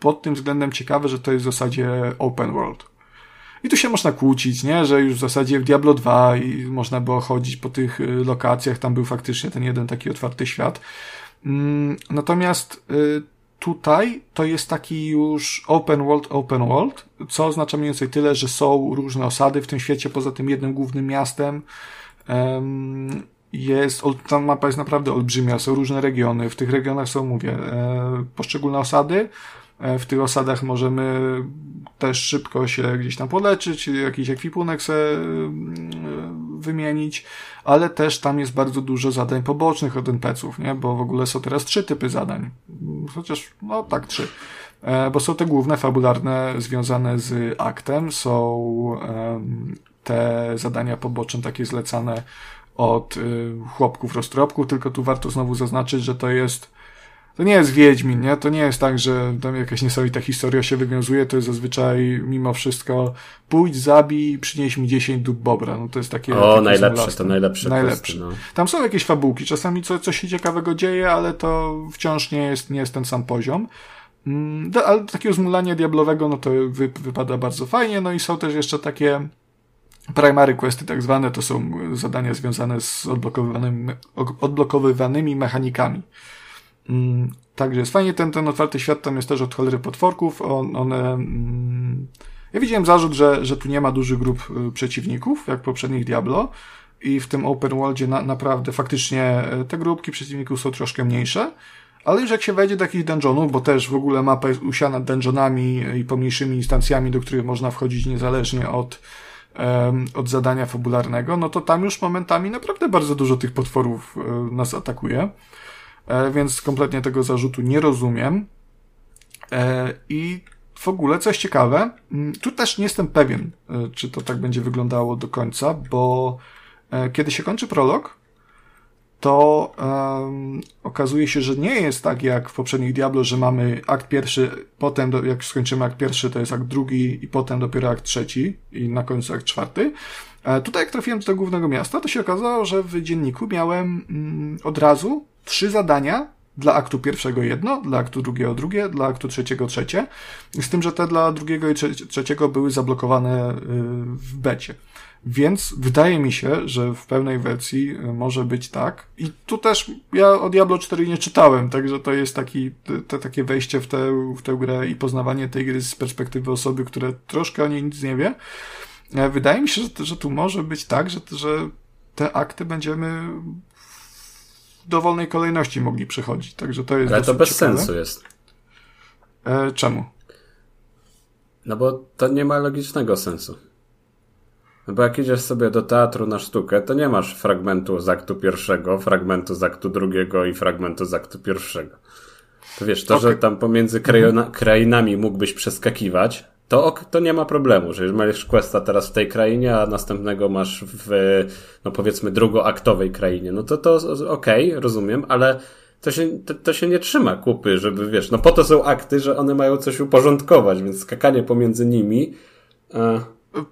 pod tym względem ciekawe, że to jest w zasadzie open world. I tu się można kłócić, nie? Że już w zasadzie w Diablo 2 i można było chodzić po tych y, lokacjach, tam był faktycznie ten jeden taki otwarty świat. Mm, natomiast y, tutaj to jest taki już open world, open world, co oznacza mniej więcej tyle, że są różne osady w tym świecie, poza tym jednym głównym miastem. Jest, ta mapa jest naprawdę olbrzymia, są różne regiony, w tych regionach są, mówię, e, poszczególne osady, w tych osadach możemy też szybko się gdzieś tam poleczyć, jakiś ekwipunek sobie mm, wymienić, ale też tam jest bardzo dużo zadań pobocznych od NPC-ów, nie? Bo w ogóle są teraz trzy typy zadań. Chociaż, no tak, trzy. E, bo są te główne, fabularne, związane z aktem, są te zadania poboczne, takie zlecane od chłopków roztropków, tylko tu warto znowu zaznaczyć, że to jest to nie jest Wiedźmin, nie? To nie jest tak, że tam jakaś niesamowita historia się wywiązuje, to jest zazwyczaj mimo wszystko pójdź, zabij, przynieś mi 10 dób bobra. No to jest takie... O, najlepsze, to najlepsze. Najlepsze. no. Tam są jakieś fabułki, czasami co, coś się ciekawego dzieje, ale to wciąż nie jest, nie jest ten sam poziom. Mm, ale takiego zmulania diablowego, no to wy, wypada bardzo fajnie, no i są też jeszcze takie primary questy tak zwane, to są zadania związane z odblokowywanymi, odblokowywanymi mechanikami. Mm, także jest fajnie, ten, ten otwarty świat tam jest też od cholery potworków, on, one... Mm, ja widziałem zarzut, że, że tu nie ma dużych grup y, przeciwników, jak poprzednich Diablo i w tym open worldzie na, naprawdę faktycznie y, te grupki przeciwników są troszkę mniejsze, ale już jak się wejdzie do jakichś dungeonów, bo też w ogóle mapa jest usiana dungeonami i pomniejszymi instancjami, do których można wchodzić niezależnie od, um, od zadania fabularnego, no to tam już momentami naprawdę bardzo dużo tych potworów um, nas atakuje. E, więc kompletnie tego zarzutu nie rozumiem. E, I w ogóle coś ciekawe, mm, tu też nie jestem pewien, e, czy to tak będzie wyglądało do końca, bo kiedy się kończy prolog, to um, okazuje się, że nie jest tak jak w poprzednich Diablo, że mamy akt pierwszy, potem do, jak skończymy akt pierwszy, to jest akt drugi i potem dopiero akt trzeci i na końcu akt czwarty. E, tutaj jak trafiłem do głównego miasta, to się okazało, że w dzienniku miałem mm, od razu trzy zadania dla aktu pierwszego jedno, dla aktu drugiego drugie, dla aktu trzeciego trzecie. Z tym, że te dla drugiego i trzeciego były zablokowane y, w becie. Więc wydaje mi się, że w pełnej wersji y, może być tak. I tu też ja o Diablo 4 nie czytałem, także to jest taki, te, takie wejście w tę, w tę grę i poznawanie tej gry z perspektywy osoby, która troszkę o niej nic nie wie. E, wydaje mi się, że, że tu może być tak, że, że te akty będziemy w dowolnej kolejności mogli przechodzić. Także to jest. Ale to bez ciekawe. sensu jest. E, czemu? No bo to nie ma logicznego sensu. No bo jak idziesz sobie do teatru na sztukę, to nie masz fragmentu z aktu pierwszego, fragmentu z aktu drugiego i fragmentu z aktu pierwszego. To wiesz, to, okay. że tam pomiędzy krainami mógłbyś przeskakiwać, to, to nie ma problemu, że masz questa teraz w tej krainie, a następnego masz w, no powiedzmy, drugoaktowej krainie. No to to okej, okay, rozumiem, ale to się, to, to, się nie trzyma kupy, żeby wiesz, no po to są akty, że one mają coś uporządkować, więc skakanie pomiędzy nimi. E,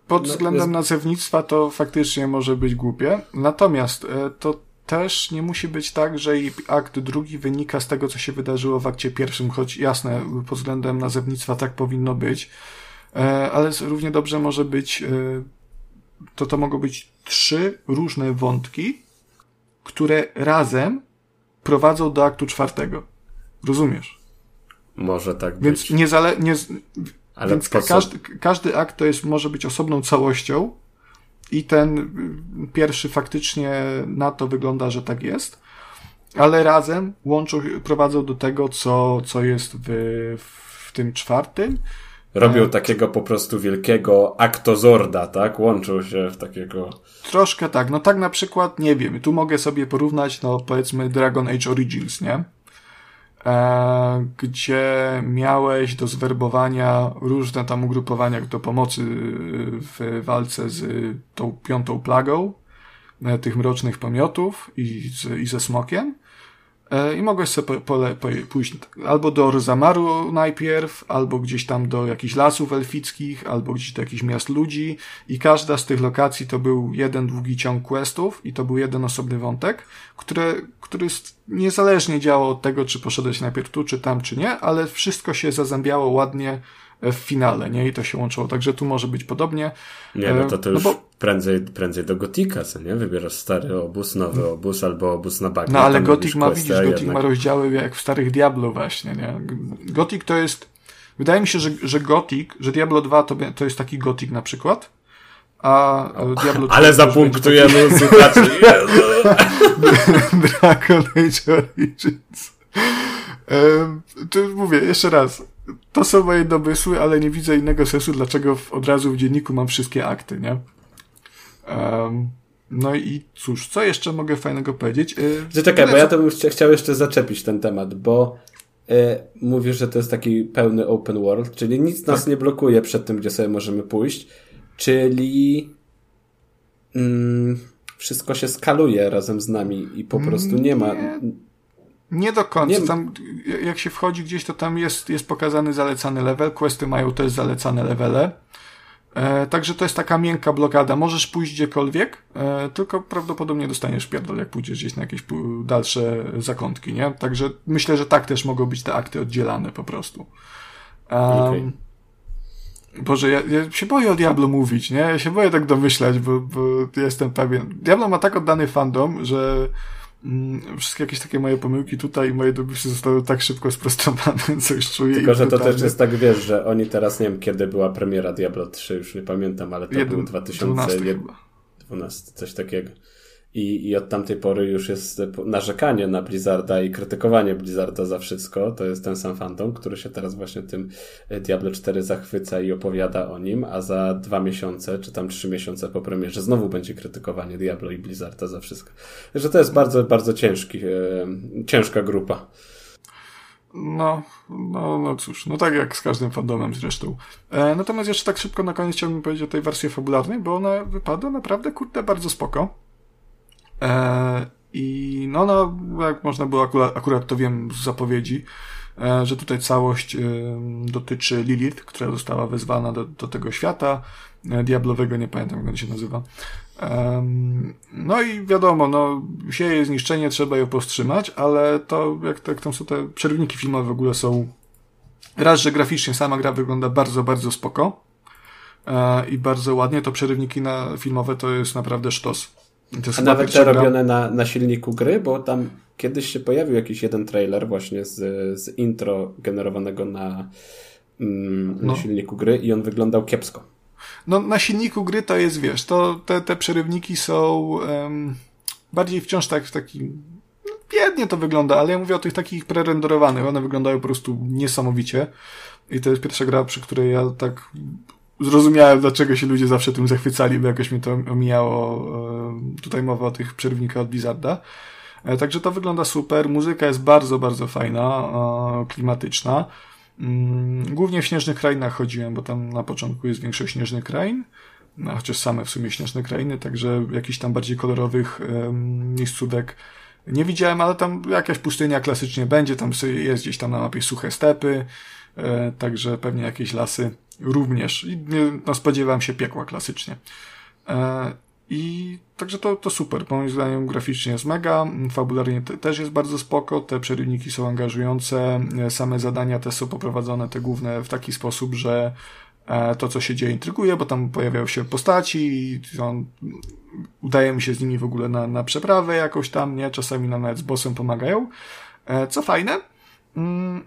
Pod no, względem jest... nazewnictwa to faktycznie może być głupie. Natomiast e, to też nie musi być tak, że akt drugi wynika z tego, co się wydarzyło w akcie pierwszym, choć jasne, pod względem nazewnictwa tak powinno być, ale równie dobrze może być, e, to to mogą być trzy różne wątki, które razem prowadzą do aktu czwartego. Rozumiesz? Może tak Więc być. Niezale nie, ale więc każdy, każdy akt to jest, może być osobną całością, i ten y, pierwszy faktycznie na to wygląda, że tak jest, ale razem łączą, prowadzą do tego, co, co jest w, w tym czwartym. Robią e, takiego po prostu wielkiego aktozorda, tak? Łączą się w takiego. Troszkę tak. No tak na przykład, nie wiem, tu mogę sobie porównać, no powiedzmy Dragon Age Origins, nie? E, gdzie miałeś do zwerbowania różne tam ugrupowania do pomocy w walce z tą piątą plagą e, tych mrocznych pomiotów i, z, i ze smokiem. E, I mogłeś sobie pole, po, pójść albo do Orzamaru najpierw, albo gdzieś tam do jakichś lasów elfickich, albo gdzieś do jakichś miast ludzi. I każda z tych lokacji to był jeden długi ciąg questów i to był jeden osobny wątek, które, który niezależnie działał od tego, czy poszedłeś najpierw tu, czy tam, czy nie, ale wszystko się zazębiało ładnie w finale, nie? I to się łączyło. Także tu może być podobnie. Nie, no to to e, już no bo... prędzej, prędzej do Gotika, co nie? Wybierasz stary obóz, nowy obóz albo obóz na bagnie. No ale Gotik ma, widzisz, Gotik jednak... ma rozdziały jak w starych Diablo właśnie, nie? Gotik to jest, wydaje mi się, że, że Gotik, że Diablo 2 to, to jest taki Gotik na przykład, a Diablo 3 Ale zapunktujemy taki... słuchaczy. Dragon Age Origins. Um, to mówię, jeszcze raz to są moje domysły, ale nie widzę innego sensu, dlaczego w, od razu w dzienniku mam wszystkie akty, nie? Um, no i cóż, co jeszcze mogę fajnego powiedzieć? Yy, Czekaj, bo ja to bym chciał jeszcze zaczepić ten temat, bo yy, mówisz, że to jest taki pełny open world, czyli nic nas tak. nie blokuje przed tym, gdzie sobie możemy pójść, czyli mm, wszystko się skaluje razem z nami i po prostu nie ma... Nie nie do końca. Nie... Tam, jak się wchodzi gdzieś, to tam jest, jest pokazany zalecany level. Questy mają też zalecane levele. E, także to jest taka miękka blokada. Możesz pójść gdziekolwiek, e, tylko prawdopodobnie dostaniesz pierdol, jak pójdziesz gdzieś na jakieś dalsze zakątki, nie? Także myślę, że tak też mogą być te akty oddzielane po prostu. Um, okay. Boże, ja, ja, się boję o Diablo mówić, nie? Ja się boję tak domyślać, bo, bo jestem pewien. Diablo ma tak oddany fandom, że wszystkie jakieś takie moje pomyłki tutaj i moje domysły zostały tak szybko sprostowane, coś czuję. Tylko, że to też jest tak, wiesz, że oni teraz, nie wiem, kiedy była premiera Diablo 3, już nie pamiętam, ale to Jeden, był 2012, coś takiego. I, I od tamtej pory już jest narzekanie na Blizzarda i krytykowanie Blizzarda za wszystko. To jest ten sam fandom, który się teraz właśnie tym e, Diablo 4 zachwyca i opowiada o nim, a za dwa miesiące, czy tam trzy miesiące po premierze znowu będzie krytykowanie Diablo i Blizzarda za wszystko. Że to jest bardzo, bardzo ciężki, e, ciężka grupa. No, no, no cóż, no tak jak z każdym fandomem zresztą. E, natomiast jeszcze tak szybko na koniec chciałbym powiedzieć o tej wersji fabularnej, bo ona wypada naprawdę, kurde, bardzo spoko. E, I no, no, jak można było akurat, akurat to wiem z zapowiedzi, e, że tutaj całość e, dotyczy Lilith, która została wezwana do, do tego świata diablowego, nie pamiętam jak on się nazywa. No i wiadomo, no, sieje zniszczenie, trzeba ją powstrzymać, ale to, jak, jak tam są te przerwniki filmowe w ogóle są raz, że graficznie sama gra wygląda bardzo, bardzo spoko i bardzo ładnie, to przerywniki na filmowe to jest naprawdę sztos. A nawet te robione na, na silniku gry, bo tam kiedyś się pojawił jakiś jeden trailer właśnie z, z intro generowanego na, mm, na no. silniku gry i on wyglądał kiepsko. No na silniku gry to jest, wiesz, to te, te przerywniki są um, bardziej wciąż tak w takim no, biednie to wygląda, ale ja mówię o tych takich prerenderowanych, one wyglądają po prostu niesamowicie i to jest pierwsza gra, przy której ja tak zrozumiałem, dlaczego się ludzie zawsze tym zachwycali, bo jakoś mi to omijało. E, tutaj mowa o tych przerwnikach od Blizzarda. E, także to wygląda super. Muzyka jest bardzo, bardzo fajna, e, klimatyczna. Mm, głównie w śnieżnych krainach chodziłem, bo tam na początku jest większość śnieżnych krain, chociaż same w sumie śnieżne krainy, także jakichś tam bardziej kolorowych miejscówek nie widziałem, ale tam jakaś pustynia klasycznie będzie, tam jest gdzieś tam na mapie suche stepy, także pewnie jakieś lasy również. I, no, spodziewałem się piekła klasycznie. E, I także to, to super. Moim zdaniem graficznie jest mega, fabularnie te, też jest bardzo spoko, te przerywniki są angażujące, e, same zadania też są poprowadzone, te główne, w taki sposób, że e, to, co się dzieje, intryguje, bo tam pojawiają się postaci i on, udaje mi się z nimi w ogóle na, na przeprawę jakoś tam, nie? Czasami nawet z bossem pomagają, e, co fajne. Mm,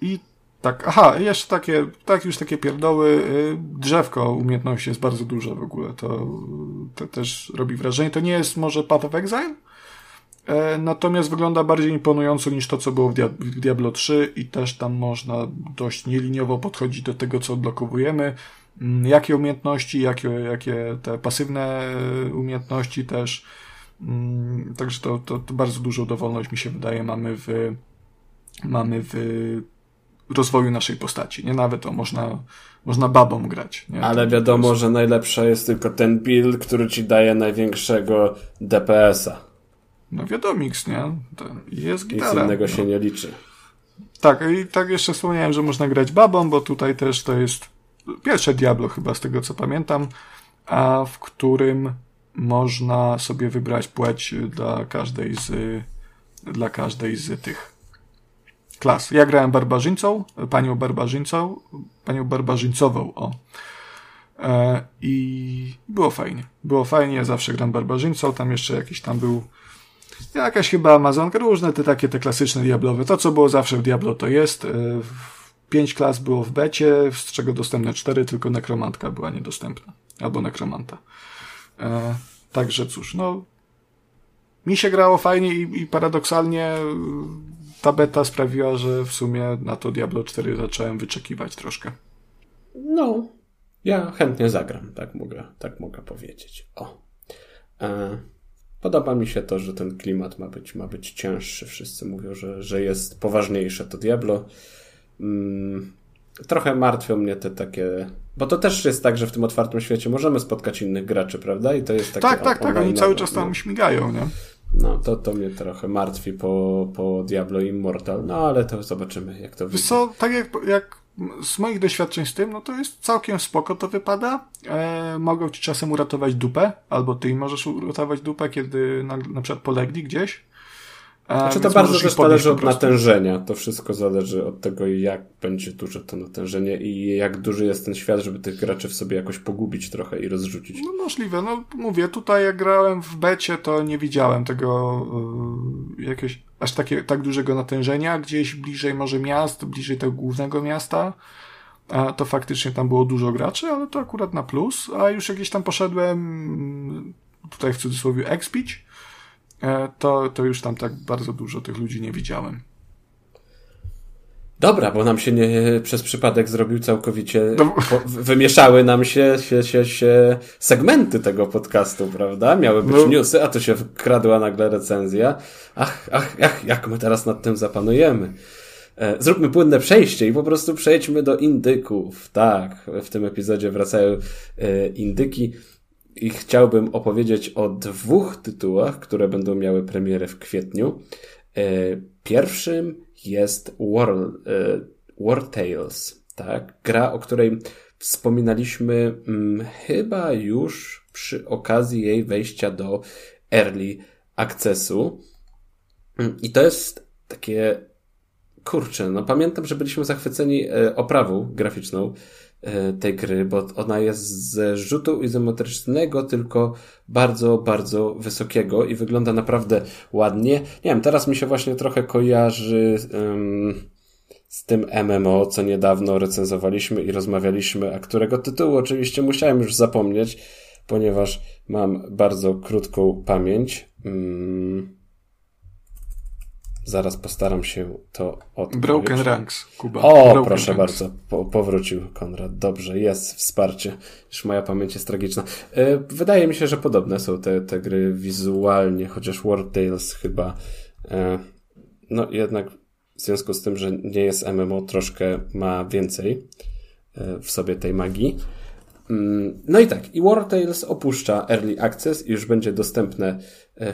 I tak, aha, jeszcze takie, tak już takie pierdoły. Y, drzewko umiejętności jest bardzo duże w ogóle. To, to też robi wrażenie. To nie jest może Path of Exile, e, natomiast wygląda bardziej imponująco niż to, co było w Diablo 3 i też tam można dość nieliniowo podchodzić do tego, co odblokowujemy. Mm, jakie umiejętności, jakie, jakie te pasywne umiejętności też. Mm, także to, to, to bardzo dużą dowolność mi się wydaje mamy w, mamy w rozwoju naszej postaci. Nie nawet to można, można babą grać. Nie? Ale wiadomo, że najlepsza jest tylko ten build, który ci daje największego DPS-a. No wiadomix, nie? To jest gitara. Nic innego no. się nie liczy. Tak, i tak jeszcze wspomniałem, że można grać babą, bo tutaj też to jest pierwsze Diablo chyba z tego co pamiętam, a w którym można sobie wybrać płeć dla każdej z dla każdej z tych klas. Ja grałem barbarzyńcą, panią barbarzyńcą, panią barbarzyńcową, o. E, I było fajnie. Było fajnie, ja zawsze gram barbarzyńcą, tam jeszcze jakiś tam był jakaś chyba Amazonka, różne te takie, te klasyczne diablowe. To, co było zawsze w Diablo, to jest. E, pięć klas było w becie, z czego dostępne cztery, tylko nekromantka była niedostępna. Albo nekromanta. E, także cóż, no, mi się grało fajnie i, i paradoksalnie ta beta sprawiła, że w sumie na to Diablo 4 zacząłem wyczekiwać troszkę. No, ja chętnie zagram, tak mogę, tak mogę powiedzieć. O. E, podoba mi się to, że ten klimat ma być, ma być cięższy. Wszyscy mówią, że, że jest poważniejsze to Diablo. Mm, trochę martwią mnie te takie. Bo to też jest tak, że w tym otwartym świecie możemy spotkać innych graczy, prawda? I to jest takie. Tak, tak, tak. Oni cały czas tam no. śmigają, nie? No, to, to mnie trochę martwi po, po Diablo Immortal, no ale to zobaczymy, jak to wyjdzie. co, tak jak, jak z moich doświadczeń z tym, no to jest całkiem spoko to wypada. E, mogą ci czasem uratować dupę, albo ty możesz uratować dupę, kiedy na, na przykład polegli gdzieś. Znaczy to bardzo też zależy od natężenia. To wszystko zależy od tego, jak będzie duże to natężenie i jak duży jest ten świat, żeby tych graczy w sobie jakoś pogubić trochę i rozrzucić. No możliwe. No mówię, tutaj jak grałem w becie, to nie widziałem tego yy, jakiegoś aż takie, tak dużego natężenia. Gdzieś bliżej może miast, bliżej tego głównego miasta, a to faktycznie tam było dużo graczy, ale to akurat na plus. A już jakieś tam poszedłem mm, tutaj w cudzysłowie expić, to, to już tam tak bardzo dużo tych ludzi nie widziałem. Dobra, bo nam się nie przez przypadek zrobił całkowicie. No. Wymieszały nam się, się, się, się segmenty tego podcastu, prawda? Miały być no. newsy, a tu się wkradła nagle recenzja. Ach, ach, ach, jak my teraz nad tym zapanujemy. E, zróbmy płynne przejście i po prostu przejdźmy do indyków. Tak, w tym epizodzie wracają e, indyki i chciałbym opowiedzieć o dwóch tytułach, które będą miały premierę w kwietniu. E, pierwszym jest War, e, War Tales, tak? Gra, o której wspominaliśmy hmm, chyba już przy okazji jej wejścia do Early Accessu. I to jest takie kurczę, no pamiętam, że byliśmy zachwyceni e, oprawą graficzną tej gry, bo ona jest z rzutu izometrycznego, tylko bardzo, bardzo wysokiego i wygląda naprawdę ładnie. Nie wiem, teraz mi się właśnie trochę kojarzy um, z tym MMO, co niedawno recenzowaliśmy i rozmawialiśmy, a którego tytułu oczywiście musiałem już zapomnieć, ponieważ mam bardzo krótką pamięć. Um, Zaraz postaram się to odkryć. Broken Ranks, Kuba. O, Broken proszę Ranks. bardzo, po, powrócił Konrad. Dobrze, jest wsparcie. Już moja pamięć jest tragiczna. E, wydaje mi się, że podobne są te, te gry wizualnie, chociaż War Tales chyba e, no jednak w związku z tym, że nie jest MMO, troszkę ma więcej e, w sobie tej magii. Mm, no i tak, i War Tales opuszcza Early Access i już będzie dostępne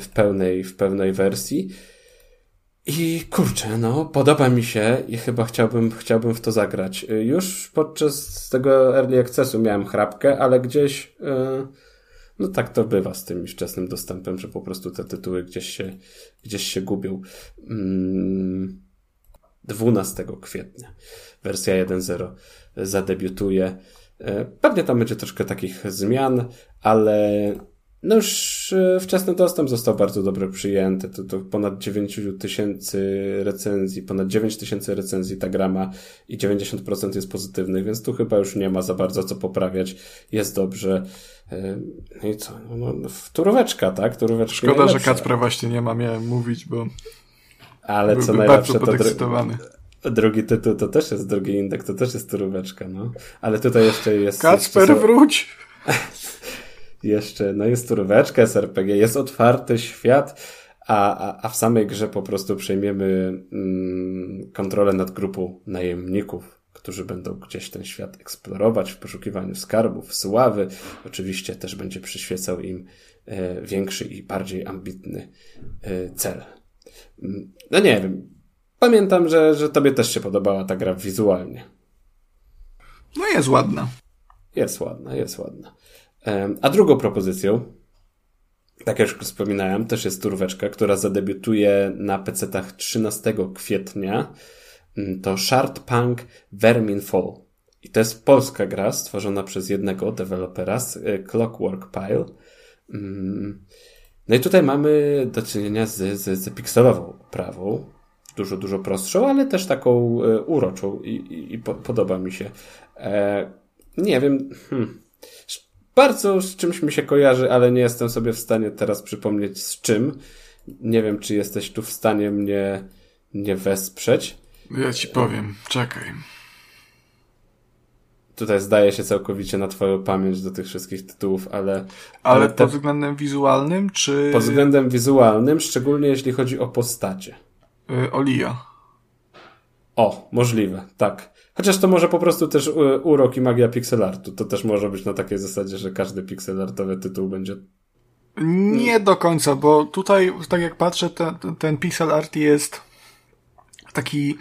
w pełnej, w pełnej wersji. I kurczę, no, podoba mi się i chyba chciałbym, chciałbym w to zagrać. E, już podczas tego Early Accessu miałem chrapkę, ale gdzieś, yy, no tak to bywa z tym wczesnym dostępem, że po prostu te tytuły gdzieś się, gdzieś się gubią. Yy, 12 kwietnia wersja 1.0 zadebiutuje. E, pewnie tam będzie troszkę takich zmian, ale no już e, wczesny dostęp został bardzo dobrze przyjęty. To, to ponad 9 tysięcy recenzji, ponad 9 tysięcy recenzji ta grama i 90% jest pozytywnych, więc tu chyba już nie ma za bardzo co poprawiać. Jest dobrze. E, no i co? No, no, turóweczka, tak? Turóweczka Szkoda, najlepsza. że Kacpra właśnie nie ma, miałem mówić, bo ale co najlepsze, to drugi tytuł to też jest drugi indek, to też jest turóweczka, no. Ale tutaj jeszcze jest... Kacper, jeszcze wróć! jeszcze, no jest turóweczka, jest RPG, jest otwarty świat, a, a, a w samej grze po prostu przejmiemy mm, kontrolę nad grupą najemników, którzy będą gdzieś ten świat eksplorować w poszukiwaniu skarbów, sławy. Oczywiście też będzie przyświecał im e, większy i bardziej ambitny e, cel. Mm, no nie wiem, Pamiętam, że, że tobie też się podobała ta gra wizualnie. No jest ładna. Jest ładna, jest ładna. A drugą propozycją, tak jak już wspominałem, też jest turweczka, która zadebiutuje na PC-tach 13 kwietnia. Mm, to Shard Punk Vermin Fall. I to jest polska gra stworzona przez jednego dewelopera e, Clockwork Pile. Mm. No i tutaj mamy do czynienia z, z, z pikselową prawą dużo, dużo prostszą, ale też taką e, uroczą i, i, i po, podoba mi się. E, nie wiem, hmm. Bardzo z czymś mi się kojarzy, ale nie jestem sobie w stanie teraz przypomnieć z czym. Nie wiem, czy jesteś tu w stanie mnie, mnie wesprzeć. Ja ci powiem, czekaj. Tutaj zdaje się całkowicie na twoją pamięć do tych wszystkich tytułów, ale... Ale, ale te... pod względem wizualnym, czy... Pod względem wizualnym, szczególnie jeśli chodzi o postacie. Y, Olia. O, możliwe, tak. Chociaż to może po prostu też y, urok i magia pixelartu. To też może być na takiej zasadzie, że każdy pixelartowy tytuł będzie. Nie do końca, bo tutaj, tak jak patrzę, ten, ten pixel art jest taki.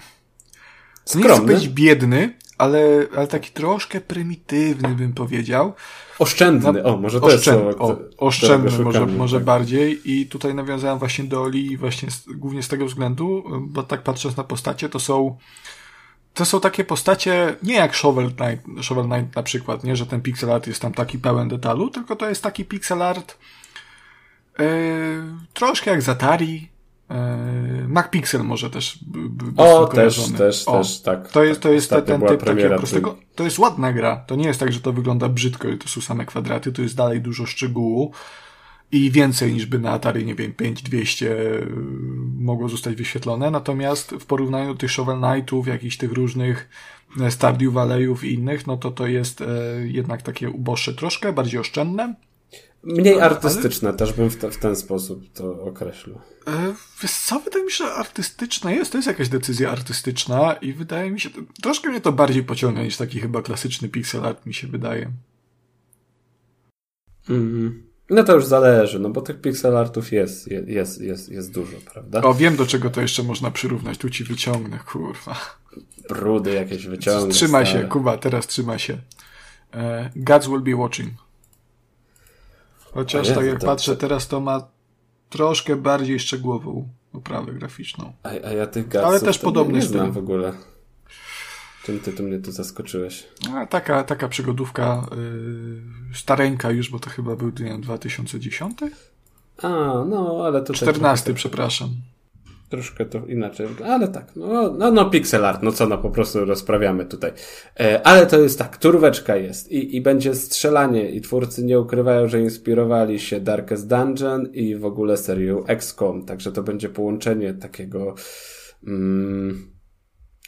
Skromny. Nie chcę być biedny, ale, ale taki troszkę prymitywny, bym powiedział. Oszczędny, o, może oszczędny, jest słowo, o, Oszczędny szukamy, może, może tak. bardziej i tutaj nawiązałem właśnie do Oli właśnie z, głównie z tego względu, bo tak patrząc na postacie, to są to są takie postacie, nie jak Shovel Knight, Shovel Knight na przykład, nie, że ten pixel art jest tam taki pełen detalu, tylko to jest taki pixel art yy, troszkę jak z Atari, E, MacPixel może też O, też, też, o, też, tak. To jest, to jest ten, ten typ takiego prostego. To jest ładna gra. To nie jest tak, że to wygląda brzydko i to są same kwadraty. To jest dalej dużo szczegółu i więcej niż by na Atari, nie wiem, 5200 e, mogło zostać wyświetlone. Natomiast w porównaniu do tych Shovel Knightów, jakichś tych różnych e, Stardew Valleyów i innych, no to to jest jednak takie uboższe troszkę, bardziej oszczędne. Mniej artystyczne ale... też bym w, te, w, ten sposób to określił. E, wiesz co, wydaje mi się, że artystyczne jest. To jest jakaś decyzja artystyczna i wydaje mi się, troszkę mnie to bardziej pociąga niż taki chyba klasyczny pixel art mi się wydaje. Mm. No to już zależy, no bo tych pixel artów jest, jest, jest, jest dużo, prawda? O, wiem do czego to jeszcze można przyrównać. Tu ci wyciągnę, kurwa. Brudy jakieś wyciągnę. Trzymaj się, Kuba, teraz trzyma się. Uh, Gods will be watching. Chociaż tak jak to, patrzę teraz, to ma troszkę bardziej szczegółową oprawę graficzną. A, a ja tych Ale też podobny nie znam w ogóle. Czym ty tu mnie tu zaskoczyłeś? A, taka, taka przygodówka yy, stareńka już, bo to chyba był nie wiem, 2010? A, no, ale to 14, tak... przepraszam troszkę to inaczej, ale tak, no, no, no pixel art, no co, no po prostu rozprawiamy tutaj. E, ale to jest tak, turweczka jest i, i będzie strzelanie i twórcy nie ukrywają, że inspirowali się Darkest Dungeon i w ogóle serią XCOM, także to będzie połączenie takiego mm,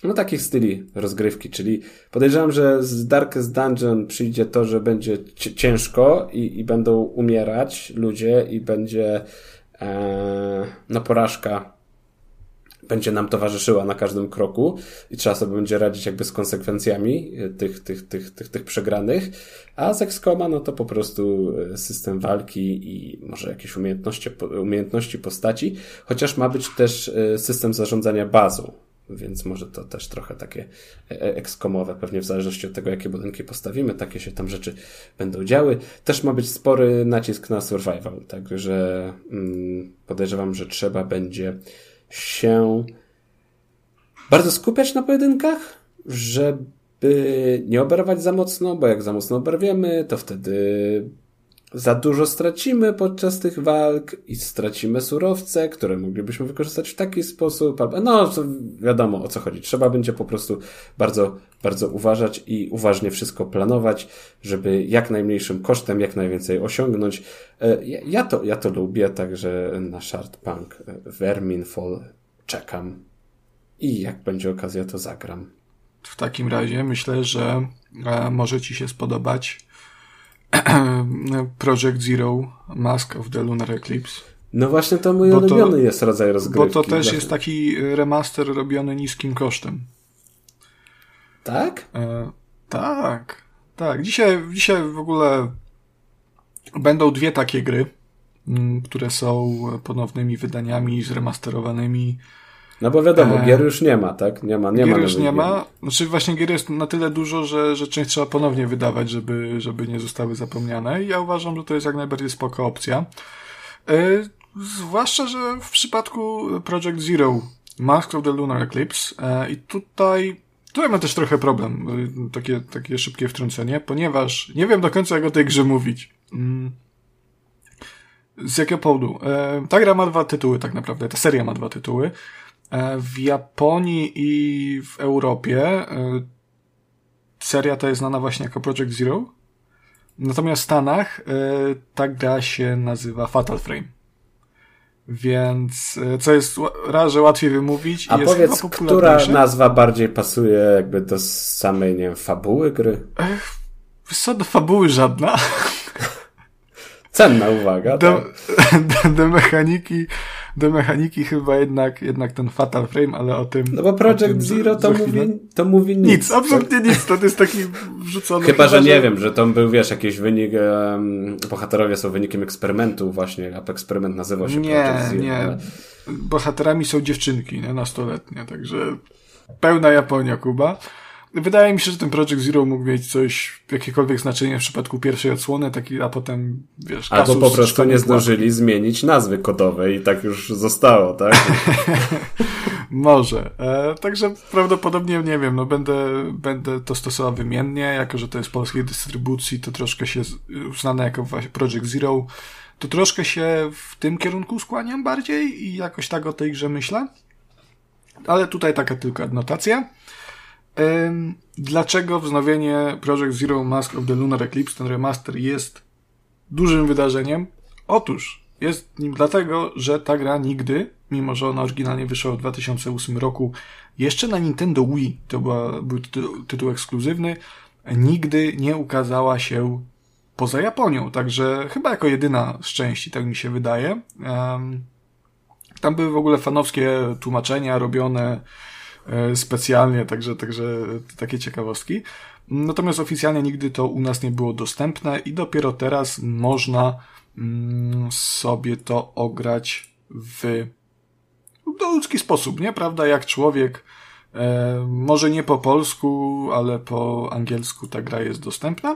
no takich styli rozgrywki, czyli podejrzewam, że z Darkest Dungeon przyjdzie to, że będzie ciężko i, i będą umierać ludzie i będzie e, no porażka będzie nam towarzyszyła na każdym kroku i trzeba sobie będzie radzić jakby z konsekwencjami tych, tych, tych, tych, tych przegranych, a z XCOMa no to po prostu system walki i może jakieś umiejętności, umiejętności postaci, chociaż ma być też system zarządzania bazą, więc może to też trochę takie ekskomowe, pewnie w zależności od tego, jakie budynki postawimy, takie się tam rzeczy będą działy. Też ma być spory nacisk na survival, także mm, podejrzewam, że trzeba będzie się bardzo skupiać na pojedynkach, żeby nie oberwać za mocno, bo jak za mocno oberwiemy, to wtedy za dużo stracimy podczas tych walk i stracimy surowce, które moglibyśmy wykorzystać w taki sposób. No, wiadomo o co chodzi. Trzeba będzie po prostu bardzo, bardzo uważać i uważnie wszystko planować, żeby jak najmniejszym kosztem jak najwięcej osiągnąć. E, ja to, ja to lubię, także na Shard Punk e, Verminfall czekam i jak będzie okazja, to zagram. W takim razie myślę, że e, może Ci się spodobać Project Zero Mask of the Lunar Eclipse. No właśnie to mój bo ulubiony to, jest rodzaj rozgrywki. Bo to też jest taki remaster robiony niskim kosztem. Tak? E, tak, tak. Dzisiaj, dzisiaj w ogóle będą dwie takie gry, mm, które są ponownymi wydaniami zremasterowanymi no bo wiadomo, e... gier już nie ma, tak? Nie ma, nie gier ma już nie ma. Znaczy właśnie gier jest na tyle dużo, że, że część trzeba ponownie wydawać, żeby, żeby nie zostały zapomniane. I ja uważam, że to jest jak najbardziej spoko opcja. E... Zwłaszcza, że w przypadku Project Zero, Mask of the Lunar Eclipse e... i tutaj Tutaj mam też trochę problem, takie, takie szybkie wtrącenie, ponieważ nie wiem do końca jak o tej grze mówić. Mm. Z jakiego powodu? Ta gra ma dwa tytuły tak naprawdę, ta seria ma dwa tytuły. E, w Japonii i w Europie e, seria ta jest znana właśnie jako Project Zero. Natomiast w Stanach e, ta gra się nazywa Fatal Frame. Więc co jest raz, że łatwiej wymówić. A powiedz, która nazwa bardziej pasuje jakby do samej, nie wiem, fabuły gry? Ech, co, do fabuły żadna. Cenna uwaga. Do, tak. do, do mechaniki do mechaniki chyba jednak, jednak ten Fatal Frame, ale o tym... No bo Project Zero to mówi, to mówi nic. Nic, absolutnie nic, to jest taki wrzucony... Chyba, chyba że, że nie wiem, że to był, wiesz, jakiś wynik, um, bohaterowie są wynikiem eksperymentu właśnie, a eksperyment nazywał się nie, Project Zero. Nie, nie. Bohaterami są dziewczynki, nie, nastoletnie, także pełna Japonia, Kuba. Wydaje mi się, że ten Project Zero mógł mieć coś, jakiekolwiek znaczenie w przypadku pierwszej odsłony, taki, a potem, wiesz, Albo po prostu nie zdążyli zmienić nazwy kodowej i tak już zostało, tak? Może. E, także prawdopodobnie, nie wiem, no będę, będę to stosował wymiennie, jako że to jest polskiej dystrybucji, to troszkę się uznane jako właśnie Project Zero, to troszkę się w tym kierunku skłaniam bardziej i jakoś tak o tej grze myślę. Ale tutaj taka tylko adnotacja. Dlaczego wznowienie Project Zero Mask of the Lunar Eclipse, ten remaster jest dużym wydarzeniem? Otóż jest nim dlatego, że ta gra nigdy, mimo że ona oryginalnie wyszła w 2008 roku, jeszcze na Nintendo Wii, to była, był tytuł, tytuł ekskluzywny, nigdy nie ukazała się poza Japonią, także chyba jako jedyna z części, tak mi się wydaje. Um, tam były w ogóle fanowskie tłumaczenia robione, specjalnie, także, także takie ciekawostki. Natomiast oficjalnie nigdy to u nas nie było dostępne i dopiero teraz można mm, sobie to ograć w ludzki sposób, nie? Prawda? Jak człowiek, e, może nie po polsku, ale po angielsku ta gra jest dostępna.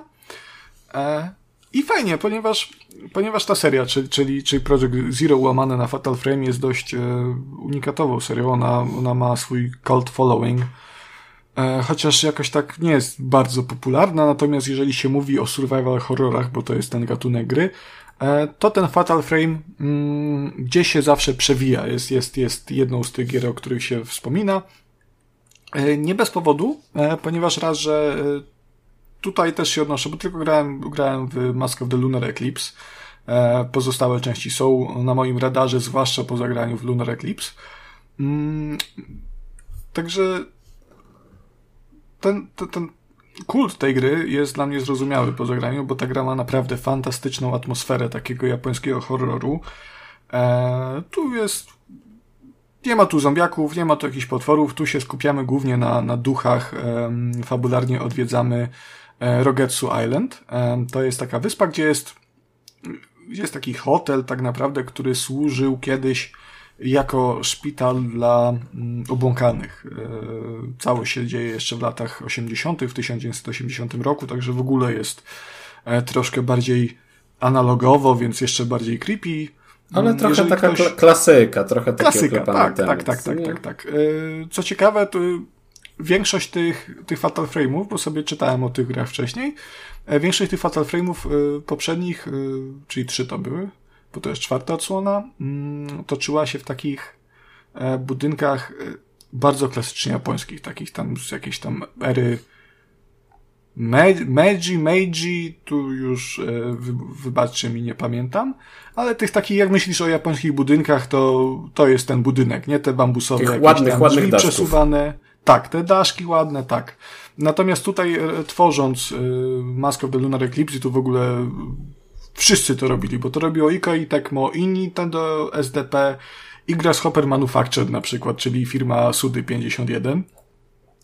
E, I fajnie, ponieważ ponieważ ta seria, czyli, czyli, czyli Project Zero łamane na Fatal Frame jest dość e, unikatową serią. Ona, ona ma swój cult following. E, chociaż jakoś tak nie jest bardzo popularna, natomiast jeżeli się mówi o survival horrorach, bo to jest ten gatunek gry, e, to ten Fatal Frame mm, gdzieś się zawsze przewija. Jest, jest, jest jedną z tych gier, o których się wspomina. E, nie bez powodu, e, ponieważ raz, że e, tutaj też się odnoszę, bo tylko grałem, grałem w Mask of the Lunar Eclipse. E, pozostałe części są na moim radarze, zwłaszcza po zagraniu w Lunar Eclipse. Mm, także ten, ten, ten kult tej gry jest dla mnie zrozumiały po zagraniu, bo ta gra ma naprawdę fantastyczną atmosferę takiego japońskiego horroru. E, tu jest nie ma tu zombiaków, nie ma tu jakichś potworów, tu się skupiamy głównie na, na duchach, fabularnie odwiedzamy Rogetsu Island. Um, to jest taka wyspa, gdzie jest, gdzie jest taki hotel tak naprawdę, który służył kiedyś jako szpital dla mm, obłąkanych. E, całość się dzieje jeszcze w latach 80., w 1980 roku, także w ogóle jest e, troszkę bardziej analogowo, więc jeszcze bardziej creepy. Ale mm, trochę taka ktoś... klasyka, trochę takie klasyka, tak, tak, tak, tak, tak, tak, tak. Co ciekawe, to większość tych, tych Fatal Frame'ów, bo sobie czytałem o tych grach wcześniej, e, większość tych Fatal Frame'ów poprzednich, czyli trzy to były, bo to jest czwarta odsłona, mm, toczyła się w takich e, budynkach e, bardzo klasycznie japońskich, takich tam z jakiejś tam ery Meiji, Meiji, tu już e, wybaczcie mi, nie pamiętam, ale tych takich, jak myślisz o japońskich budynkach, to, to jest ten budynek, nie te bambusowe, jakieś ładnych, tam ładnych przesuwane. Tak, te daszki ładne, tak. Natomiast tutaj tworząc Mask of the Lunar Eclipse, tu w ogóle Wszyscy to robili, bo to robiło i Koei Tecmo, i Nintendo SDP, i Grasshopper na przykład, czyli firma Sudy 51.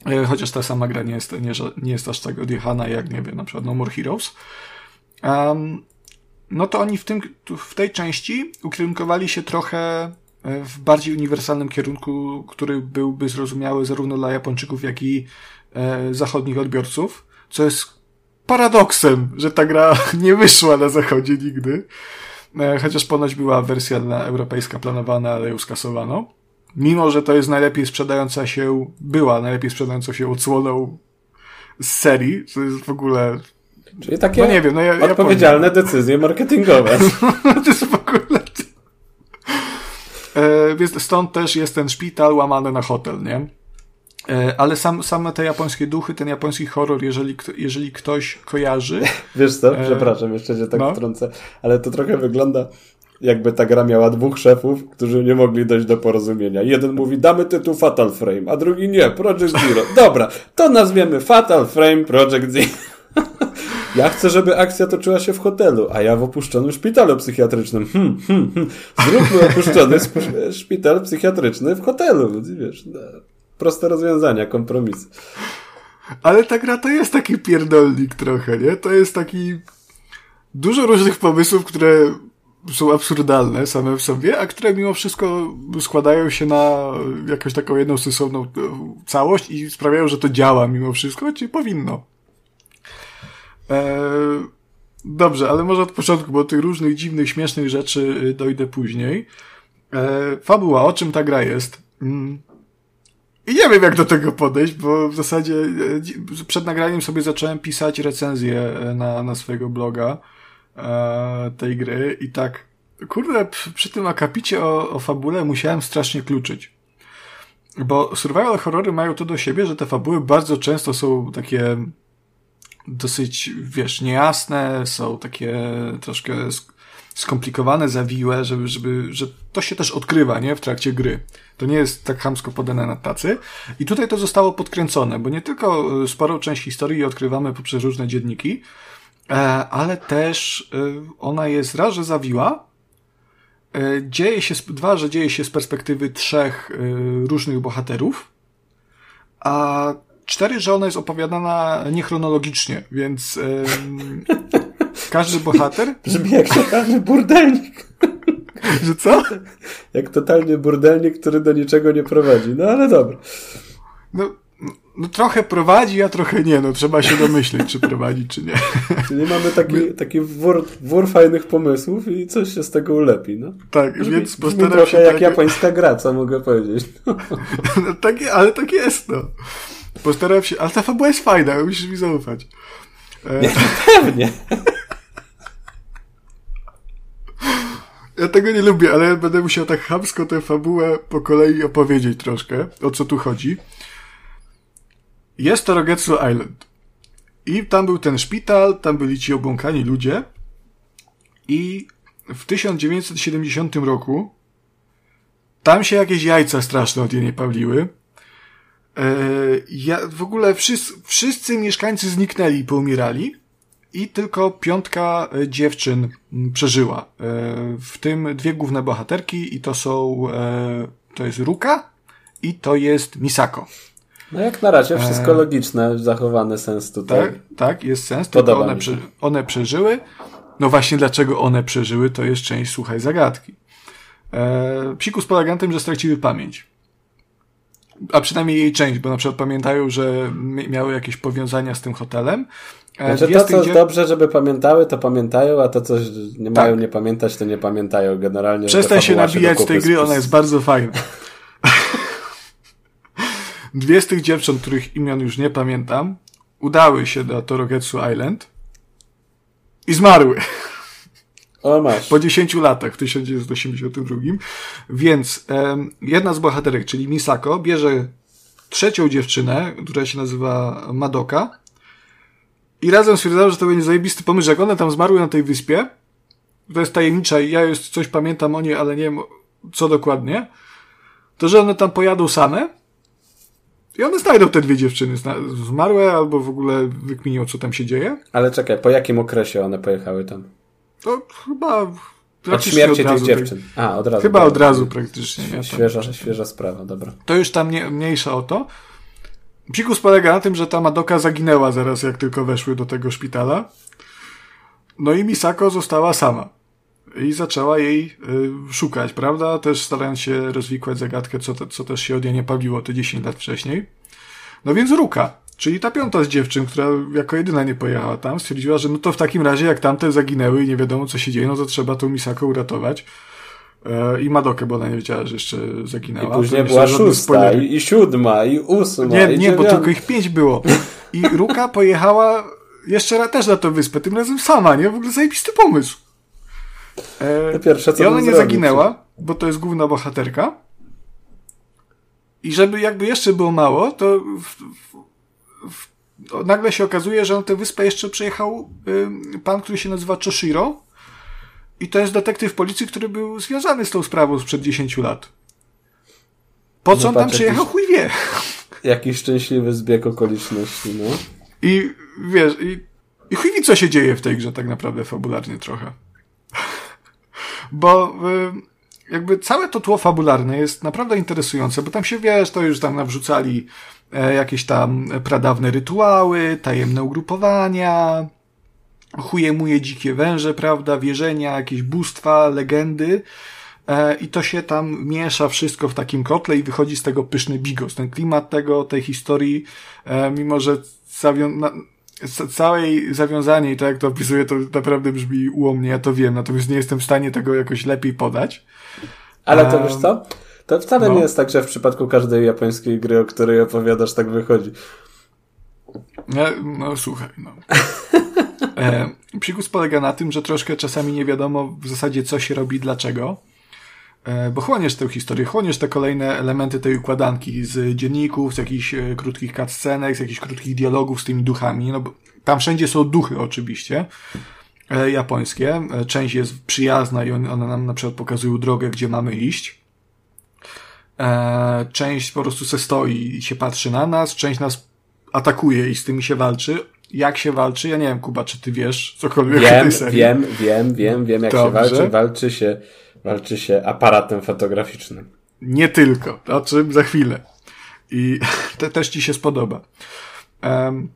E, chociaż ta sama gra nie jest, nie, nie jest aż tak odjechana jak, nie wiem, na przykład No More Heroes. Um, no to oni w, tym, w tej części ukierunkowali się trochę e, w bardziej uniwersalnym kierunku, który byłby zrozumiały zarówno dla Japończyków, jak i e, zachodnich odbiorców, co jest paradoksem, że ta gra nie wyszła na zachodzie nigdy. E, chociaż ponoć była wersja dla europejska planowana, ale ją skasowano. Mimo, że to jest najlepiej sprzedająca się, była najlepiej sprzedającą się odsłoną z serii, to jest w ogóle... Czyli takie no nie wiem, no ja, odpowiedzialne ja decyzje marketingowe. to jest w ogóle... E, więc stąd też jest ten szpital łamany na hotel, nie? E, ale sam, same te japońskie duchy, ten japoński horror, jeżeli, jeżeli ktoś kojarzy. Wiesz co, e, przepraszam, jeszcze cię tak no. wtrącę, ale to trochę wygląda jakby ta gra miała dwóch szefów, którzy nie mogli dojść do porozumienia. Jeden mówi, damy tytuł Fatal Frame, a drugi nie, Project Zero. Dobra, to nazwiemy Fatal Frame Project Zero. Ja chcę, żeby akcja toczyła się w hotelu, a ja w opuszczonym szpitalu psychiatrycznym. Hmm, hmm, hmm. Zróbmy opuszczony szpital psychiatryczny w hotelu. Wiesz, no proste rozwiązania, kompromis. Ale ta gra to jest taki pierdolnik trochę, nie? To jest taki dużo różnych pomysłów, które są absurdalne same w sobie, a które mimo wszystko składają się na jakąś taką jedną sensowną e, całość i sprawiają, że to działa mimo wszystko, czyli powinno. Eee, dobrze, ale może od początku, bo tych różnych dziwnych, śmiesznych rzeczy y, dojdę później. Eee, fabuła, o czym ta gra jest? Mm. I nie wiem, jak do tego podejść, bo w zasadzie e, przed nagraniem sobie zacząłem pisać recenzję e, na, na swojego bloga e, tej gry i tak, kurde, przy tym akapicie o, o fabule musiałem strasznie kluczyć. Bo survival horrory mają to do siebie, że te fabuły bardzo często są takie dosyć, wiesz, niejasne, są takie troszkę skomplikowane, zawiłe, żeby, żeby, że to się też odkrywa, nie? W trakcie gry. To nie jest tak hamsko podane na tacy. I tutaj to zostało podkręcone, bo nie tylko e, sporą część historii odkrywamy poprzez różne dzienniki, e, ale też e, ona jest raz, że zawiła, dzieje się, dwa, że dzieje się z perspektywy trzech różnych bohaterów, a cztery, że ona jest opowiadana niechronologicznie, więc każdy bohater... Brzmi jak totalny burdelnik. Że co? Jak totalny burdelnik, który do niczego nie prowadzi. No ale dobra. No, no trochę prowadzi, a trochę nie. No trzeba się domyśleć, czy prowadzi, czy nie. Czyli mamy taki, taki wór, wór fajnych pomysłów i coś się z tego ulepi. No. Tak, brzmi, więc postaram trochę się... jak tak... japońska gra, co mogę powiedzieć. No. no tak, ale tak jest, no. Postaram się, ale ta fabuła jest fajna, musisz mi zaufać. Nie, pewnie. Ja tego nie lubię, ale będę musiał tak chamsko tę fabułę po kolei opowiedzieć troszkę, o co tu chodzi. Jest to Rogetsu Island. I tam był ten szpital, tam byli ci obłąkani ludzie. I w 1970 roku tam się jakieś jajca straszne od nie paliły. Eee, ja, w ogóle wszyscy, wszyscy mieszkańcy zniknęli i poumierali i tylko piątka e, dziewczyn przeżyła. E, w tym dwie główne bohaterki i to są, e, To jest Ruka i to jest Misako. No jak na razie wszystko e... logiczne, zachowany sens tutaj. Tak, tak jest sens, Podoba tylko one, prze, one przeżyły. No właśnie dlaczego one przeżyły, to jest część Słuchaj Zagadki. E, psikus polega na tym, że straciły pamięć. A przynajmniej jej część, bo na przykład pamiętają, że miały jakieś powiązania z tym hotelem. E, znaczy to, co gdzie... dobrze, żeby pamiętały, to pamiętają, a to, co nie mają tak. nie pamiętać, to nie pamiętają generalnie. Przestań się nabijać z tej gry, ona jest bardzo fajna. Dwie z tych dziewcząt, których imion już nie pamiętam, udały się do Torogetsu Island i zmarły. O, masz. Po 10 latach, w 1982. Więc um, jedna z bohaterek, czyli Misako, bierze trzecią dziewczynę, która się nazywa Madoka i razem stwierdzają, że to będzie zajebisty pomysł, jak one tam zmarły na tej wyspie, to jest tajemnicza i ja już coś pamiętam o niej, ale nie wiem co dokładnie, to że one tam pojadą same i one znajdą te dwie dziewczyny zmarłe albo w ogóle wykminią, co tam się dzieje. Ale czekaj, po jakim okresie one pojechały tam? To chyba od śmierci od tych dziewczyn. A, od razu. Chyba dobra. od razu praktycznie. Świeża, świeża sprawa, dobra. To już tam nie, mniejsza o to. Psikus polega na tym, że ta Madoka zaginęła zaraz, jak tylko weszły do tego szpitala. No i Misako została sama. I zaczęła jej y, szukać, prawda? Też starając się rozwikłać zagadkę, co, te, co też się od niej nie paliło te 10 lat wcześniej. No więc Ruka, czyli ta piąta z dziewczyn, która jako jedyna nie pojechała tam, stwierdziła, że no to w takim razie, jak tamte zaginęły i nie wiadomo co się dzieje, no to trzeba tą Misako uratować. E, I Madokę, bo ona nie wiedziała, że jeszcze zaginęła. I później była szósta, i, i, siódma, i ósma. Nie, i nie, bo tylko ich pięć było. I Ruka pojechała jeszcze raz też na tę wyspę, tym razem sama, nie? W ogóle zajebisty pomysł. E, to pierwsze, co I ona nie zrobić. zaginęła, bo to jest główna bohaterka. I żeby jakby jeszcze było mało, to w, w, nagle się okazuje, że na tę wyspę jeszcze przyjechał y, pan, który się nazywa Choshiro i to jest detektyw policji, który był związany z tą sprawą sprzed 10 lat. Po co no on tam przyjechał, jakiś, chuj wie. Jakiś szczęśliwy zbieg okoliczności, no. I wiesz, i, i chuj wie, co się dzieje w tej grze tak naprawdę fabularnie trochę. Bo y, jakby całe to tło fabularne jest naprawdę interesujące, bo tam się, wiesz, to już tam nawrzucali jakieś tam pradawne rytuały, tajemne ugrupowania, chujemuje dzikie węże, prawda, wierzenia, jakieś bóstwa, legendy e, i to się tam miesza wszystko w takim kotle i wychodzi z tego pyszny bigos. Ten klimat tego, tej historii, e, mimo że zawią- całej zawiązanie i to jak to opisuję, to naprawdę brzmi ułomnie, ja to wiem, natomiast nie jestem w stanie tego jakoś lepiej podać. Ale to wiesz co? To wcale no. nie jest tak, że w przypadku każdej japońskiej gry, o której opowiadasz, tak wychodzi. No, no słuchaj, no. E, psikus polega na tym, że troszkę czasami nie wiadomo w zasadzie co się robi, dlaczego. E, bo chłoniesz tę historię, chłoniesz te kolejne elementy tej układanki z dzienników, z jakichś e, krótkich cutscenek, z jakichś krótkich dialogów z tymi duchami. No bo tam wszędzie są duchy oczywiście e, japońskie. Część jest przyjazna i one nam na przykład pokazują drogę, gdzie mamy iść. Część po prostu se stoi i się patrzy na nas, część nas atakuje i z tymi się walczy jak się walczy. Ja nie wiem, Kuba, czy ty wiesz cokolwiek wiem, o tej serii? Wiem, wiem, wiem, wiem, jak Dobrze. się walczy. Walczy się, walczy się aparatem fotograficznym. Nie tylko, o czym za chwilę. I to też ci się spodoba. Um,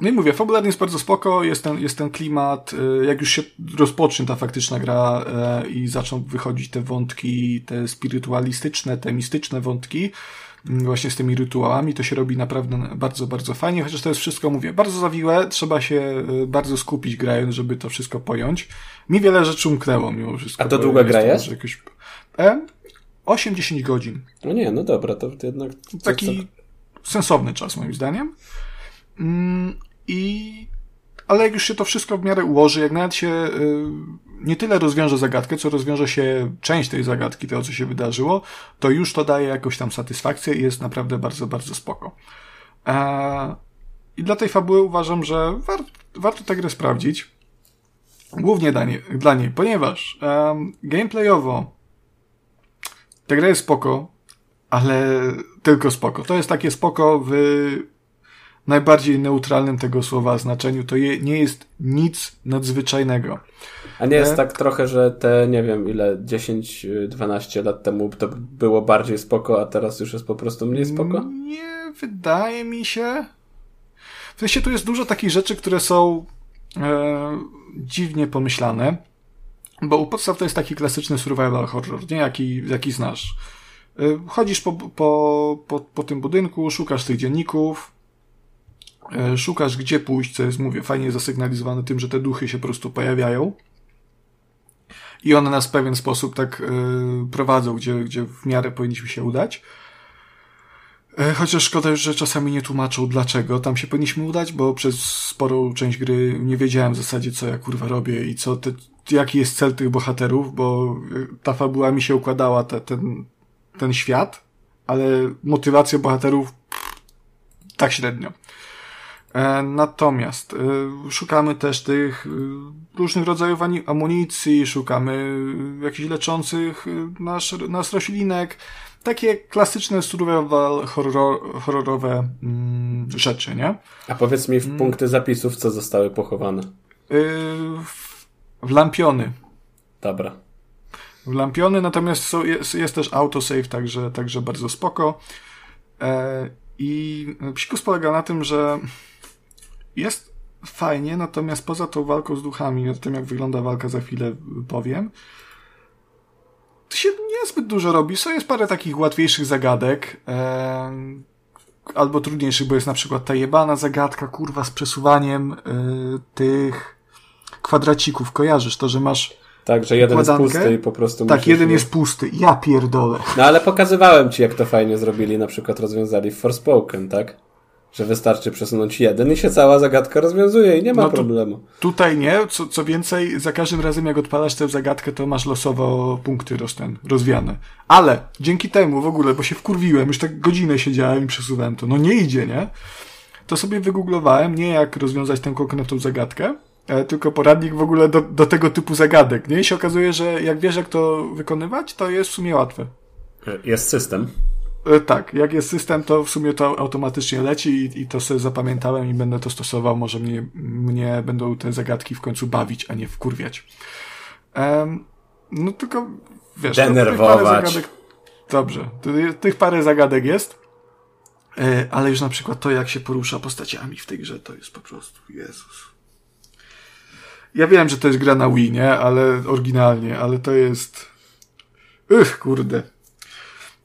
no i mówię, fabularnie jest bardzo spoko, jest ten, jest ten klimat, y, jak już się rozpocznie ta faktyczna gra e, i zaczną wychodzić te wątki, te spirytualistyczne, te mistyczne wątki, właśnie z tymi rytuałami, to się robi naprawdę bardzo, bardzo fajnie, chociaż to jest wszystko, mówię, bardzo zawiłe, trzeba się y, bardzo skupić grając, żeby to wszystko pojąć. Mi wiele rzeczy umknęło mimo wszystko. A to długa gra jest? Jakoś... E? 8-10 godzin. No nie, no dobra, to jednak... Taki sensowny czas moim zdaniem. Mm, I ale jak już się to wszystko w miarę ułoży, jak nawet się y, nie tyle rozwiąże zagadkę, co rozwiąże się część tej zagadki, tego co się wydarzyło, to już to daje jakąś tam satysfakcję i jest naprawdę bardzo, bardzo spoko. E, I dla tej fabuły uważam, że war, warto tę grę sprawdzić. Głównie dla niej, dla niej ponieważ um, gameplayowo ta gra jest spoko, ale tylko spoko. To jest takie spoko w najbardziej neutralnym tego słowa znaczeniu. To je, nie jest nic nadzwyczajnego. A nie jest e? tak trochę, że te, nie wiem, ile, 10-12 lat temu to było bardziej spoko, a teraz już jest po prostu mniej spoko? Nie, wydaje mi się. W sensie tu jest dużo takich rzeczy, które są e, dziwnie pomyślane, bo u podstaw to jest taki klasyczny survival horror, nie? Jaki, jaki znasz. E, chodzisz po, po, po, po tym budynku, szukasz tych dzienników, szukasz gdzie pójść, co jest, mówię, fajnie zasygnalizowane tym, że te duchy się po prostu pojawiają i one nas w pewien sposób tak y, prowadzą, gdzie, gdzie w miarę powinniśmy się udać. E, chociaż szkoda, że czasami nie tłumaczą dlaczego tam się powinniśmy udać, bo przez sporą część gry nie wiedziałem w zasadzie, co ja kurwa robię i co te, jaki jest cel tych bohaterów, bo ta fabuła mi się układała, te, ten, ten świat, ale motywacja bohaterów tak średnio. E, natomiast e, szukamy też tych e, różnych rodzajów amunicji, szukamy jakichś leczących nasz, nas roślinek, takie klasyczne survival horror, horrorowe mm, rzeczy, nie? A powiedz mi w mm. punkty zapisów, co zostały pochowane? w, w lampiony. Dobra. W lampiony, natomiast są, jest, jest też autosave, także, także bardzo spoko. I psikus polega na tym, że jest fajnie, natomiast poza tą walką z duchami, o tym jak wygląda walka za chwilę powiem, to się niezbyt dużo robi. So jest parę takich łatwiejszych zagadek, e, albo trudniejszych, bo jest na przykład ta jebana zagadka, kurwa, z przesuwaniem e, tych kwadracików. Kojarzysz to, że masz tak, że jeden jest pusty i po prostu Tak, jeden jest pusty. Ja pierdolę. No ale pokazywałem ci, jak to fajnie zrobili, na przykład rozwiązali w Forspoken, tak? Że wystarczy przesunąć jeden i się cała zagadka rozwiązuje i nie ma no problemu. Tutaj nie, co, co więcej, za każdym razem jak odpalasz tę zagadkę, to masz losowo punkty roz, ten, rozwiane. Ale dzięki temu w ogóle, bo się wkurwiłem, już tak godzinę siedziałem i przesuwałem to, no nie idzie, nie? To sobie wygooglowałem, nie jak rozwiązać tę konkretną zagadkę, e, tylko poradnik w ogóle do, do tego typu zagadek, nie? I się okazuje, że jak wiesz jak to wykonywać, to jest w sumie łatwe. Jest system. E, tak, jak jest system, to w sumie to automatycznie leci i, i to sobie zapamiętałem i będę to stosował. Może mnie, mnie będą te zagadki w końcu bawić, a nie wkurwiać. Um, no tylko, wiesz... Denerwować. Zagadek... Dobrze, tych parę zagadek jest, e, ale już na przykład to, jak się porusza postaciami w tej grze, to jest po prostu, Jezus. Ja wiem, że to jest gra na Wii, nie? Ale oryginalnie, ale to jest... Ych, kurde.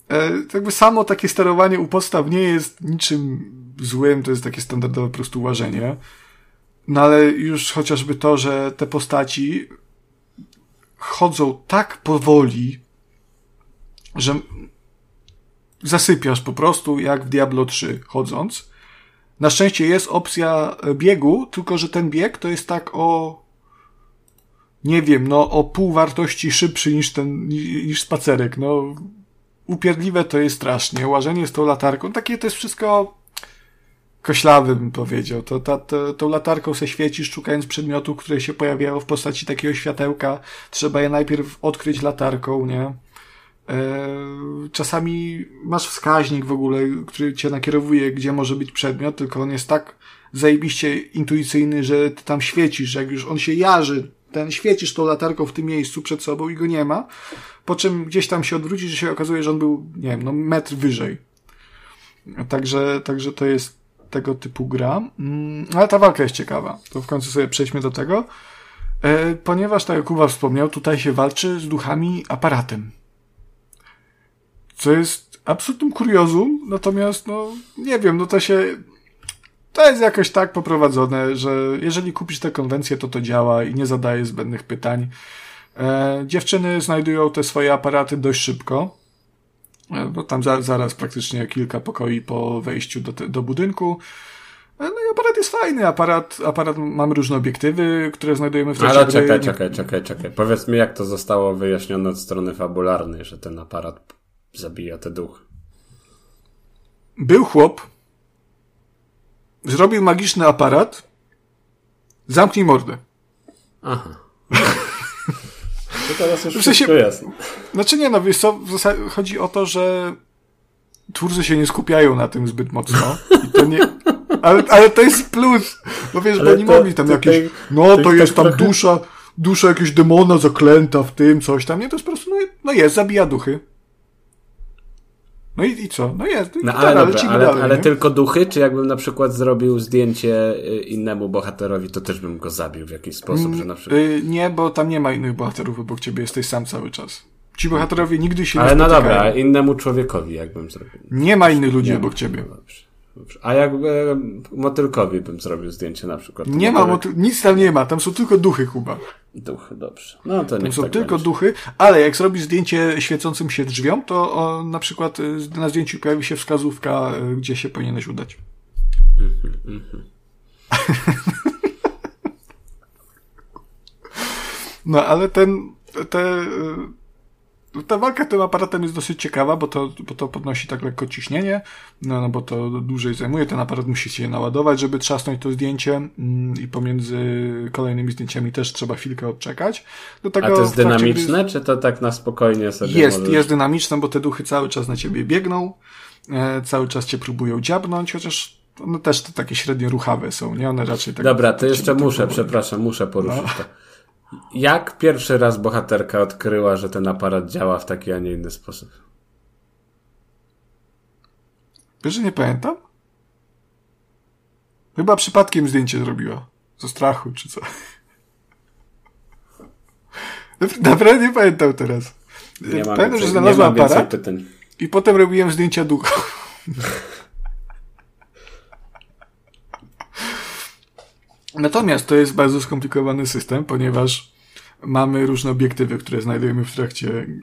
E, jakby samo takie sterowanie u podstaw nie jest niczym złym, to jest takie standardowe po prostu łażenie. No ale już chociażby to, że te postaci chodzą tak powoli, że zasypiasz po prostu jak w Diablo 3 chodząc. Na szczęście jest opcja biegu, tylko że ten bieg to jest tak o nie wiem, no o pół wartości szybszy niż ten, niż spacerek. No upierdliwe to jest strasznie. Łażenie z tą latarką, takie to jest wszystko koślawy, bym powiedział. To, ta, to, tą latarką se świecisz, szukając przedmiotów, które się pojawiają w postaci takiego światełka. Trzeba je najpierw odkryć latarką, nie? E, czasami masz wskaźnik w ogóle, który cię nakierowuje, gdzie może być przedmiot, tylko on jest tak zajebiście intuicyjny, że ty tam świecisz, jak już on się jarzy, ten świecisz tą latarką w tym miejscu przed sobą i go nie ma, po czym gdzieś tam się odwróci, że się okazuje, że on był, nie wiem, no metr wyżej. Także, także to jest tego typu gra. Mm, ale ta walka jest ciekawa. To w końcu sobie przejdźmy do tego. E, ponieważ, tak jak Kuba wspomniał, tutaj się walczy z duchami aparatem. Co jest absolutnym kuriozum, natomiast, no, nie wiem, no to się, to jest jakoś tak poprowadzone, że jeżeli kupisz tę konwencję, to to działa i nie zadaje zbędnych pytań. E, dziewczyny znajdują te swoje aparaty dość szybko, e, bo tam za, zaraz praktycznie kilka pokoi po wejściu do, te, do budynku. E, no i aparat jest fajny, aparat, aparat mamy różne obiektywy, które znajdujemy w trakcie Ale czekaj, czekaj, czekaj, czekaj. Powiedz mi, jak to zostało wyjaśnione od strony fabularnej, że ten aparat zabija te duchy. Był chłop, zrobił magiczny aparat, zamknij mordę. Aha. To teraz już w sensie, wszystko jasne. Znaczy nie, no wiesz co, chodzi o to, że twórcy się nie skupiają na tym zbyt mocno i to nie, ale, ale to jest plus. No wiesz, ale bo nie to, mogli tam jakieś, no to, jest tak tam trochę... dusza, dusza jakiegoś demona zaklęta w tym, coś tam. Nie, to jest po prostu, no, no jest, zabija duchy. No i, i co? No jest. No, ale, dobra, lecimy ale, dalej, ale tylko duchy, czy jakbym na przykład zrobił zdjęcie y, innemu bohaterowi, to też bym go zabił w jakiś sposób, mm, że na przykład... Yy, nie, bo tam nie ma innych bohaterów obok ciebie, jesteś sam cały czas. Ci bohaterowie nigdy się ale nie spotykają. Ale no dobra, innemu człowiekowi jakbym zrobił. Nie ma innych ludzi nie obok ciebie. No dobrze. A jak e, motylkowi bym zrobił zdjęcie na przykład. Nie ma, motyl... nic tam nie ma, tam są tylko duchy chyba. Duchy, dobrze. No to Tam są tak tylko będzie. duchy, ale jak zrobisz zdjęcie świecącym się drzwiom, to o, na przykład e, na zdjęciu pojawi się wskazówka, e, gdzie się powinieneś udać. Mm -hmm, no ale ten, te, e, ta walka tym aparatem jest dosyć ciekawa, bo to, bo to podnosi tak lekko ciśnienie, no, no bo to dłużej zajmuje, ten aparat musi się naładować, żeby trzasnąć to zdjęcie mm, i pomiędzy kolejnymi zdjęciami też trzeba chwilkę odczekać. Do tego A to jest dynamiczne, gdy... czy to tak na spokojnie sobie Jest, możesz... jest dynamiczne, bo te duchy cały czas na ciebie biegną, e, cały czas cię próbują dziabnąć, chociaż one też to takie średnio ruchawe są, nie? One raczej tak... Dobra, to jeszcze muszę, przepraszam, muszę poruszyć no. to. Jak pierwszy raz bohaterka odkryła, że ten aparat działa w taki, a nie inny sposób? Wiesz, że nie pamiętam? Chyba przypadkiem zdjęcie zrobiła. Ze strachu, czy co? Naprawdę nie pamiętam teraz. Nie pamiętam, że znalazła aparat i potem robiłem zdjęcia duchów. Natomiast to jest bardzo skomplikowany system, ponieważ mamy różne obiektywy, które znajdujemy w trakcie y,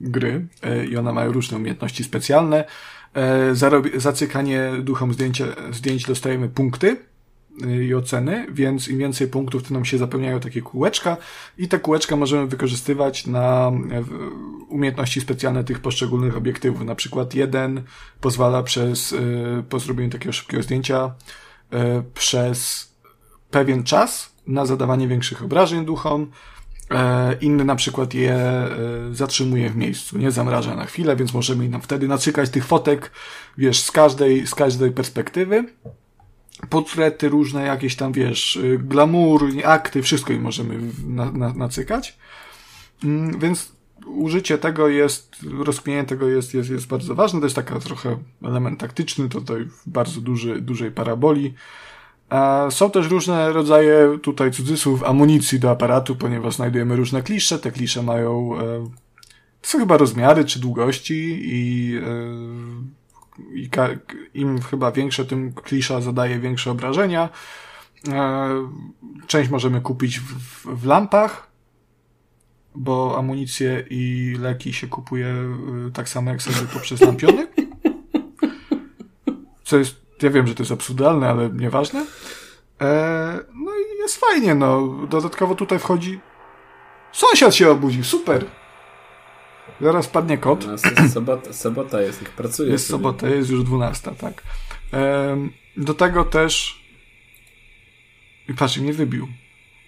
gry y, i one mają różne umiejętności specjalne. Za zacykanie duchom zdjęcia, zdjęć dostajemy punkty y, i oceny, więc im więcej punktów, to nam się zapełniają takie kółeczka i te kółeczka możemy wykorzystywać na umiejętności specjalne tych poszczególnych obiektywów. Na przykład jeden pozwala przez, po zrobieniu takiego szybkiego zdjęcia, przez pewien czas na zadawanie większych obrażeń duchom. E, inny na przykład je e, zatrzymuje w miejscu, nie zamraża na chwilę, więc możemy nam wtedy nacykać tych fotek, wiesz, z każdej, z każdej perspektywy. Portrety różne, jakieś tam, wiesz, y, glamour, akty, wszystko im możemy na, na, nacykać. Mm, więc użycie tego jest, rozkminienie tego jest, jest, jest bardzo ważne. To jest taka trochę element taktyczny, tutaj w bardzo duży, dużej paraboli. Są też różne rodzaje, tutaj cudzysłów, amunicji do aparatu, ponieważ znajdujemy różne klisze. Te klisze mają, e, to są chyba rozmiary czy długości i, e, i im chyba większe, tym klisza zadaje większe obrażenia. E, część możemy kupić w, w lampach, bo amunicję i leki się kupuje tak samo jak sobie poprzez lampiony. Co jest ja wiem, że to jest absurdalne, ale nieważne. E, no i jest fajnie, no. Dodatkowo tutaj wchodzi... Sąsiad się obudził, super! Zaraz padnie kot. No, sobota, sobota jest, niech pracuje. Jest sobie. sobota, jest już dwunasta, tak. E, do tego też... I patrz, mnie wybił.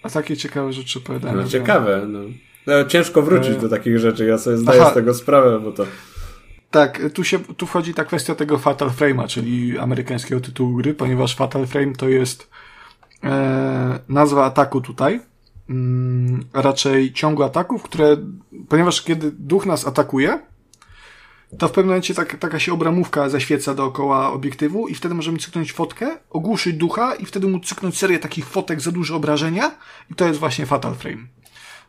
A takie ciekawe rzeczy opowiadałem. No ciekawe, no. no. Ciężko wrócić e... do takich rzeczy, ja sobie zdaję Aha. z tego sprawę, bo to... Tak, tu, się, tu wchodzi ta kwestia tego Fatal Frame'a, czyli amerykańskiego tytułu gry, ponieważ Fatal Frame to jest e, nazwa ataku tutaj, mm, raczej ciągu ataków, które, ponieważ kiedy duch nas atakuje, to w pewnym momencie tak, taka się obramówka zaświeca dookoła obiektywu i wtedy możemy cyknąć fotkę, ogłuszyć ducha i wtedy móc cyknąć serię takich fotek za duże obrażenia i to jest właśnie Fatal Frame.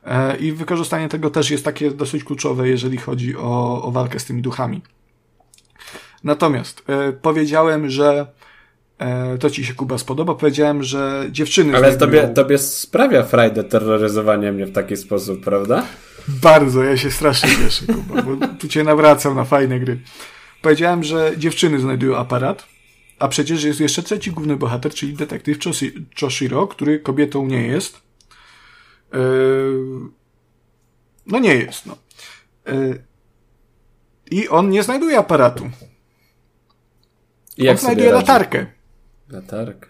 E, I wykorzystanie tego też jest takie dosyć kluczowe, jeżeli chodzi o, o walkę z tymi duchami. Natomiast e, powiedziałem, że e, to ci się Kuba spodoba. Powiedziałem, że dziewczyny. Ale znajdują... tobie, tobie sprawia frajdę terroryzowanie mnie w taki sposób, prawda? Bardzo, ja się strasznie cieszę, Kuba, bo tu cię nawracam na fajne gry. Powiedziałem, że dziewczyny znajdują aparat, a przecież jest jeszcze trzeci główny bohater, czyli detektyw Choshiro, który kobietą nie jest. Yy, no nie jest, no. Yy, I on nie znajduje aparatu. I on znajduje latarkę. Latarkę.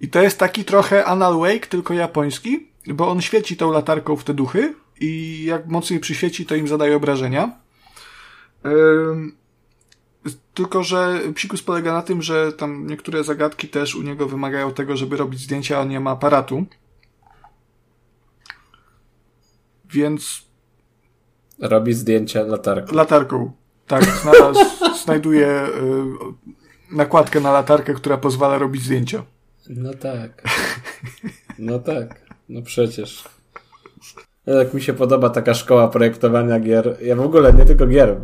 I to jest taki trochę Anal Wake, tylko japoński, bo on świeci tą latarką w te duchy i jak mocniej przyświeci, to im zadaje obrażenia. Yy, Tylko, że psikus polega na tym, że tam niektóre zagadki też u niego wymagają tego, żeby robić zdjęcia, a on nie ma aparatu. Więc. Robi zdjęcia latarką. Latarką. Tak, znajduje y, nakładkę na latarkę, która pozwala robić zdjęcia. No tak. No tak. No przecież. Jak mi się podoba taka szkoła projektowania gier, ja w ogóle nie tylko gier,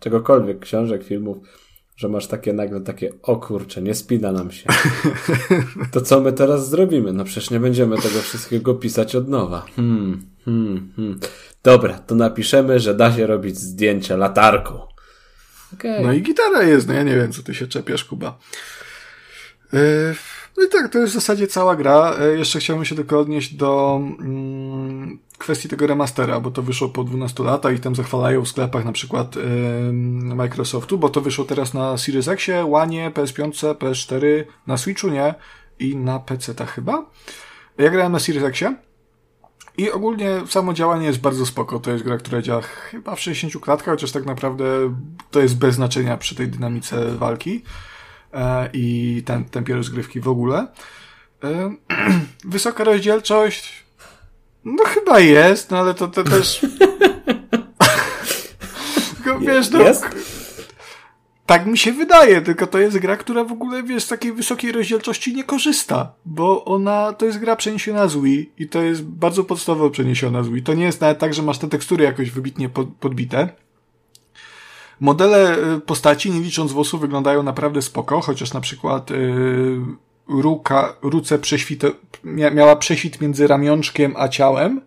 czegokolwiek, książek, filmów, że masz takie nagle takie, o kurczę, nie spina nam się. To co my teraz zrobimy? No przecież nie będziemy tego wszystkiego pisać od nowa. Hmm, hmm, hmm. Dobra, to napiszemy, że da się robić zdjęcia latarką. Okay. No i gitara jest, no ja nie wiem, co ty się czepiasz, Kuba. Yy, no i tak, to jest w zasadzie cała gra. Yy, jeszcze chciałbym się tylko odnieść do mm, kwestii tego remastera, bo to wyszło po 12 latach i tam zachwalają w sklepach na przykład yy, Microsoftu, bo to wyszło teraz na Series X, One, PS5, PS4, na Switchu nie i na PC ta chyba. Ja grałem na Series X i ogólnie samo działanie jest bardzo spoko. To jest gra, która działa chyba w 60 klatkach, chociaż tak naprawdę to jest bez znaczenia przy tej dynamice walki e, i tempie rozgrywki w ogóle. E, wysoka rozdzielczość no chyba jest, no ale to, to też... wiesz, no, jest? Tak mi się wydaje, tylko to jest gra, która w ogóle, wiesz, z takiej wysokiej rozdzielczości nie korzysta, bo ona, to jest gra przeniesiona z Wii i to jest bardzo podstawowo przeniesiona z Wii. To nie jest nawet tak, że masz te tekstury jakoś wybitnie podbite. Modele y, postaci, nie licząc włosów, wyglądają naprawdę spoko, chociaż na przykład yy, ruka, ruce prześwit, miała prześwit między ramionczkiem a ciałem,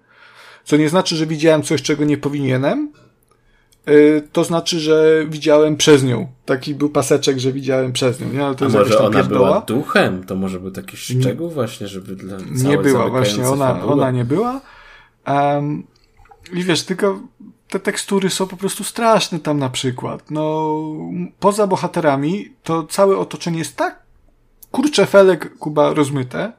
co nie znaczy, że widziałem coś, czego nie powinienem, Y, to znaczy, że widziałem przez nią. Taki był paseczek, że widziałem przez nią. Nie? Ale to A może ona pierdoła. była duchem? To może był taki szczegół właśnie, żeby dla Nie była, właśnie. Ona, ona nie była. Um, I wiesz, tylko te tekstury są po prostu straszne tam na przykład. No, poza bohaterami, to całe otoczenie jest tak kurcze felek, Kuba, rozmyte,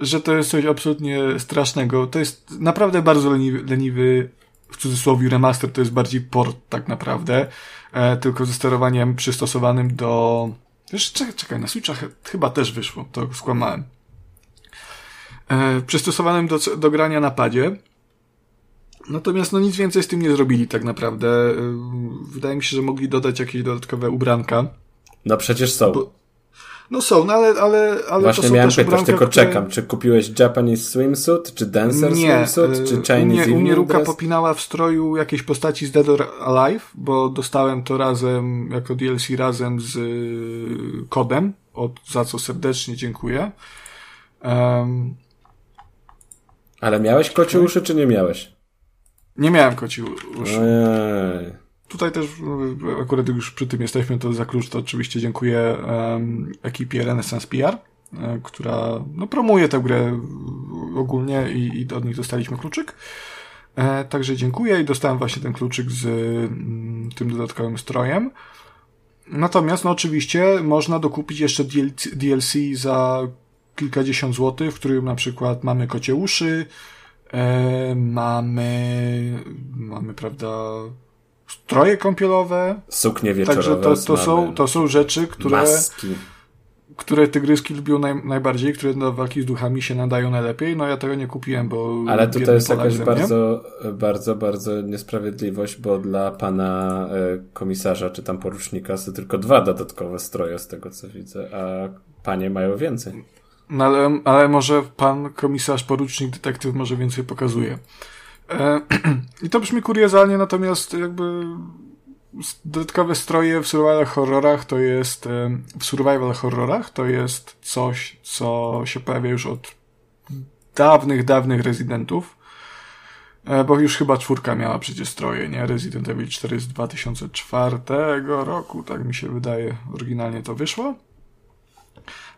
że to jest coś absolutnie strasznego. To jest naprawdę bardzo leniwy, leniwy w cudzysłowie remaster to jest bardziej port tak naprawdę, e, tylko ze sterowaniem przystosowanym do... Wiesz, czekaj, czekaj, na Switcha chyba też wyszło, to skłamałem. E, przystosowanym do, do grania na padzie. Natomiast no nic więcej z tym nie zrobili tak naprawdę. E, wydaje mi się, że mogli dodać jakieś dodatkowe ubranka. No przecież są. Bo, no są, no ale, ale, ale Właśnie to są miałem też pytać, tylko które... czekam. Czy kupiłeś Japanese swimsuit, czy dancer nie, swimsuit, czy y, Chinese U mnie, Ruka popinała w stroju jakiejś postaci z Dead or Alive, bo dostałem to razem, jako DLC razem z y, kodem, od, za co serdecznie dziękuję. Um, ale miałeś koci uszy, czy nie miałeś? Nie miałem koci uszy. Ojej. Tutaj też e, akurat już przy tym jesteśmy, to za klucz to oczywiście dziękuję um, ekipie Renaissance PR, która no, promuje tę grę ogólnie i, i od nich dostaliśmy kluczyk. E, także dziękuję i dostałem właśnie ten kluczyk z mm, tym dodatkowym strojem. Natomiast, no oczywiście, można dokupić jeszcze DLC za kilkadziesiąt złotych, w którym na przykład mamy kocie uszy, e, mamy, mamy, prawda, stroje kąpielowe. Suknie wieczorowe. Także to, to, są, to są rzeczy, które... Maski. Które tygryski lubią naj, najbardziej, które do walki z duchami się nadają najlepiej. No ja tego nie kupiłem, bo... Ale to jest jakaś bardzo, bardzo, bardzo niesprawiedliwość, bo dla pana e, komisarza czy tam porucznika są tylko dwa dodatkowe stroje z tego co widzę, a panie mają więcej. No ale, ale może pan komisarz, porucznik, detektyw może więcej pokazuje. E, I to brzmi kuriozalnie, natomiast jakby dodatkowe stroje w survival horrorach to jest e, w survival horrorach to jest coś, co się pojawia już od dawnych, dawnych rezydentów. E, bo już chyba czwórka miała przecież stroje, nie? Resident Evil 4 z 2004 roku, tak mi się wydaje, oryginalnie to wyszło.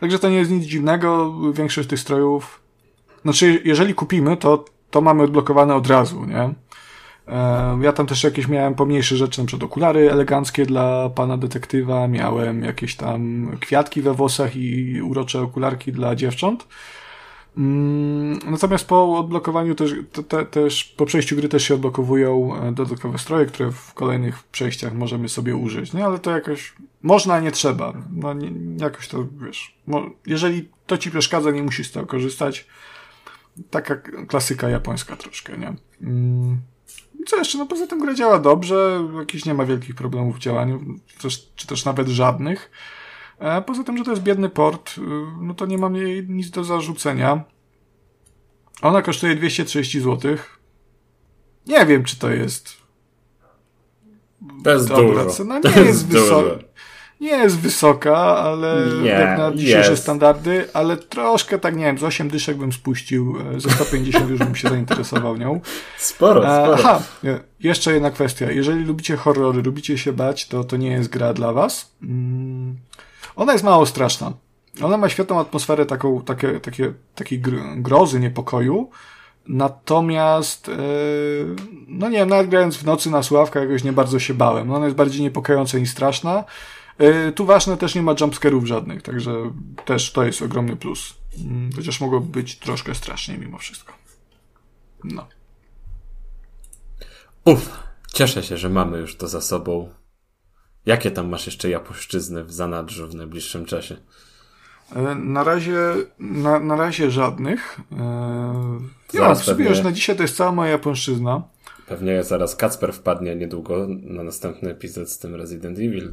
Także to nie jest nic dziwnego, większość tych strojów, znaczy jeżeli kupimy, to to mamy odblokowane od razu, nie? Ja tam też jakieś miałem pomniejsze rzeczy, na przykład okulary eleganckie dla pana detektywa, miałem jakieś tam kwiatki we włosach i urocze okularki dla dziewcząt. Mm, natomiast po odblokowaniu też, te, te, też, po przejściu gry też się odblokowują e, dodatkowe stroje, które w kolejnych przejściach możemy sobie użyć, nie? Ale to jakoś można, nie trzeba. No, nie, jakoś to, wiesz, jeżeli to ci przeszkadza, nie musisz z tego korzystać. Taka klasyka japońska troszkę, nie? Mm. Co jeszcze? No poza tym gra działa dobrze, jakiś nie ma wielkich problemów w działaniu, też, czy też nawet żadnych. E, poza tym, że to jest biedny port, y, no to nie mam jej nic do zarzucenia. Ona kosztuje 230 zł. Nie wiem, czy to jest. To jest dobra dużo. cena. Nie jest, wysoka. Nie jest wysoka, ale nie, jak na dzisiejsze jest. standardy, ale troszkę tak, nie wiem, z 8 dyszek bym spuścił, e, ze 150 już bym się zainteresował nią. Sporo, e, sporo. Aha, jeszcze jedna kwestia. Jeżeli lubicie horrory, lubicie się bać, to to nie jest gra dla was. Mm ona jest mało straszna. Ona ma świetną atmosferę taką, takie, takie, takiej grozy, niepokoju. Natomiast, no nie wiem, nawet grając w nocy na sławkę jakoś nie bardzo się bałem. Ona jest bardziej niepokojąca niż straszna. Yy, tu ważne też nie ma jumpscarów żadnych, także też to jest ogromny plus. Yy, chociaż mogło być troszkę strasznie mimo wszystko. No. Uff, cieszę się, że mamy już to za sobą. Jakie tam masz jeszcze japoszczyzny w zanadrzu w najbliższym czasie? E, na razie, na, na razie żadnych. Eee, ja sobie już na dzisiaj to jest cała moja japońszczyzna. Pewnie zaraz Kacper wpadnie niedługo na następny epizod z tym Resident Evil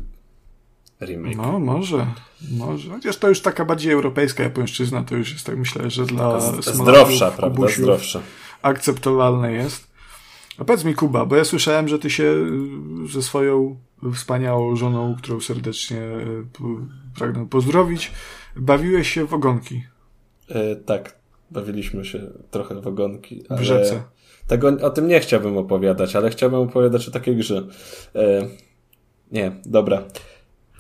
remake. No, może, może. Chociaż to już taka bardziej europejska japońszczyzna, to już jest tak myślę, że dla zdrowsza, prawda? Zdrowsza. Akceptowalne jest. A powiedz mi, Kuba, bo ja słyszałem, że ty się y, ze swoją wspaniałą żoną, którą serdecznie y, pragnę pozdrowić, bawiłeś się w ogonki. E, tak, bawiliśmy się trochę w ogonki. W rzece. Tego, o tym nie chciałbym opowiadać, ale chciałbym opowiadać o takiej grze. E, nie, dobra.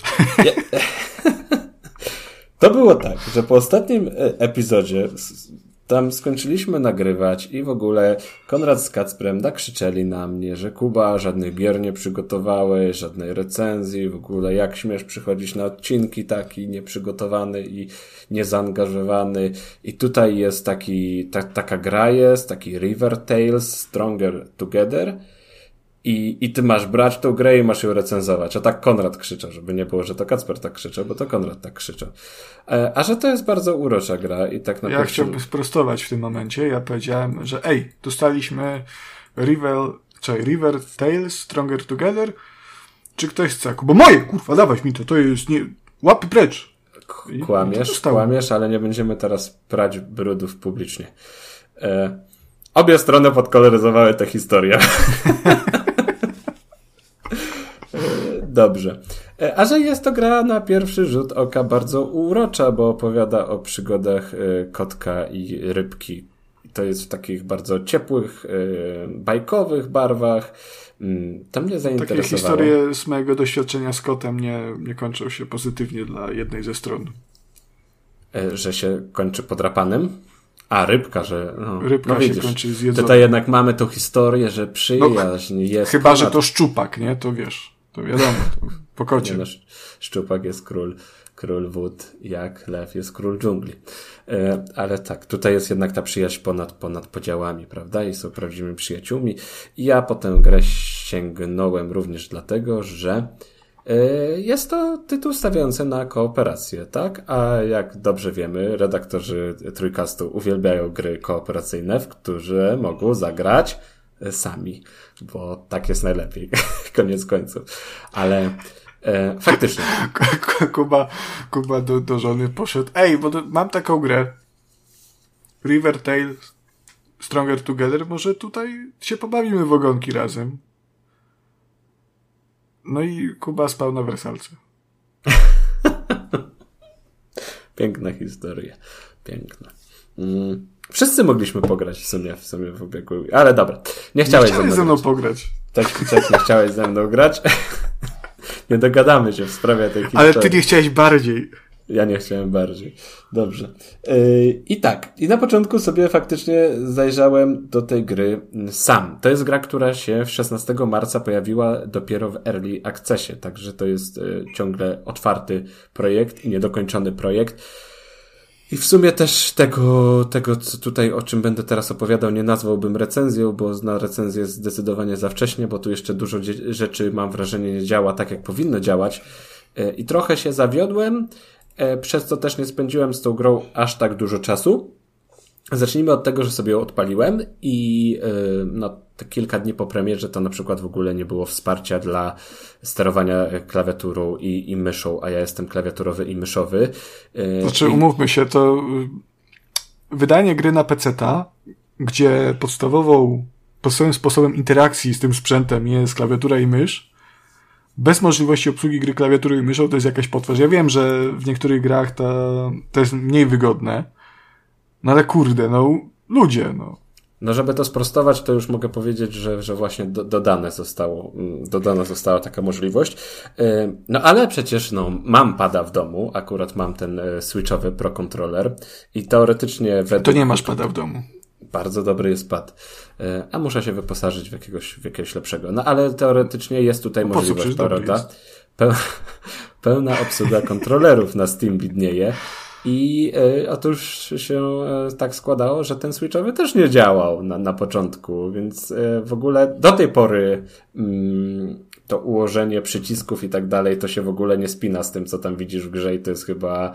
to było tak, że po ostatnim e, epizodzie tam skończyliśmy nagrywać i w ogóle Konrad z Kacprem nakrzyczeli na mnie, że Kuba żadnych gier nie przygotowałeś, żadnej recenzji, w ogóle jak śmiesz przychodzić na odcinki taki nieprzygotowany i niezaangażowany. I tutaj jest taki, ta, taka gra jest, taki River Tales Stronger Together i, I ty masz brać tą grę i masz ją recenzować. A tak Konrad krzyczał, żeby nie było, że to Kacper tak krzyczał, bo to Konrad tak krzyczał. E, a że to jest bardzo urocza gra i tak naprawdę. Ja chciałbym sprostować w tym momencie. Ja powiedziałem, że ej, dostaliśmy River, czy River Tales Stronger Together. Czy ktoś chce? Bo moje, kurwa, dawać mi to, to jest nie... Łapy precz. Kłamiesz, kłamiesz, ale nie będziemy teraz prać brudów publicznie. E, obie strony podkoloryzowały tę historię. Dobrze. E, a że jest to gra na pierwszy rzut oka bardzo urocza, bo opowiada o przygodach e, kotka i rybki. To jest w takich bardzo ciepłych, e, bajkowych barwach. Mm, to mnie zainteresowało. Takie historie z mojego doświadczenia z kotem nie, nie kończą się pozytywnie dla jednej ze stron. Że się kończy podrapanym? A, rybka, że. No, rybka no widzisz, się kończy zjedzona. Tutaj jednak mamy tą historię, że przyjaźń no, jest. Chyba, ponad... że to szczupak, nie? To wiesz. To wiadomo, to po kocie. Nie, no, szczupak jest król, król wód, jak lew jest król dżungli. E, ale tak, tutaj jest jednak ta przyjaźń ponad, ponad podziałami, prawda? I są prawdziwymi przyjaciółmi. I ja potem grę sięgnąłem również dlatego, że e, jest to tytuł stawiający na kooperację, tak? A jak dobrze wiemy, redaktorzy Trójkastu uwielbiają gry kooperacyjne, w które mogą zagrać sami, bo tak jest najlepiej, koniec końców. Ale e, faktycznie. Kuba, Kuba do, do żony poszedł, ej, bo do, mam taką grę, River Tales Stronger Together, może tutaj się pobawimy w ogonki razem. No i Kuba spał na wersalce. Piękna historia. Piękna. Mm. Wszyscy mogliśmy pograć w sumie, w sumie w ubiegu. Ale dobra. Nie chciałeś, nie chciałeś ze mną, pograć. Tak, tak, nie chciałeś ze mną grać. nie dogadamy się w sprawie tej historii. Ale ty nie chciałeś bardziej. Ja nie chciałem bardziej. Dobrze. Yy, I tak. I na początku sobie faktycznie zajrzałem do tej gry sam. To jest gra, która się w 16 marca pojawiła dopiero w Early Accessie, także to jest yy, ciągle otwarty projekt i niedokończony projekt. I w sumie też tego, tego, co tutaj, o czym będę teraz opowiadał, nie nazwałbym recenzją, bo na recenzję zdecydowanie za wcześnie, bo tu jeszcze dużo rzeczy, mam wrażenie, nie działa tak, jak powinno działać. E, I trochę się zawiodłem, e, przez co też nie spędziłem z tą grą aż tak dużo czasu. Zacznijmy od tego, że sobie ją odpaliłem i e, no, te kilka dni po premierze to na przykład w ogóle nie było wsparcia dla sterowania klawiaturą i, i myszą, a ja jestem klawiaturowy i myszowy. Znaczy, umówmy się, to wydanie gry na PC-ta, gdzie podstawową, podstawowym sposobem interakcji z tym sprzętem jest klawiatura i mysz, bez możliwości obsługi gry klawiatury i myszą to jest jakaś potwarz. Ja wiem, że w niektórych grach to, to jest mniej wygodne, no ale kurde, no ludzie, no. No, żeby to sprostować, to już mogę powiedzieć, że, że właśnie do, dodane zostało, mm, dodana została taka możliwość. No, ale przecież, no, mam pada w domu, akurat mam ten y, switchowy Pro Controller i teoretycznie według... To nie masz pada w domu. Bardzo dobry jest pad. Y, a muszę się wyposażyć w jakiegoś, w jakiegoś lepszego. No, ale teoretycznie jest tutaj no, możliwość, prawda? Pełna obsługa kontrolerów na Steam widnieje. I y, otóż się y, tak składało, że ten switchowy też nie działał na, na początku, więc y, w ogóle do tej pory mm, to ułożenie przycisków i tak dalej to się w ogóle nie spina z tym, co tam widzisz w grze i to jest chyba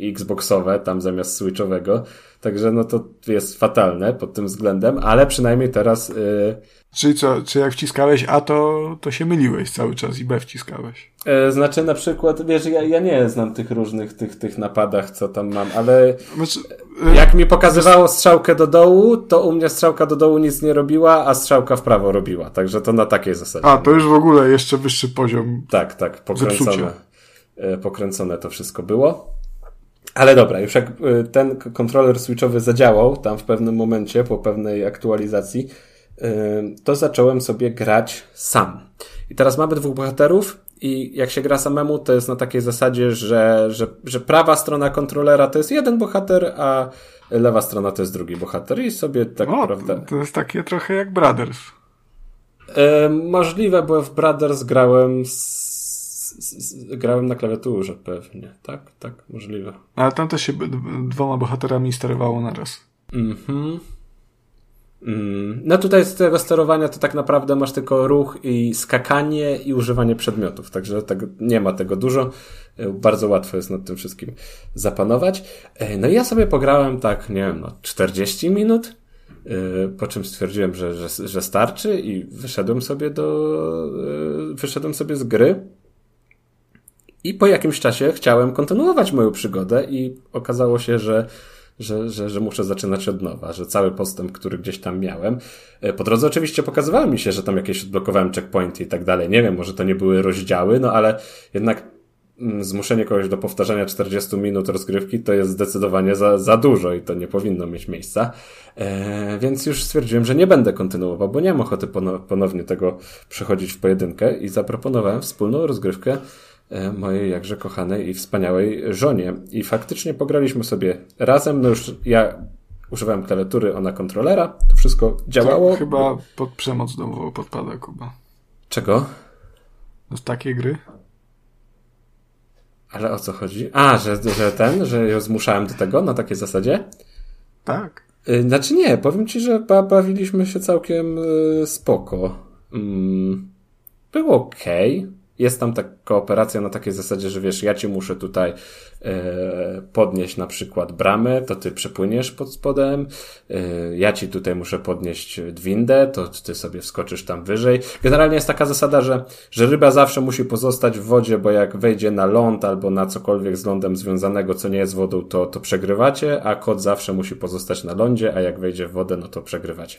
Xboxowe tam zamiast switchowego. Także no to jest fatalne pod tym względem, ale przynajmniej teraz Czyli co, czy jak wciskałeś A, to, to się myliłeś cały czas i B wciskałeś? E, znaczy na przykład, wiesz, ja, ja nie znam tych różnych tych, tych napadach, co tam mam, ale znaczy, e, jak mi pokazywało strzałkę do dołu, to u mnie strzałka do dołu nic nie robiła, a strzałka w prawo robiła. Także to na takiej zasadzie. A, to już w ogóle jeszcze wyższy poziom. Tak, tak, pokręcone. E, pokręcone to wszystko było. Ale dobra, już jak e, ten kontroler switchowy zadziałał tam w pewnym momencie, po pewnej aktualizacji, to zacząłem sobie grać sam. I teraz mamy dwóch bohaterów i jak się gra samemu, to jest na takiej zasadzie, że, że, że prawa strona kontrolera to jest jeden bohater, a lewa strona to jest drugi bohater i sobie tak o, prawda... To jest takie trochę jak Brothers. możliwe, bo w Brothers grałem z, grałem na klawiaturze pewnie. Tak, tak, możliwe. Ale tam też się dwoma bohaterami sterowało naraz. Mhm. Mm. No tutaj z tego sterowania to tak naprawdę masz tylko ruch i skakanie i używanie przedmiotów, także tak nie ma tego dużo. E, bardzo łatwo jest nad tym wszystkim zapanować. E, no i ja sobie pograłem tak, nie wiem, no 40 minut, e, po czym stwierdziłem, że, że, że starczy i wyszedłem sobie do, wyszedłem sobie z gry. I po jakimś czasie chciałem kontynuować moją przygodę i okazało się, że że, że, że muszę zaczynać od nowa, że cały postęp, który gdzieś tam miałem. E, po drodze oczywiście pokazywało mi się, że tam jakieś odblokowałem checkpointy i tak dalej. Nie wiem, może to nie były rozdziały, no ale jednak mm, zmuszenie kogoś do powtarzania 40 minut rozgrywki to jest zdecydowanie za, za dużo i to nie powinno mieć miejsca. E, więc już stwierdziłem, że nie będę kontynuował, bo nie mam ochoty ponownie tego przechodzić w pojedynkę i zaproponowałem wspólną rozgrywkę mojej jakże kochanej i wspaniałej żonie. I faktycznie pograliśmy sobie razem. No już ja używałem klawiatury, ona kontrolera. To wszystko działało. To chyba pod przemoc domową podpada Kuba. Czego? No z takiej gry. Ale o co chodzi? A, że, że ten, że ją zmuszałem do tego na takiej zasadzie? Tak. Y, znaczy nie, powiem ci, że bawiliśmy się całkiem y, spoko. Mm, było okej. Okay jest tam taka operacja na takiej zasadzie, że wiesz, ja ci muszę tutaj podnieść na przykład bramę, to ty przepłyniesz pod spodem, e, ja ci tutaj muszę podnieść windę, to ty sobie wskoczysz tam wyżej. Generalnie jest taka zasada, że, że ryba zawsze musi pozostać w wodzie, bo jak wejdzie na ląd albo na cokolwiek z lądem związanego, co nie jest wodą, to, to przegrywacie, a kot zawsze musi pozostać na lądzie, a jak wejdzie w wodę, no to przegrywacie.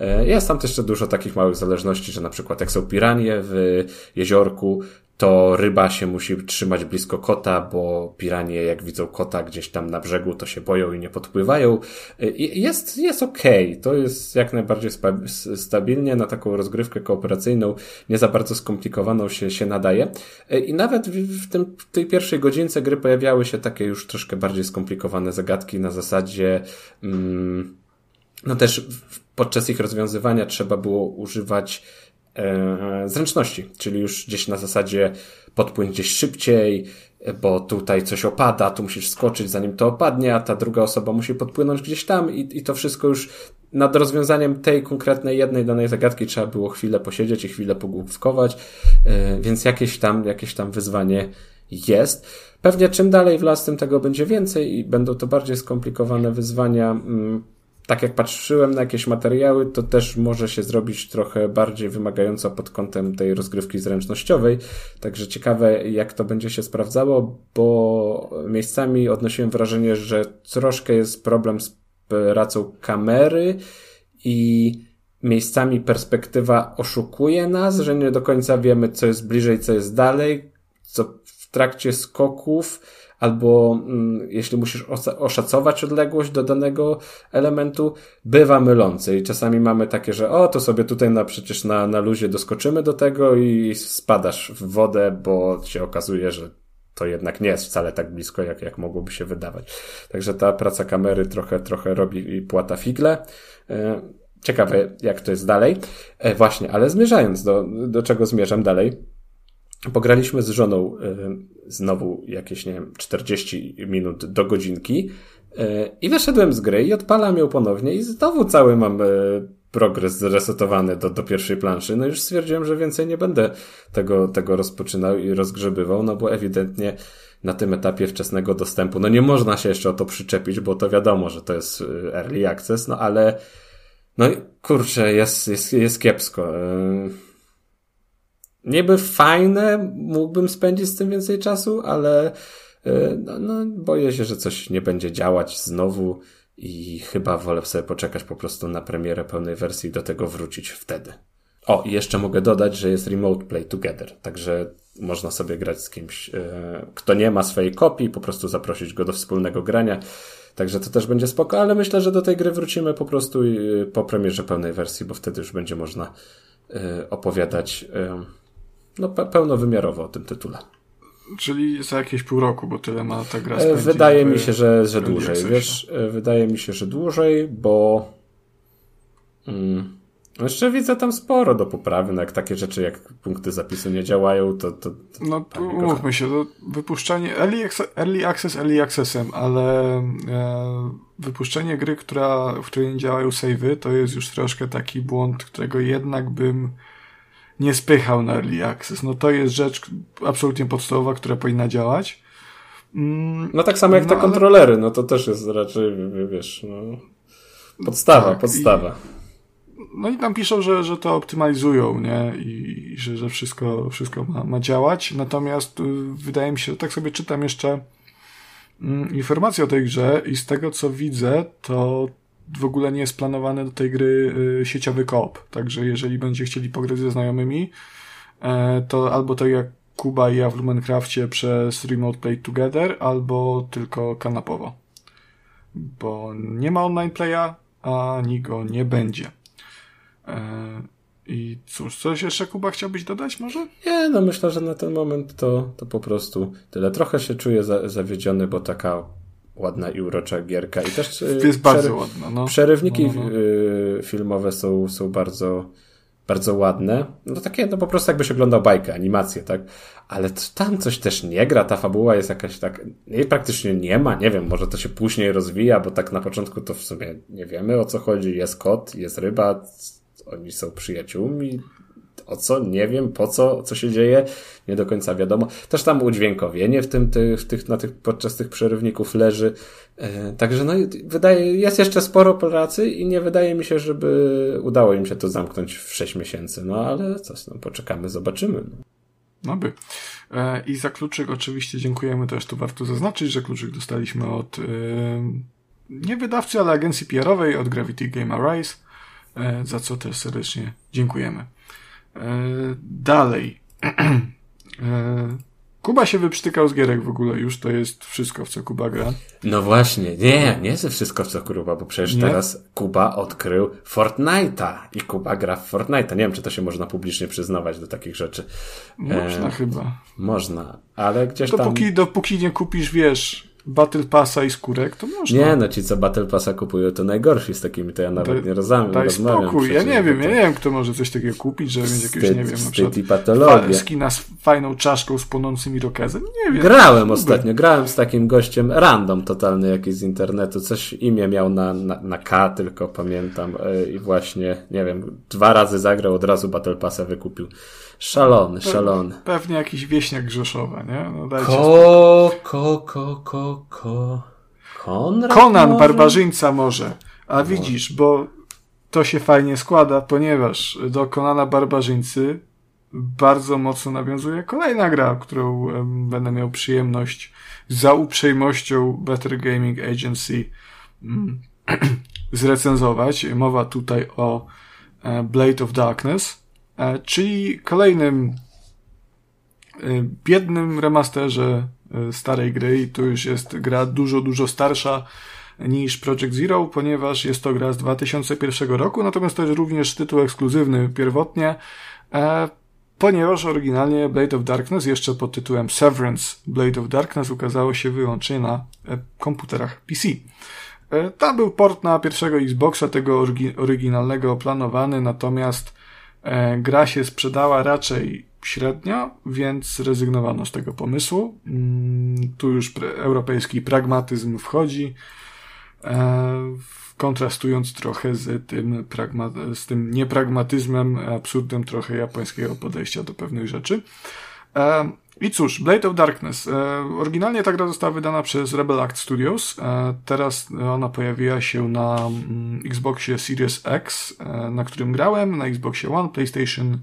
E, jest tam też jeszcze dużo takich małych zależności, że na przykład jak są piranie w jeziorku, to ryba się musi trzymać blisko kota, bo piranie jak widzą kota gdzieś tam na brzegu, to się boją i nie podpływają. Jest, jest okej, okay. to jest jak najbardziej stabilnie na taką rozgrywkę kooperacyjną, nie za bardzo skomplikowaną się, się nadaje. I nawet w, tym, w tej pierwszej godzince gry pojawiały się takie już troszkę bardziej skomplikowane zagadki na zasadzie, mm, no też podczas ich rozwiązywania trzeba było używać zręczności, czyli już gdzieś na zasadzie podpłyń gdzieś szybciej, bo tutaj coś opada, tu musisz skoczyć zanim to opadnie, a ta druga osoba musi podpłynąć gdzieś tam i, i to wszystko już nad rozwiązaniem tej konkretnej jednej danej zagadki trzeba było chwilę posiedzieć i chwilę pogłówkować, e, więc jakieś tam, jakieś tam wyzwanie jest. Pewnie czym dalej w las, tym tego będzie więcej i będą to bardziej skomplikowane wyzwania. Tak jak patrzyłem na jakieś materiały, to też może się zrobić trochę bardziej wymagająco pod kątem tej rozgrywki zręcznościowej. Także ciekawe, jak to będzie się sprawdzało, bo miejscami odnosiłem wrażenie, że troszkę jest problem z pracą kamery i miejscami perspektywa oszukuje nas, że nie do końca wiemy, co jest bliżej, co jest dalej, co w trakcie skoków albo mm, jeśli musisz oszacować odległość do danego elementu, bywa mylący i czasami mamy takie, że o, to sobie tutaj na, przecież na, na luzie doskoczymy do tego i spadasz w wodę, bo się okazuje, że to jednak nie jest wcale tak blisko, jak, jak mogłoby się wydawać. Także ta praca kamery trochę, trochę robi i płata figle. E, ciekawe, jak to jest dalej. E, właśnie, ale zmierzając do, do czego zmierzam dalej, Pograliśmy z żoną y, znowu jakieś, nie wiem, 40 minut do godzinki y, i wyszedłem z gry i odpalam ją ponownie i znowu cały mam y, progres zresetowany do, do pierwszej planszy. No już stwierdziłem, że więcej nie będę tego, tego rozpoczynał i rozgrzebywał, no bo ewidentnie na tym etapie wczesnego dostępu, no nie można się jeszcze o to przyczepić, bo to wiadomo, że to jest early access, no ale no kurczę, jest, jest, jest kiepsko. Yy niby fajne, mógłbym spędzić z tym więcej czasu, ale e, no, no, boję się, że coś nie będzie działać znowu i chyba wolę sobie poczekać po prostu na premierę pełnej wersji i do tego wrócić wtedy. O, i jeszcze mogę dodać, że jest Remote Play Together, także można sobie grać z kimś, e, kto nie ma swojej kopii, po prostu zaprosić go do wspólnego grania. Także to też będzie spoko, ale myślę, że do tej gry wrócimy po prostu e, po premierze pełnej wersji, bo wtedy już będzie można opowiadać no, pełnowymiarowo o tym tytule. Czyli za jakieś pół roku, bo tyle ma ta gra e, spędzić. Wydaje mi się, że, że dłużej. Wiesz, e, wydaje mi się, że dłużej, bo mm, jeszcze widzę tam sporo do poprawy, no jak takie rzeczy jak punkty zapisu nie działają, to... to, to no umówmy się, to wypuszczanie early, access, early access early accessem, ale e, wypuszczenie gry, która, w której nie działają savey, to jest już troszkę taki błąd, którego jednak bym nie spychał na early access. No to jest rzecz absolutnie podstawowa, która powinna działać. Mm, no tak samo jak no, te ale... kontrolery, no to też jest raczej, wiesz, no, podstawa, tak, podstawa. I, no i tam piszą, że, że to optymalizują, nie? I, że, że wszystko, wszystko ma, ma działać. Natomiast y, wydaje mi się, że tak sobie czytam jeszcze mm, informacje o tej grze i z tego co widzę, to w ogóle nie jest planowany do tej gry y, sieciowy koop. Także jeżeli będziecie chcieli pograć ze znajomymi, e, to albo tak jak Kuba i ja w Lumencrafcie przez Remote Play Together, albo tylko kanapowo. Bo nie ma online playa, ani go nie będzie. E, I cóż, coś jeszcze Kuba chciałbyś dodać może? Nie, no myślę, że na ten moment to, to po prostu tyle. Trochę się czuję za, zawiedziony, bo taka ładna i urocza gierka. I też y, jest bardzo ładna. No. Przerywniki no, no, no. Y, filmowe są, są bardzo, bardzo ładne. No takie, no po prostu jakbyś oglądał bajkę, animację, tak? Ale tam coś też nie gra, ta fabuła jest jakaś tak, jej praktycznie nie ma, nie wiem, może to się później rozwija, bo tak na początku to w sumie nie wiemy o co chodzi. Jest kot, jest ryba, oni są przyjaciółmi, o co, nie wiem, po co, co się dzieje, nie do końca wiadomo. Też tam udźwiękowienie w tym, ty, w tych, na tych, podczas tych przerywników leży. E, także no, wydaje, jest jeszcze sporo pracy i nie wydaje mi się, żeby udało im się to zamknąć w 6 miesięcy. No ale co, no, poczekamy, zobaczymy. No by. E, I za kluczyk oczywiście dziękujemy też, tu warto zaznaczyć, że kluczyk dostaliśmy od e, nie wydawcy, ale agencji PR-owej, od Gravity Game Arise, za co też serdecznie dziękujemy. E, dalej. E, Kuba się wyprztykał z gierek w ogóle już, to jest wszystko, w co Kuba gra. No właśnie, nie, nie jest wszystko, w co Kuba, bo przecież nie? teraz Kuba odkrył Fortnite'a i Kuba gra w Fortnite'a. Nie wiem, czy to się można publicznie przyznawać do takich rzeczy. Można e, chyba. Można, ale gdzieś dopóki, tam... Dopóki nie kupisz, wiesz, Battle Passa i skórek, to można. Nie, no ci co Battle Passa kupują, to najgorsi z takimi, to ja nawet Daj- nie rozmawiam. Daj rozmawiam spokój, ja nie wiem, bo ja to nie wiem, kto może coś takiego kupić, żeby mieć jakiegoś, wstyd- nie wiem, na przykład fa- skina z fajną czaszką z płonącymi rokezem. Nie wiem. Grałem ostatnio, grałem z takim gościem random totalny jakiś z internetu, coś imię miał na, na, na K, tylko pamiętam yy, i właśnie, nie wiem, dwa razy zagrał, od razu Battle Passa wykupił. Szalony, szalony. Pewnie jakiś wieśniak Grzeszowa, nie? No dajcie Ko, ko, ko, ko, ko. Konrad Conan może? Barbarzyńca może. A widzisz, bo to się fajnie składa, ponieważ do Konana Barbarzyńcy bardzo mocno nawiązuje kolejna gra, którą będę miał przyjemność za uprzejmością Better Gaming Agency mm, zrecenzować. Mowa tutaj o e, Blade of Darkness, czyli kolejnym e, biednym remasterze e, starej gry i to już jest gra dużo, dużo starsza niż Project Zero, ponieważ jest to gra z 2001 roku, natomiast to jest również tytuł ekskluzywny pierwotnie, e, ponieważ oryginalnie Blade of Darkness jeszcze pod tytułem Severance Blade of Darkness ukazało się wyłącznie na e, komputerach PC. E, Tam był port na pierwszego Xboxa, tego orygi- oryginalnego planowany, natomiast e, gra się sprzedała raczej średnio, więc zrezygnowano z tego pomysłu. Mm, Tu już europejski pragmatyzm wchodzi, e, kontrastując trochę z tym, z tym niepragmatyzmem, absurdem trochę japońskiego podejścia do pewnych rzeczy. I cóż, Blade of Darkness. E, oryginalnie ta gra została wydana przez Rebel Act Studios. E, teraz ona pojawiła się na mm, Xboxie Series X, e, na którym grałem, na Xboxie One, PlayStation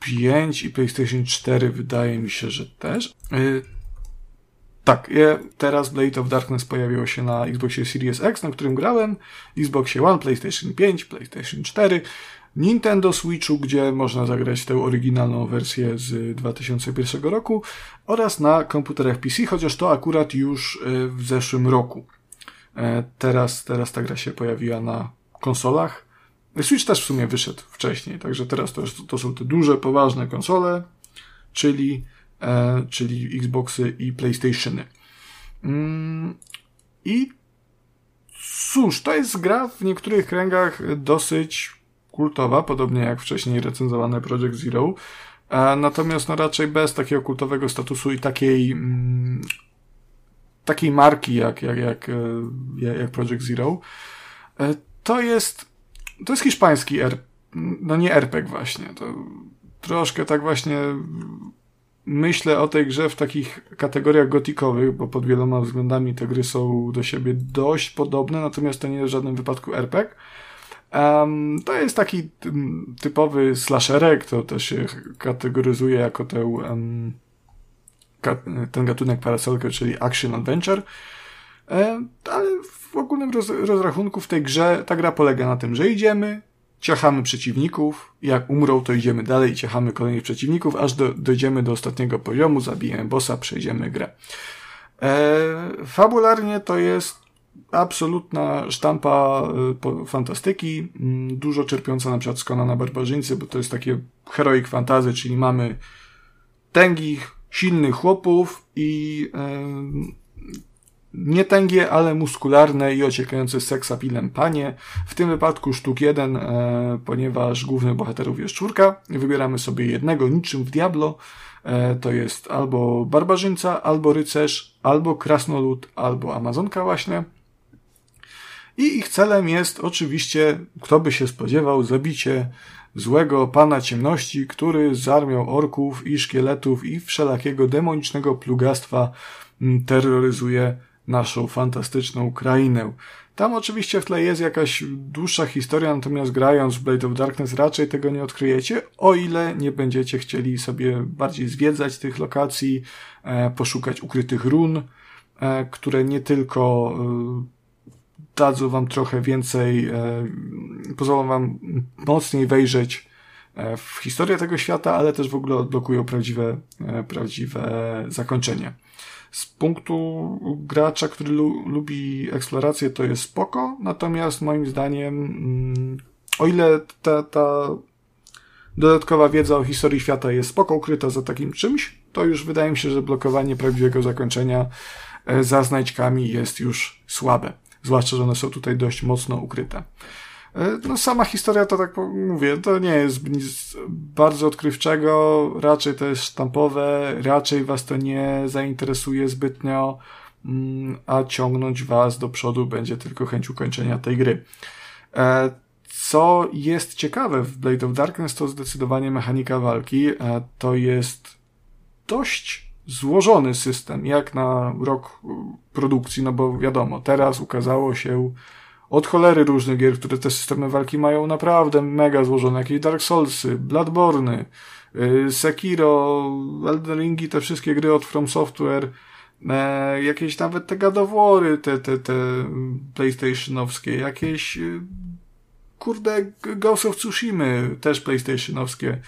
5 i PlayStation 4 wydaje mi się, że też. Tak, teraz Blade of Darkness pojawiło się na Xboxie Series X, na którym grałem, Xboxie One, PlayStation 5, PlayStation 4, Nintendo Switchu, gdzie można zagrać tę oryginalną wersję z 2001 roku oraz na komputerach PC, chociaż to akurat już y, w zeszłym roku. E, Teraz, teraz ta gra się pojawiła na konsolach. Switch też w sumie wyszedł wcześniej, także teraz to, to są te duże, poważne konsole, czyli, e, czyli Xboxy i PlayStationy. Mm, I cóż, to jest gra w niektórych kręgach dosyć kultowa, podobnie jak wcześniej recenzowane Project Zero. E, Natomiast no raczej bez takiego kultowego statusu i takiej mm, takiej marki jak, jak, jak, e, jak Project Zero. E, To jest to jest hiszpański R, no nie RPG właśnie. To troszkę tak właśnie myślę o tej grze w takich kategoriach gotikowych, bo pod wieloma względami te gry są do siebie dość podobne, natomiast to nie jest w żadnym wypadku RPG. Em, to jest taki mm, typowy slasherek, to też się kategoryzuje jako em, ka, ten gatunek parasolkę, czyli action adventure. E, ale w ogólnym roz, rozrachunku w tej grze ta gra polega na tym, że idziemy, ciachamy przeciwników, jak umrą, to idziemy dalej ciachamy kolejnych przeciwników, aż do, dojdziemy do ostatniego poziomu, zabijemy bossa, przejdziemy grę. E, fabularnie to jest absolutna sztampa y, fantastyki, mm, dużo czerpiąca na przykład z Conana Barbarzyńcy, bo to jest takie heroic fantasy, czyli mamy tęgich, silnych chłopów i nie tęgie, ale muskularne i ociekające seksapilem panie. W tym wypadku sztuk jeden, e, ponieważ głównych bohaterów jest czwórka. Wybieramy sobie jednego, niczym w Diablo. E, to jest albo barbarzyńca, albo rycerz, albo krasnolud, albo amazonka właśnie. I ich celem jest oczywiście, kto by się spodziewał, zabicie złego pana ciemności, który z armią orków i szkieletów i wszelakiego demonicznego plugastwa mm, terroryzuje naszą fantastyczną krainę. Tam oczywiście w tle jest jakaś dłuższa historia, natomiast grając w Blade of Darkness raczej tego nie odkryjecie, o ile nie będziecie chcieli sobie bardziej zwiedzać tych lokacji, e, poszukać ukrytych run, e, które nie tylko e, dadzą wam trochę więcej, e, pozwolą wam mocniej wejrzeć e, w historię tego świata, ale też w ogóle odblokują prawdziwe, e, prawdziwe zakończenie. Z punktu gracza, który lu lubi eksplorację, to jest spoko, natomiast moim zdaniem, mm, o ile ta, ta dodatkowa wiedza o historii świata jest spoko ukryta za takim czymś, to już wydaje mi się, że blokowanie prawdziwego zakończenia za znajdźkami jest już słabe. Zwłaszcza, że one są tutaj dość mocno ukryte. E, no sama historia to tak mówię, to nie jest nic bardzo odkrywczego, raczej to jest sztampowe, raczej was to nie zainteresuje zbytnio, mm, a ciągnąć was do przodu będzie tylko chęć ukończenia tej gry. E, co jest ciekawe w Blade of Darkness to zdecydowanie mechanika walki. E, to jest dość złożony system, jak na rok produkcji, no bo wiadomo, teraz ukazało się od cholery różnych gier, które te systemy walki mają naprawdę mega złożone. Jakieś Dark Soulsy, Bloodborne, y, Sekiro, Elden Ringi, te wszystkie gry od From Software, e, jakieś nawet te gadowory, te, te, te PlayStationowskie, jakieś y, kurde Ghost of Tsushima, też PlayStationowskie.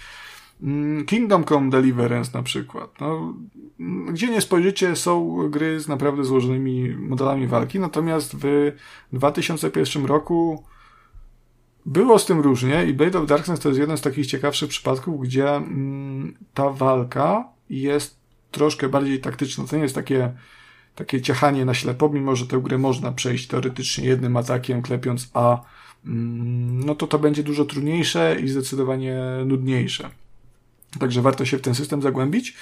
Mm, Kingdom Come Deliverance na przykład. No, gdzie nie spojrzycie, są gry z naprawdę złożonymi modelami walki, natomiast w 2001 roku było z tym różnie i Blade of Darkness to jest jeden z takich ciekawszych przypadków, gdzie mm, ta walka jest troszkę bardziej taktyczna. To nie jest takie, takie ciachanie na ślepo, mimo że tę grę można przejść teoretycznie jednym atakiem, klepiąc A, mm, no to to będzie dużo trudniejsze i zdecydowanie nudniejsze. Także warto się w ten system zagłębić,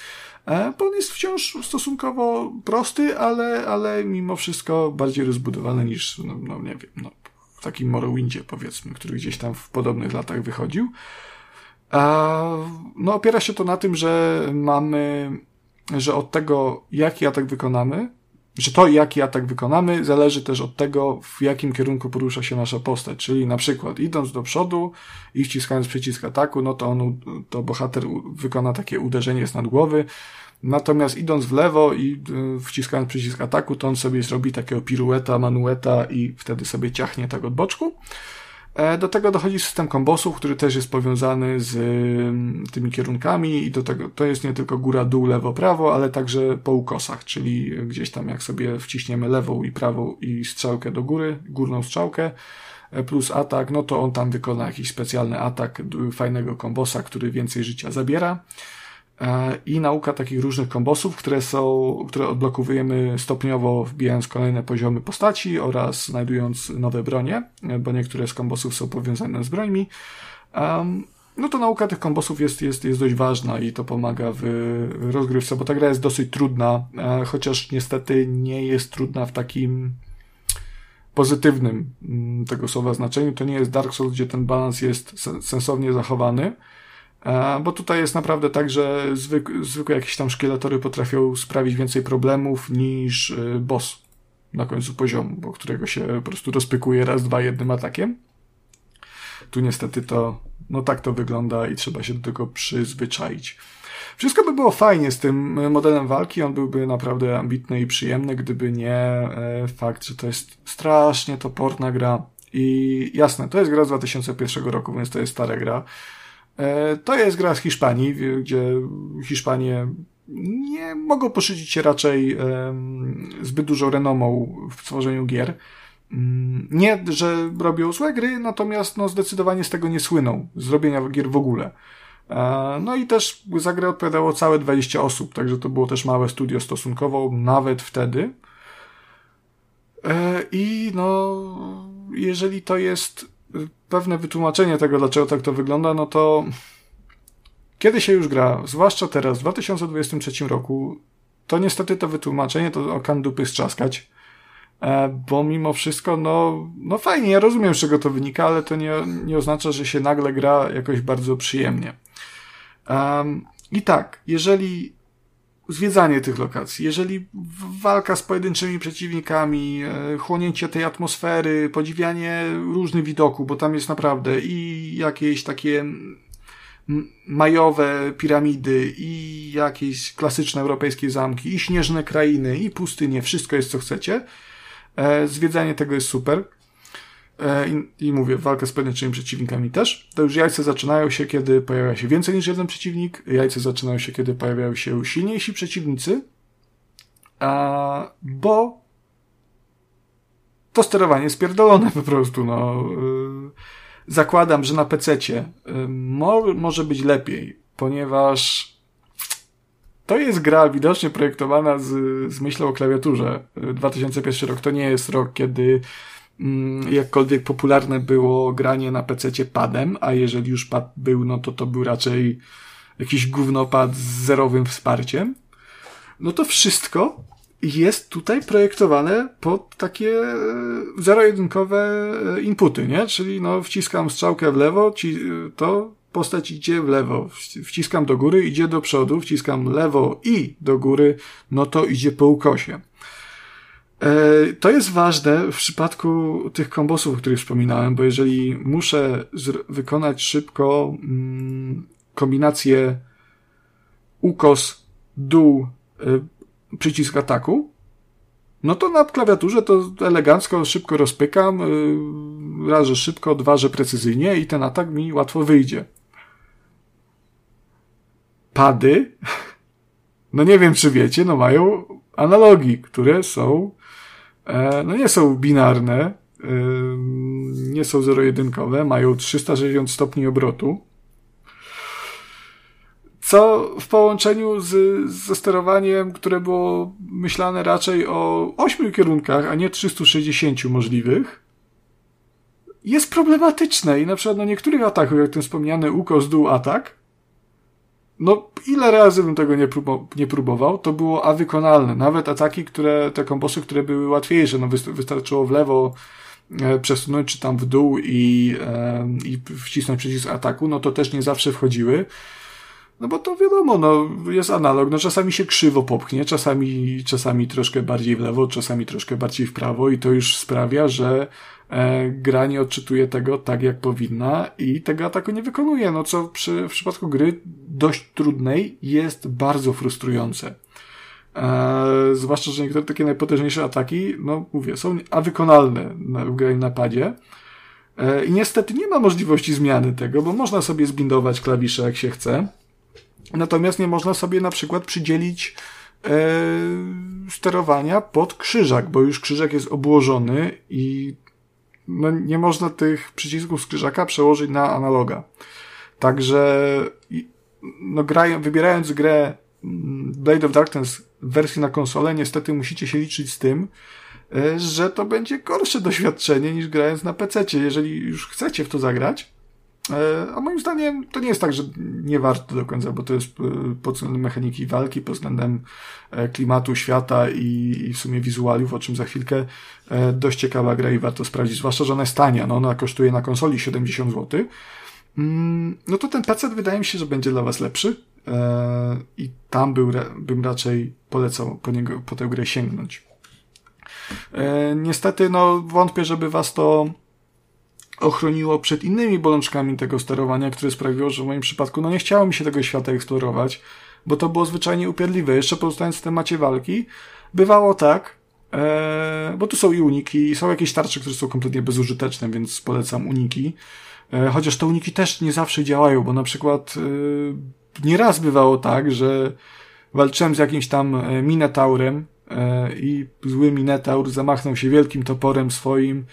bo on jest wciąż stosunkowo prosty, ale, ale mimo wszystko bardziej rozbudowany niż, no, no nie wiem, no, w takim Morrowindzie powiedzmy, który gdzieś tam w podobnych latach wychodził. No opiera się to na tym, że mamy, że od tego, jaki atak wykonamy, że to, jaki atak wykonamy, zależy też od tego, w jakim kierunku porusza się nasza postać. Czyli na przykład idąc do przodu i wciskając przycisk ataku, no to on, to bohater wykona takie uderzenie z nad głowy. Natomiast idąc w lewo i y, wciskając przycisk ataku, to on sobie zrobi takiego pirueta, manueta i wtedy sobie ciachnie tak od boczku. E, do tego dochodzi system kombosów, który też jest powiązany z tymi kierunkami i do tego to jest nie tylko góra, dół, lewo, prawo, ale także po ukosach, czyli gdzieś tam jak sobie wciśniemy lewą i prawą i strzałkę do góry, górną strzałkę, e, plus atak, no to on tam wykona jakiś specjalny atak fajnego kombosa, który więcej życia zabiera. E, i nauka takich różnych kombosów, które są, które odblokowujemy stopniowo wbijając kolejne poziomy postaci oraz znajdując nowe bronie, bo niektóre z kombosów są powiązane z brońmi. No to nauka tych kombosów jest, jest, jest dość ważna i to pomaga w rozgrywce, bo ta gra jest dosyć trudna, e, chociaż niestety nie jest trudna w takim pozytywnym mm, tego słowa znaczeniu. To nie jest Dark Souls, gdzie ten balans jest sensownie zachowany. Bo tutaj jest naprawdę tak, że zwyk, zwykłe jakieś tam szkieletory potrafią sprawić więcej problemów niż y, boss na końcu poziomu, bo którego się po prostu rozpykuje raz, dwa jednym atakiem. Tu niestety to, no tak to wygląda i trzeba się do tego przyzwyczaić. Wszystko by było fajnie z tym modelem walki, on byłby naprawdę ambitny i przyjemny, gdyby nie e, fakt, że to jest strasznie toporna gra. I jasne, to jest gra z 2001 roku, więc to jest stara gra. E, to jest gra z Hiszpanii, gdzie Hiszpanie nie mogą poszydzić się raczej zbyt dużą renomą w tworzeniu gier. Mm, nie, że robią złe gry, natomiast no, zdecydowanie z tego nie słyną, z robienia gier w ogóle. E, no i też za grę odpowiadało całe 20 osób, także to było też małe studio stosunkowo, nawet wtedy. E, I no, jeżeli to jest pewne wytłumaczenie tego, dlaczego tak to wygląda, no to kiedy się już gra, zwłaszcza teraz, w 2023 roku, to niestety to wytłumaczenie to o kandupy strzaskać, e, bo mimo wszystko, no, no fajnie, ja rozumiem, z czego to wynika, ale to nie, nie oznacza, że się nagle gra jakoś bardzo przyjemnie. Um, I tak, jeżeli zwiedzanie tych lokacji, jeżeli walka z pojedynczymi przeciwnikami, e, chłonięcie tej atmosfery, podziwianie różnych widoków, bo tam jest naprawdę i jakieś takie majowe piramidy i jakieś klasyczne europejskie zamki i śnieżne krainy i pustynie, wszystko jest co chcecie. E, zwiedzanie tego jest super. E, I, I, mówię, walkę z pojedynczymi przeciwnikami też. To już jajce zaczynają się, kiedy pojawia się więcej niż jeden przeciwnik. Jajce zaczynają się, kiedy pojawiają się silniejsi przeciwnicy. A, bo to sterowanie jest pierdolone po prostu, no. Y, zakładam, że na PC-cie y, mo może być lepiej, ponieważ to jest gra widocznie projektowana z, z myślą o klawiaturze. 2001 rok to nie jest rok, kiedy jakkolwiek popularne było granie na PC padem, a jeżeli już pad był, no to to był raczej jakiś gównopad z zerowym wsparciem. No to wszystko jest tutaj projektowane pod takie e, zero-jedynkowe e, inputy, nie? Czyli no wciskam strzałkę w lewo, ci, to postać idzie w lewo, wciskam do góry, idzie do przodu, wciskam lewo i do góry, no to idzie po ukosie. E, to jest ważne w przypadku tych kombosów, o których wspominałem, bo jeżeli muszę wykonać szybko mm, kombinację ukos, dół, y, przycisk ataku, no to na klawiaturze to elegancko, szybko rozpykam, y, raz, że szybko, dwa, że precyzyjnie i ten atak mi łatwo wyjdzie. Pady, no nie wiem czy wiecie, no mają analogii, które są, e, no nie są binarne, y, nie są zero-jedynkowe, mają 360 stopni obrotu, co w połączeniu z, ze sterowaniem, które było myślane raczej o ośmiu kierunkach, a nie 360 możliwych, jest problematyczne i na przykład na niektórych atakach, jak ten wspomniany ukos dół atak, no ile razy bym tego nie, nie próbował, to było a wykonalne. Nawet ataki, które, te kombosy, które były łatwiejsze, no wystarczyło w lewo e, przesunąć czy tam w dół i, e, i wcisnąć przycisk ataku, no to też nie zawsze wchodziły. No bo to wiadomo, no, jest analog. No czasami się krzywo popchnie, czasami, czasami troszkę bardziej w lewo, czasami troszkę bardziej w prawo i to już sprawia, że gra nie odczytuje tego tak, jak powinna i tego ataku nie wykonuje. No co przy, w przypadku gry dość trudnej jest bardzo frustrujące. E, zwłaszcza, że niektóre takie najpotężniejsze ataki, no mówię, są awykonalne na, w graniu napadzie. E, I niestety nie ma możliwości zmiany tego, bo można sobie zbindować klawisze jak się chce Natomiast nie można sobie na przykład przydzielić e, sterowania pod krzyżak, bo już krzyżak jest obłożony i no, nie można tych przycisków z krzyżaka przełożyć na analoga. Także no, grają, wybierając grę mm, Blade of Darkness w wersji na konsolę, niestety musicie się liczyć z tym, e, że to będzie gorsze doświadczenie niż grając na PC. Jeżeli już chcecie w to zagrać, a moim zdaniem to nie jest tak, że nie warto do końca, bo to jest e, pod względem mechaniki walki, pod względem e, klimatu, świata i, i w sumie wizualiów, o czym za chwilkę, dość ciekawa gra i warto sprawdzić, zwłaszcza, że ona jest tania, no ona kosztuje na konsoli 70 zł. Mm, no to ten PC wydaje mi się, że będzie dla Was lepszy i tam był, bym raczej polecał po, niego, po tę grę sięgnąć. Niestety, no wątpię, żeby Was to ochroniło przed innymi bolączkami tego sterowania, które sprawiło, że w moim przypadku no nie chciało mi się tego świata eksplorować, bo to było zwyczajnie upierdliwe. Jeszcze pozostając w temacie walki, bywało tak, e, bo tu są i uniki, są jakieś tarcze, które są kompletnie bezużyteczne, więc polecam uniki. E, chociaż te uniki też nie zawsze działają, bo na przykład e, nieraz bywało tak, że walczyłem z jakimś tam e, minetaurem e, i zły minetaur zamachnął się wielkim toporem swoim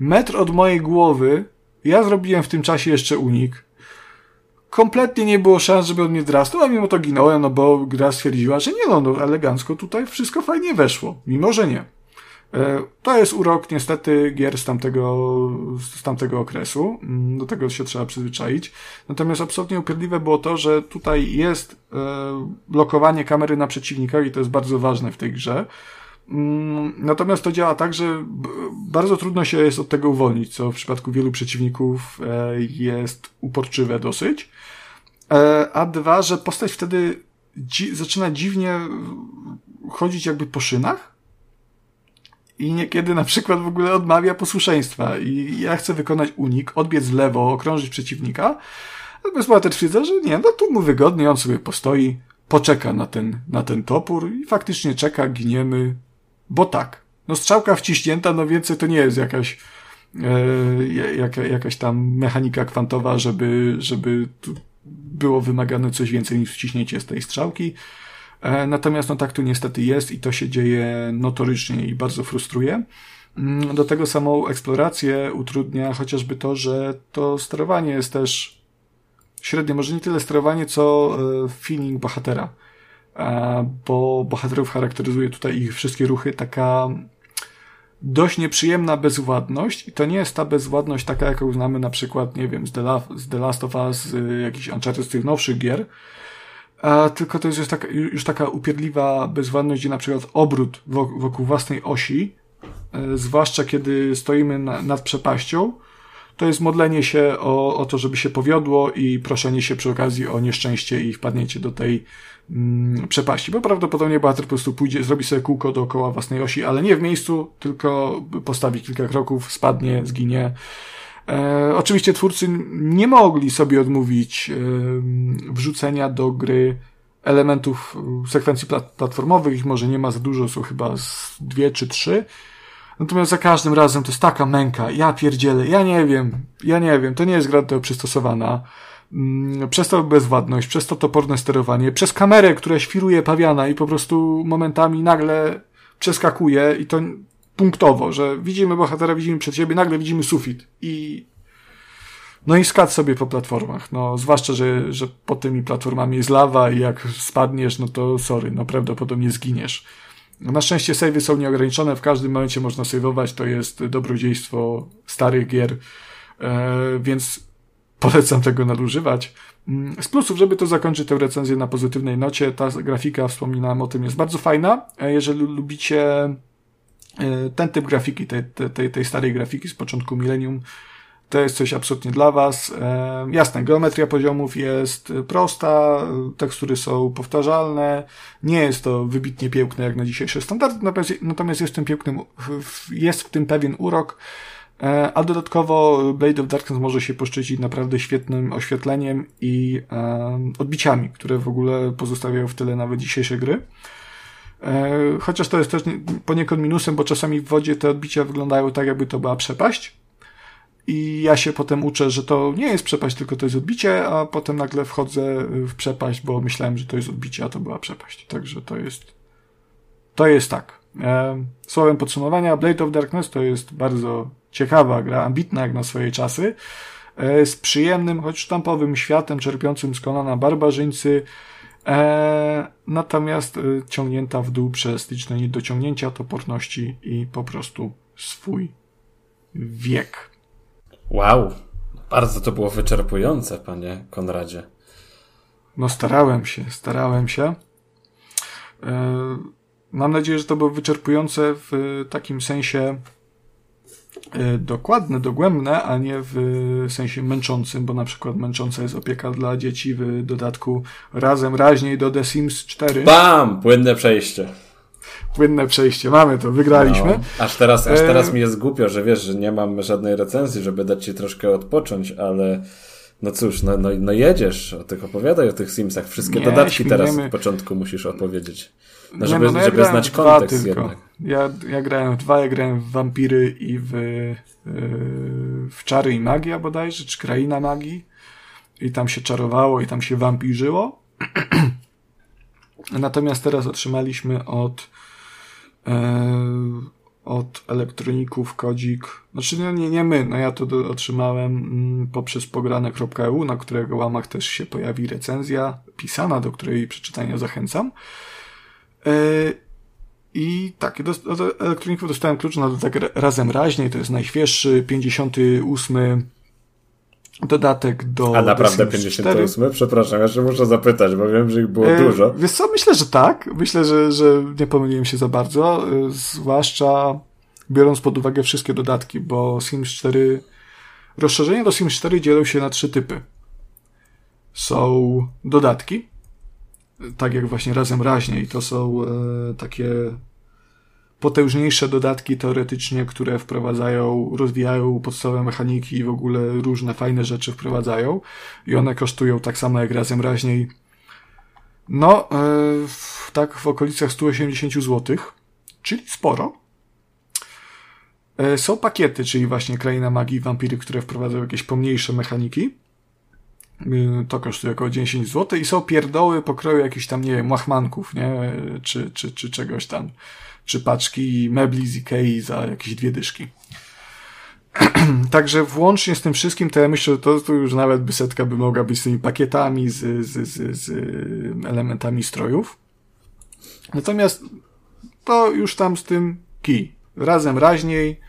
metr od mojej głowy, ja zrobiłem w tym czasie jeszcze unik. Kompletnie nie było szans, żeby on mnie drasnął, a mimo to ginąłem, no bo gra stwierdziła, że nie no, no elegancko tutaj wszystko fajnie weszło. Mimo, że nie. E, to jest urok niestety gier z tamtego, z tamtego okresu. Mm, do tego się trzeba przyzwyczaić. Natomiast absolutnie upierdliwe było to, że tutaj jest e, blokowanie kamery na przeciwnika i to jest bardzo ważne w tej grze. Mm, natomiast to działa tak, że bardzo trudno się jest od tego uwolnić, co w przypadku wielu przeciwników e, jest uporczywe dosyć. E, a dwa, że postać wtedy dzi zaczyna dziwnie chodzić jakby po szynach i niekiedy na przykład w ogóle odmawia posłuszeństwa i ja chcę wykonać unik, odbiec w lewo, okrążyć przeciwnika, natomiast bohater twierdza, że nie, no tu mu wygodnie, on sobie postoi, poczeka na ten, na ten topór i faktycznie czeka, giniemy, bo tak. No strzałka wciśnięta, no więcej to nie jest jakaś e, jaka, jakaś tam mechanika kwantowa, żeby, żeby było wymagane coś więcej niż wciśnięcie z tej strzałki. E, natomiast no tak tu niestety jest i to się dzieje notorycznie i bardzo frustruje. Mm, do tego samą eksplorację utrudnia chociażby to, że to sterowanie jest też średnie, może nie tyle sterowanie, co e, feeling bohatera. Bo bohaterów charakteryzuje tutaj ich wszystkie ruchy. Taka dość nieprzyjemna bezwładność. I to nie jest ta bezwładność taka, jaką znamy na przykład, nie wiem, z The, z The Last of Us, z jakichś Uncharted z tych nowszych gier, a tylko to jest już taka, już taka upierdliwa bezwładność, gdzie na przykład obrót wokół własnej osi, e, zwłaszcza kiedy stoimy na, nad przepaścią, to jest modlenie się o, o to, żeby się powiodło i proszenie się przy okazji o nieszczęście i wpadnięcie do tej mm, przepaści. Bo prawdopodobnie bohater po prostu pójdzie, zrobi sobie kółko dookoła własnej osi, ale nie w miejscu, tylko postawi kilka kroków, spadnie, zginie. E, oczywiście twórcy nie mogli sobie odmówić e, wrzucenia do gry elementów sekwencji platformowych. Ich może nie ma za dużo, są chyba z dwie czy trzy Natomiast za każdym razem to jest taka męka. Ja pierdzielę, ja nie wiem, ja nie wiem, to nie jest gra do przystosowana. Mm, przez to bezwładność, przez to toporne sterowanie, przez kamerę, która świruje pawiana i po prostu momentami nagle przeskakuje i to punktowo, że widzimy bohatera, widzimy przed siebie, nagle widzimy sufit i no i skacz sobie po platformach. No, zwłaszcza, że, że pod tymi platformami jest lawa i jak spadniesz, no to sorry, no prawdopodobnie zginiesz. Na szczęście savey są nieograniczone, w każdym momencie można saveować, to jest dobrodziejstwo starych gier, e, więc polecam tego nadużywać. Mm, z plusów, żeby to zakończyć tę recenzję na pozytywnej nocie, ta grafika, wspominałem o tym, jest bardzo fajna. E, jeżeli lubicie e, ten typ grafiki, tej, tej, tej starej grafiki z początku milenium, to jest coś absolutnie dla Was. E, jasne, geometria poziomów jest prosta, tekstury są powtarzalne, nie jest to wybitnie piękne jak na dzisiejsze standardy, natomiast jest w tym pięknym, jest w tym pewien urok, a dodatkowo Blade of Darkness może się poszczycić naprawdę świetnym oświetleniem i e, odbiciami, które w ogóle pozostawiają w tyle nawet dzisiejsze gry. Chociaż to jest też poniekąd minusem, bo czasami w wodzie te odbicia wyglądają tak, jakby to była przepaść i ja się potem uczę, że to nie jest przepaść, tylko to jest odbicie, a potem nagle wchodzę w przepaść, bo myślałem, że to jest odbicie, a to była przepaść. Także to jest, to jest tak. E, słowem podsumowania, Blade of Darkness to jest bardzo ciekawa gra, ambitna jak na swoje czasy, e, z przyjemnym, choć sztampowym światem, czerpiącym z Konana barbarzyńcy, e, natomiast e, ciągnięta w dół przez liczne niedociągnięcia toporności i po prostu swój wiek. Wow, bardzo to było wyczerpujące, panie Konradzie. No starałem się, starałem się. Mam nadzieję, że to było wyczerpujące w takim sensie dokładne, dogłębne, a nie w sensie męczącym, bo na przykład męcząca jest opieka dla dzieci w dodatku razem raźniej do The Sims 4. Bam! Płynne przejście płynne przejście. Mamy to, wygraliśmy. No, aż teraz, aż teraz e... mi jest głupio, że wiesz, że nie mam żadnej recenzji, żeby dać ci troszkę odpocząć, ale no cóż, no, no, no jedziesz, o tych opowiadaj o tych Simsach. Wszystkie nie, dodatki śmigniemy. teraz w początku musisz opowiedzieć. No, żeby, nie, no, no ja żeby znać kontekst jednak. Ja, ja grałem w dwa, ja grałem w Wampiry i w, yy, w Czary i Magia bodajże, czy Kraina Magii. I tam się czarowało i tam się wampirzyło. Natomiast teraz otrzymaliśmy od E, od elektroników kodzik, znaczy no nie, nie my, no ja to otrzymałem mm, poprzez pograne.eu, na którego łamach też się pojawi recenzja pisana, do której przeczytania zachęcam. E, I tak, do, elektroników dostałem klucz na dodatek razem raźniej, to jest najświeższy, 58 dodatek do. A naprawdę 58? 4. Przepraszam, jeszcze muszę zapytać, bo wiem, że ich było e, dużo. Wiesz co, myślę, że tak. Myślę, że, że nie pomyliłem się za bardzo. E, zwłaszcza biorąc pod uwagę wszystkie dodatki, bo Sims 4. Rozszerzenia do Sims 4 dzielą się na trzy typy. Są dodatki, tak jak właśnie razem raźniej, to są e, takie potężniejsze dodatki teoretycznie, które wprowadzają, rozwijają podstawowe mechaniki i w ogóle różne fajne rzeczy wprowadzają i one kosztują tak samo jak razem raźniej no, yy, tak w okolicach 180 zł, czyli sporo. Yy, są pakiety, czyli właśnie Kraina Magii i Vampiry, które wprowadzają jakieś pomniejsze mechaniki. Yy, to kosztuje około 10 zł i są pierdoły pokroju jakichś tam, nie wiem, łachmanków, nie? Czy, czy, czy czegoś tam czy paczki mebli z Ikei za jakieś dwie dyszki. Także włącznie z tym wszystkim, to ja myślę, że to, to już nawet by setka by mogła być z tymi pakietami, z, z, z, z elementami strojów. Natomiast to już tam z tym kij. Razem raźniej.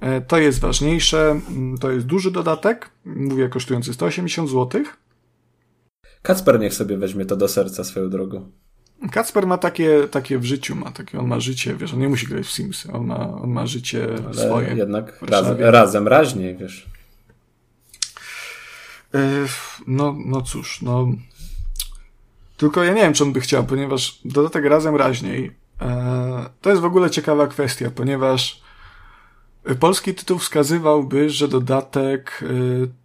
E, to jest ważniejsze. Mm, to jest duży dodatek. Mówię, kosztujący 180 zł. Kacper niech sobie weźmie to do serca swoją drogą. Kacper ma takie, takie w życiu, ma takie, on ma życie, wiesz, on nie musi grać w Sims, on ma, on ma życie Ale swoje. jednak razem, razem raźniej, wiesz. E, no, no cóż, no. Tylko ja nie wiem, czy on by chciał, ponieważ dodatek razem raźniej e, to jest w ogóle ciekawa kwestia, ponieważ polski tytuł wskazywałby, że dodatek e,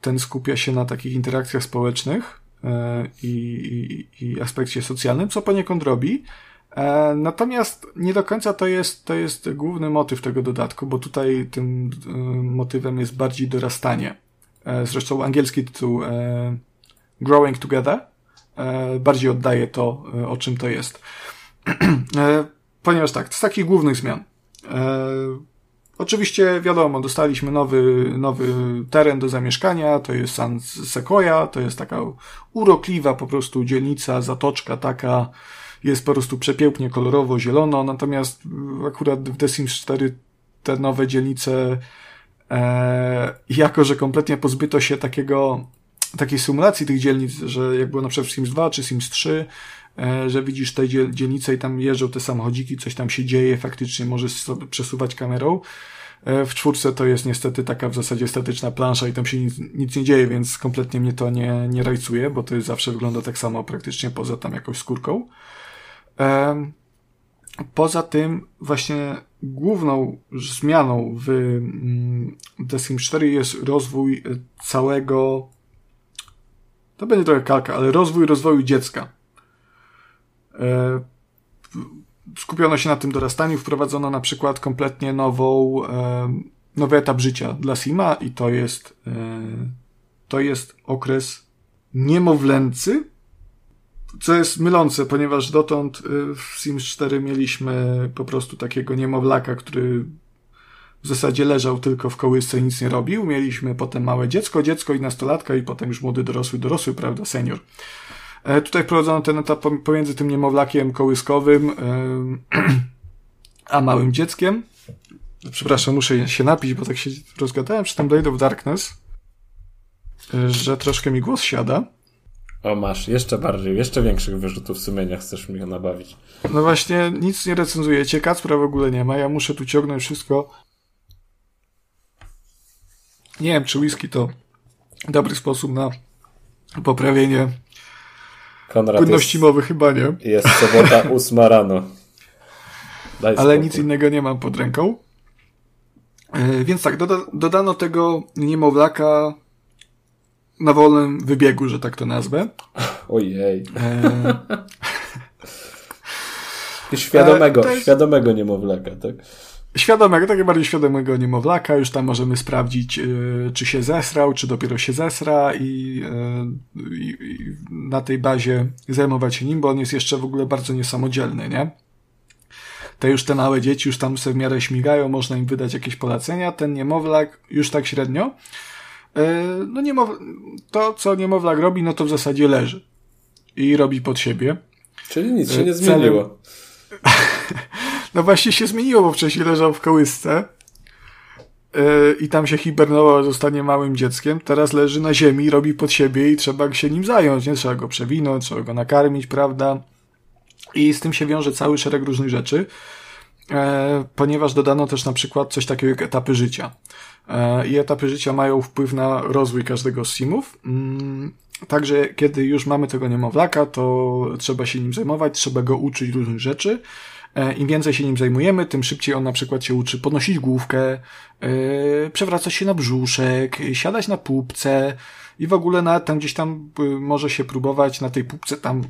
ten skupia się na takich interakcjach społecznych i, i, i aspekcie socjalnym, co poniekąd robi. Natomiast nie do końca to jest, to jest główny motyw tego dodatku, bo tutaj tym motywem jest bardziej dorastanie. E, zresztą angielski tytuł e, Growing Together e, bardziej oddaje to, o czym to jest. Ponieważ tak, z takich głównych zmian. Oczywiście wiadomo, dostaliśmy nowy, nowy teren do zamieszkania, to jest San Sequoia, to jest taka urokliwa po prostu dzielnica, zatoczka taka, jest po prostu przepięknie kolorowo, zielono, natomiast akurat w The Sims 4 te nowe dzielnice E, jako, że kompletnie pozbyto się takiego, takiej symulacji tych dzielnic, że jak było na przykład w Sims 2 czy Sims 3, e, że widzisz te dzielnice i tam jeżdżą te samochodziki, coś tam się dzieje, faktycznie możesz sobie przesuwać kamerą. E, w czwórce to jest niestety taka w zasadzie statyczna plansza i tam się nic, nic nie dzieje, więc kompletnie mnie to nie, nie rajcuje, bo to zawsze wygląda tak samo praktycznie poza tam jakąś skórką. Poza tym właśnie główną zmianą w mm, The Sims 4 jest rozwój całego to będzie trochę kalka, ale rozwój rozwoju dziecka. E, skupiono się na tym dorastaniu, wprowadzono na przykład kompletnie nową, e, nowy etap życia dla Sima i to jest e, to jest okres niemowlęcy, co jest mylące, ponieważ dotąd w Sims 4 mieliśmy po prostu takiego niemowlaka, który w zasadzie leżał tylko w kołysce nic nie robił. Mieliśmy potem małe dziecko, dziecko i nastolatka i potem już młody dorosły, dorosły, prawda, senior. E, tutaj wprowadzono ten etap pomiędzy tym niemowlakiem kołyskowym a małym dzieckiem. Przepraszam, muszę się napić, bo tak się rozgadałem przy tym Blade of Darkness, e, że troszkę mi głos siada. O, masz, jeszcze bardziej, jeszcze większych wyrzutów sumienia chcesz mnie nabawić. No właśnie, nic nie recenzujecie, Kacpra w ogóle nie ma, ja muszę tu ciągnąć wszystko. Nie wiem, czy whisky to dobry sposób na poprawienie Konrad płynności jest, mowy, chyba nie. Jest sobota ósma rano. Daj Ale spokój. nic innego nie mam pod ręką. E, więc tak, doda dodano tego niemowlaka na wolnym wybiegu, że tak to nazwę. Ojej. E... świadomego, jest... świadomego niemowlaka, tak? Świadomego, tak bardziej świadomego niemowlaka, już tam możemy sprawdzić, yy, czy się zesrał, czy dopiero się zesra i, yy, i, na tej bazie zajmować się nim, bo on jest jeszcze w ogóle bardzo niesamodzielny, nie? Te już te małe dzieci już tam sobie w miarę śmigają, można im wydać jakieś polecenia, ten niemowlak już tak średnio. E, no niemow... to, co niemowlak robi, no to w zasadzie leży. I robi pod siebie. Czyli nic się nie e, zmieniło. no właśnie się zmieniło, bo wcześniej leżał w kołysce e, i tam się hibernował, zostanie małym dzieckiem. Teraz leży na ziemi, robi pod siebie i trzeba się nim zająć, nie? Trzeba go przewinąć, trzeba go nakarmić, prawda? I z tym się wiąże cały szereg różnych rzeczy, ponieważ dodano też na przykład coś takiego jak etapy życia. E, i etapy życia mają wpływ na rozwój każdego z simów. Mm, także kiedy już mamy tego niemowlaka, to trzeba się nim zajmować, trzeba go uczyć różnych rzeczy. E, Im więcej się nim zajmujemy, tym szybciej on na przykład się uczy podnosić główkę, e, przewracać się na brzuszek, siadać na pupce i w ogóle nawet tam gdzieś tam może się próbować na tej pupce tam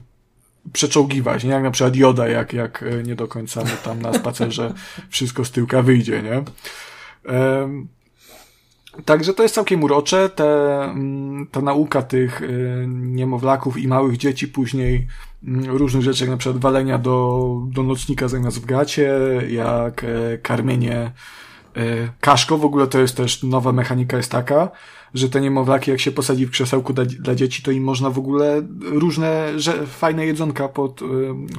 przeczołgiwać, nie? Jak na przykład Joda, jak, jak nie do końca tam na spacerze wszystko z tyłka wyjdzie, nie? Także to jest całkiem urocze. Te, mm, ta nauka tych y, niemowlaków i małych dzieci później mm, różnych rzeczy, jak na przykład walenia do, do nocnika zamiast w gacie, jak e, karmienie e, kaszko. W ogóle to jest też nowa mechanika jest taka, że te niemowlaki jak się posadzi w krzesełku dla, dla dzieci, to im można w ogóle różne że, fajne jedzonka pod, y,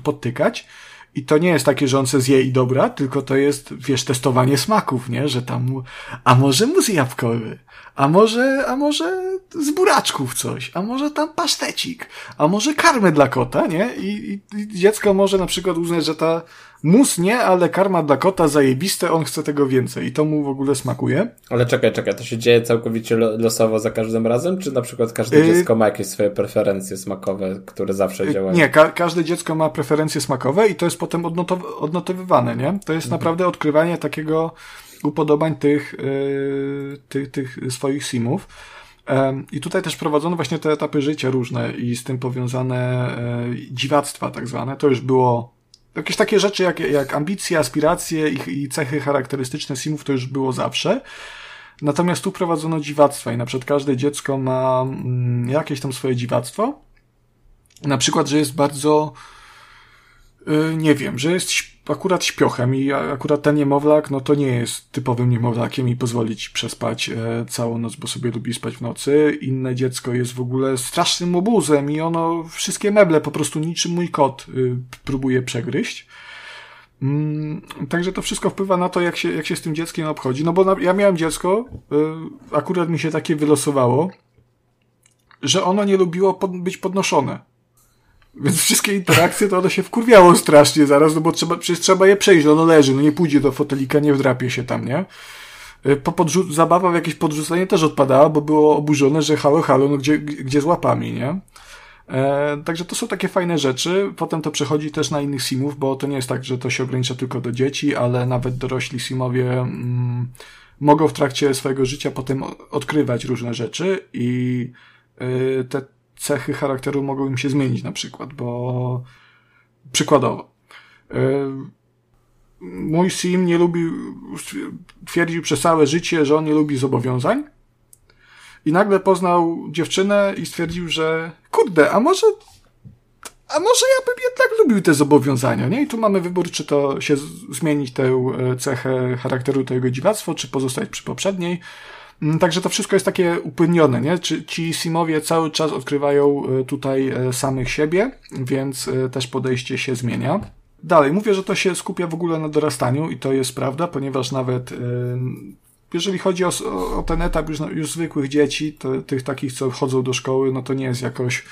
podtykać I to nie jest takie, że on se zje i dobra, tylko to jest, wiesz, testowanie smaków, nie? Że tam, a może mus jabłkowy, a może, a może z buraczków coś, a może tam pasztecik, a może karmy dla kota, nie? I, i, i dziecko może na przykład uznać, że ta mus nie, ale karma dla kota zajebiste, on chce tego więcej i to mu w ogóle smakuje. Ale czekaj, czekaj, to się dzieje całkowicie losowo za każdym razem, czy na przykład każde yy... dziecko ma jakieś swoje preferencje smakowe, które zawsze yy, działają? Nie, ka każde dziecko ma preferencje smakowe i to jest potem odnotow odnotowywane, nie? To jest mhm. naprawdę odkrywanie takiego upodobań tych, yy, tych, tych swoich simów. I tutaj też prowadzono właśnie te etapy życia różne i z tym powiązane dziwactwa tak zwane. To już było jakieś takie rzeczy jak, jak ambicje, aspiracje i, i cechy charakterystyczne simów to już było zawsze. Natomiast tu prowadzono dziwactwa i na przykład każde dziecko ma mm, jakieś tam swoje dziwactwo. Na przykład, że jest bardzo Y, nie wiem, że jest akurat śpiochem i akurat ten niemowlak, no to nie jest typowym niemowlakiem i pozwolić przespać e, całą noc, bo sobie lubi spać w nocy. Inne dziecko jest w ogóle strasznym obuzem i ono wszystkie meble po prostu niczym mój kot y, próbuje przegryźć. Mm, także to wszystko wpływa na to, jak się, jak się z tym dzieckiem obchodzi. No bo na, ja miałem dziecko, y, akurat mi się takie wylosowało, że ono nie lubiło pod, być podnoszone. Więc wszystkie interakcje to ono się wkurwiało strasznie zaraz, no bo trzeba, przecież trzeba je przejść, no ono leży, no nie pójdzie do fotelika, nie wdrapie się tam, nie? Y, po podrzu- zabawa w jakieś podrzucenie też odpadała, bo było oburzone, że halo, halo, no gdzie, gdzie z łapami, nie? E, także to są takie fajne rzeczy. Potem to przechodzi też na innych simów, bo to nie jest tak, że to się ogranicza tylko do dzieci, ale nawet dorośli simowie mm, mogą w trakcie swojego życia potem odkrywać różne rzeczy i y, te cechy charakteru mogą im się zmienić na przykład, bo przykładowo e, mój sim nie lubi, twierdził przez całe życie, że on nie lubi zobowiązań i nagle poznał dziewczynę i stwierdził, że kurde, a może a może ja bym jednak lubił te zobowiązania, nie? I tu mamy wybór, czy to się zmienić tę e, cechę charakteru, to jego dziwactwo, czy pozostać przy poprzedniej. Mm, także to wszystko jest takie upłynione, nie? Czy ci simowie cały czas odkrywają e, tutaj e, samych siebie, więc e, też podejście się zmienia. Dalej, mówię, że to się skupia w ogóle na dorastaniu i to jest prawda, ponieważ nawet jeżeli chodzi o, o ten etap już, już zwykłych dzieci, to, tych takich, co chodzą do szkoły, no to nie jest jakoś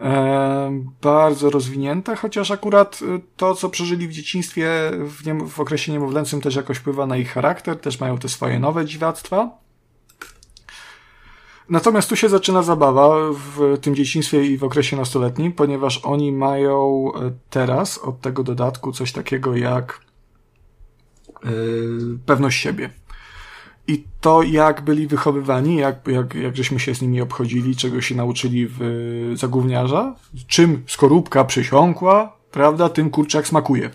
e, bardzo rozwinięte, chociaż akurat to, co przeżyli w dzieciństwie, w, nie, w okresie niemowlęcym też jakoś wpływa na ich charakter, też mają te swoje nowe dziwactwa. Natomiast tu się zaczyna zabawa w tym dzieciństwie i w okresie nastoletnim, ponieważ oni mają e, teraz od tego dodatku coś takiego jak yy, pewność siebie. I to, jak byli wychowywani, jak, jak, jak żeśmy się z nimi obchodzili, czego się nauczyli w zagówniarza, czym skorupka przysiąkła, prawda, tym kurczak smakuje.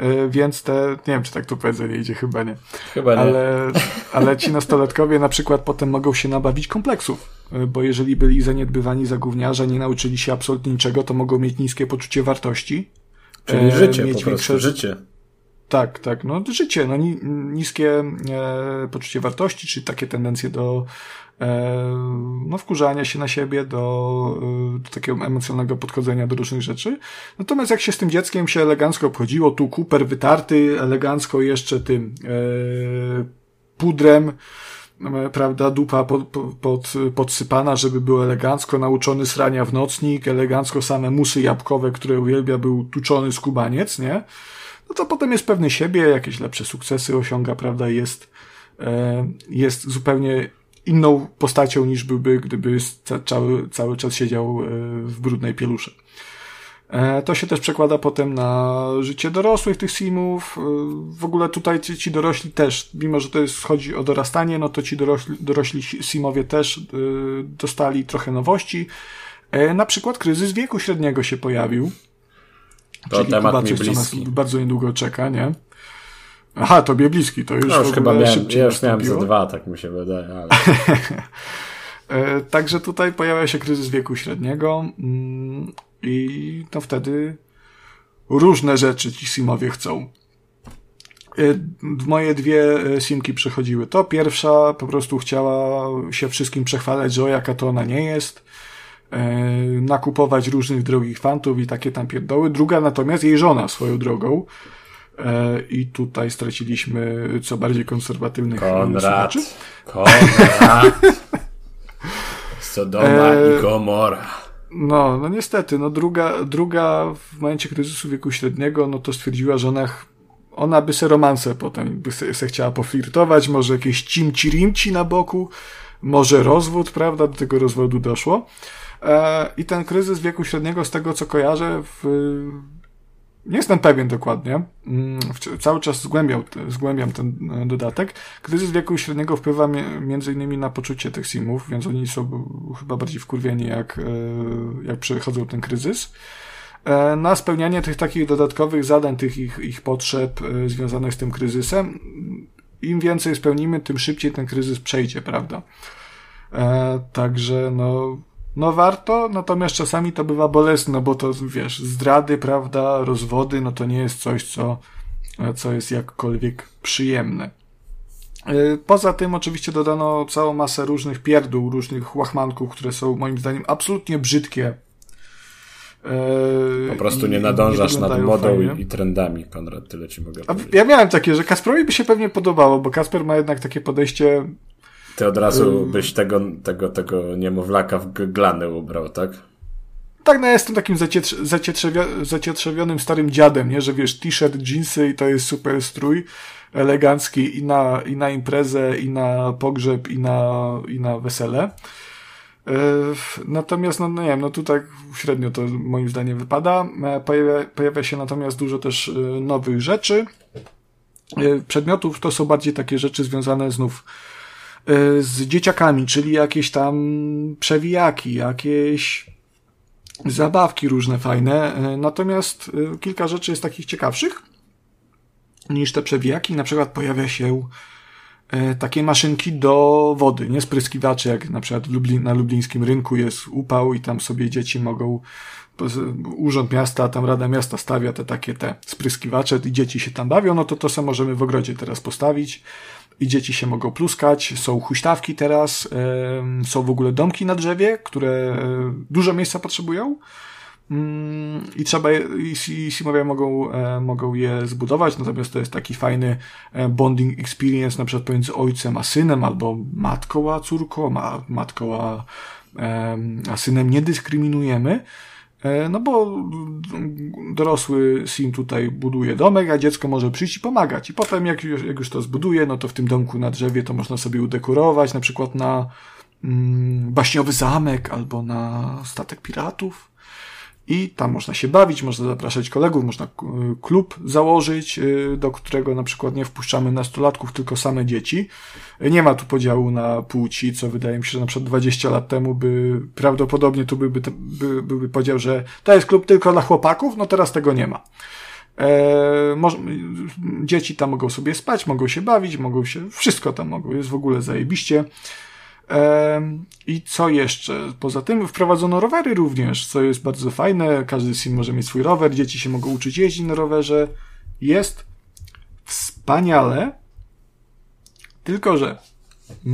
E, więc te, nie wiem, czy tak to powiedzenie idzie, chyba nie. Chyba nie. Ale, ale ci nastolatkowie na przykład potem mogą się nabawić kompleksów, e, bo jeżeli byli zaniedbywani za gówniarza, nie nauczyli się absolutnie niczego, to mogą mieć niskie poczucie wartości. Czyli e, życie, mieć po prostu, większe... życie. Tak, tak, no życie, no niskie e, poczucie wartości, czy takie tendencje do no, wkurzania się na siebie, do, e, do takiego emocjonalnego podchodzenia do różnych rzeczy. Natomiast jak się z tym dzieckiem się elegancko obchodziło, tu kuper wytarty, elegancko jeszcze tym e, pudrem, e, prawda, dupa pod, pod, podsypana, żeby było elegancko, nauczony srania w nocnik, elegancko same musy jabłkowe, które uwielbia, był tuczony skubaniec, nie? no to potem jest pewny siebie, jakieś lepsze sukcesy osiąga, prawda, jest, e, jest zupełnie inną postacią niż byłby, gdyby cały, cały czas siedział e, w brudnej pielusze. E, to się też przekłada potem na życie dorosłych tych simów. W ogóle tutaj ci, ci dorośli też, mimo że to jest, chodzi o dorastanie, no to ci dorośli, dorośli simowie też dostali trochę nowości. Na przykład kryzys wieku średniego się pojawił. To Czyli temat Kuba mi bliski. bardzo niedługo czeka, nie? Aha, tobie bliski, to już, no, już chyba miałem, ja już miałem ze dwa, tak mi się wydaje, ale... E, także tutaj pojawia się kryzys wieku średniego mm, i to wtedy różne rzeczy ci simowie chcą. E, moje dwie e, simki przechodziły to. Pierwsza po prostu chciała się wszystkim przechwalać, że o jaka to ona nie jest nakupować różnych drogich fantów i takie tam pierdoły. Druga natomiast jej żona swoją drogą. E, I tutaj straciliśmy co bardziej konserwatywnych Konrad. Słuchaczy. Konrad. Sodoma e... i Gomora. No, no niestety, no druga, druga w momencie kryzysu wieku średniego, no to stwierdziła, że ona, ona by se romanse potem by se, se chciała poflirtować, może jakieś cimci-rimci na boku, może rozwód, prawda, do tego rozwodu doszło. E, I ten kryzys wieku średniego, z tego co kojarzę, w, nie jestem pewien dokładnie, mm, cały czas zgłębiał, zgłębiam ten e, dodatek. Kryzys wieku średniego wpływa między innymi na poczucie tych simów, więc oni są chyba bardziej wkurwieni, jak, e, jak przechodzą ten kryzys. E, na spełnianie tych takich dodatkowych zadań, tych ich, ich potrzeb związanych z tym kryzysem, im więcej spełnimy, tym szybciej ten kryzys przejdzie, prawda? Także, no, no warto, natomiast czasami to bywa bolesne, no bo to wiesz, zdrady, prawda, rozwody, no to nie jest coś, co, co jest jakkolwiek przyjemne. E, poza tym oczywiście dodano całą masę różnych pierdół, różnych łachmanków, które są moim zdaniem absolutnie brzydkie. E, po prostu nie nadążasz nad modą fajnie. i trendami, Konrad, tyle ci mogę powiedzieć. Ja miałem takie, że Kasperowi by się pewnie podobało, bo Kasper ma jednak takie podejście ty od razu byś tego, tego, tego niemowlaka w glany ubrał, tak? Tak, no ja jestem takim zacietrzewionym starym dziadem, nie? Że wiesz, t-shirt, jeansy i to jest super strój elegancki i na, i na imprezę, i na pogrzeb, i na, i na wesele. E, natomiast, no, no nie wiem, no tu tak średnio to moim zdaniem wypada. E, pojawia, pojawia się natomiast dużo też e, nowych rzeczy. Przedmiotów to są bardziej takie rzeczy związane znów E, z dzieciakami, czyli jakieś tam przewijaki, jakieś zabawki różne fajne. E, natomiast e, kilka rzeczy jest takich ciekawszych niż te przewijaki. Na przykład pojawia się takie maszynki do wody, nie spryskiwacze, jak na przykład Lublin, na lublińskim rynku jest upał i tam sobie dzieci mogą Urząd Miasta, tam Rada Miasta stawia te takie te spryskiwacze i dzieci się tam bawią, no to to samo możemy w ogrodzie teraz postawić i dzieci się mogą pluskać, są huśtawki teraz, są w ogóle domki na drzewie, które e, dużo miejsca potrzebują. Mm, i trzeba, i Simowie mogą, e, mogą je zbudować, natomiast to jest taki fajny e, bonding experience na przykład pomiędzy ojcem a synem, albo matką a córką, a matką a, a synem nie dyskryminujemy, no bo dorosły sim tutaj buduje domek, a dziecko może przyjść i pomagać. I potem jak już, jak już to zbuduje, no to w tym domku na drzewie to można sobie udekorować, na przykład na mm, baśniowy zamek albo na statek piratów i tam można się bawić, można zapraszać kolegów, można klub założyć, y, do którego na przykład nie wpuszczamy nastolatków, tylko same dzieci. Nie ma tu podziału na płci, co wydaje mi się, że na przykład 20 lat temu by prawdopodobnie tu byłby, by, byłby podział, że to jest klub tylko dla chłopaków, no teraz tego nie ma. E, może, dzieci tam mogą sobie spać, mogą się bawić, mogą się, wszystko tam mogą, jest w ogóle zajebiście. I co jeszcze? Poza tym wprowadzono rowery również, co jest bardzo fajne. Każdy sim może mieć swój rower, dzieci się mogą uczyć jeździć na rowerze. Jest wspaniale. Tylko, że.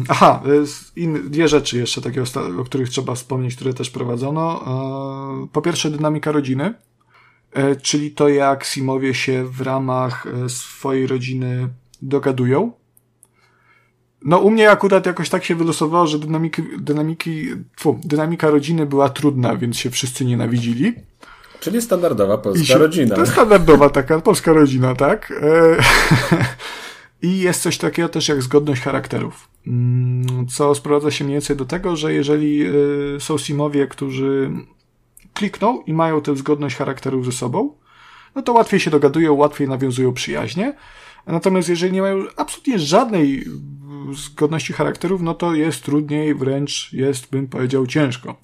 Aha, in, dwie rzeczy jeszcze takie, o których trzeba wspomnieć, które też prowadzono. E, po pierwsze, dynamika rodziny, e, czyli to, jak Simowie się w ramach e, swojej rodziny dogadują no u mnie akurat jakoś tak się wylosowało, że dynamiki, dynamiki, fu, dynamika rodziny była trudna, więc się wszyscy nienawidzili. Czyli standardowa polska się, rodzina. To jest standardowa taka polska rodzina, tak? E, I jest coś takiego też jak zgodność charakterów. Mm, co sprowadza się mniej więcej do tego, że jeżeli e, są simowie, którzy klikną i mają tę zgodność charakterów ze sobą, no to łatwiej się dogadują, łatwiej nawiązują przyjaźnie. Natomiast jeżeli nie mają absolutnie żadnej zgodności charakterów, no to jest trudniej, wręcz jest, bym powiedział, ciężko.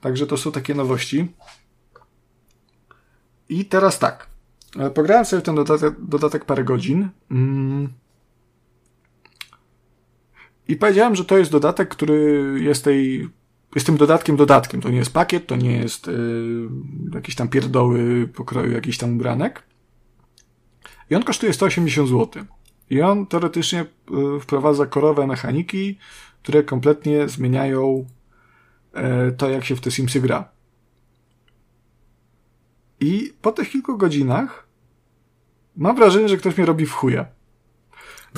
Także to są takie nowości. I teraz tak. E, pograłem sobie w ten dodatek, dodatek parę godzin. Mm. I powiedziałem, że to jest dodatek, który jest tej jest tym dodatkiem dodatkiem. To nie jest pakiet, to nie jest yy, tam pierdoły pokroju jakiś tam ubranek. I on kosztuje 180 zł. I on teoretycznie y, wprowadza korowe mechaniki, które kompletnie zmieniają e, to, jak się w te Simsy gra. I po tych kilku godzinach mam wrażenie, że ktoś mnie robi w chuja.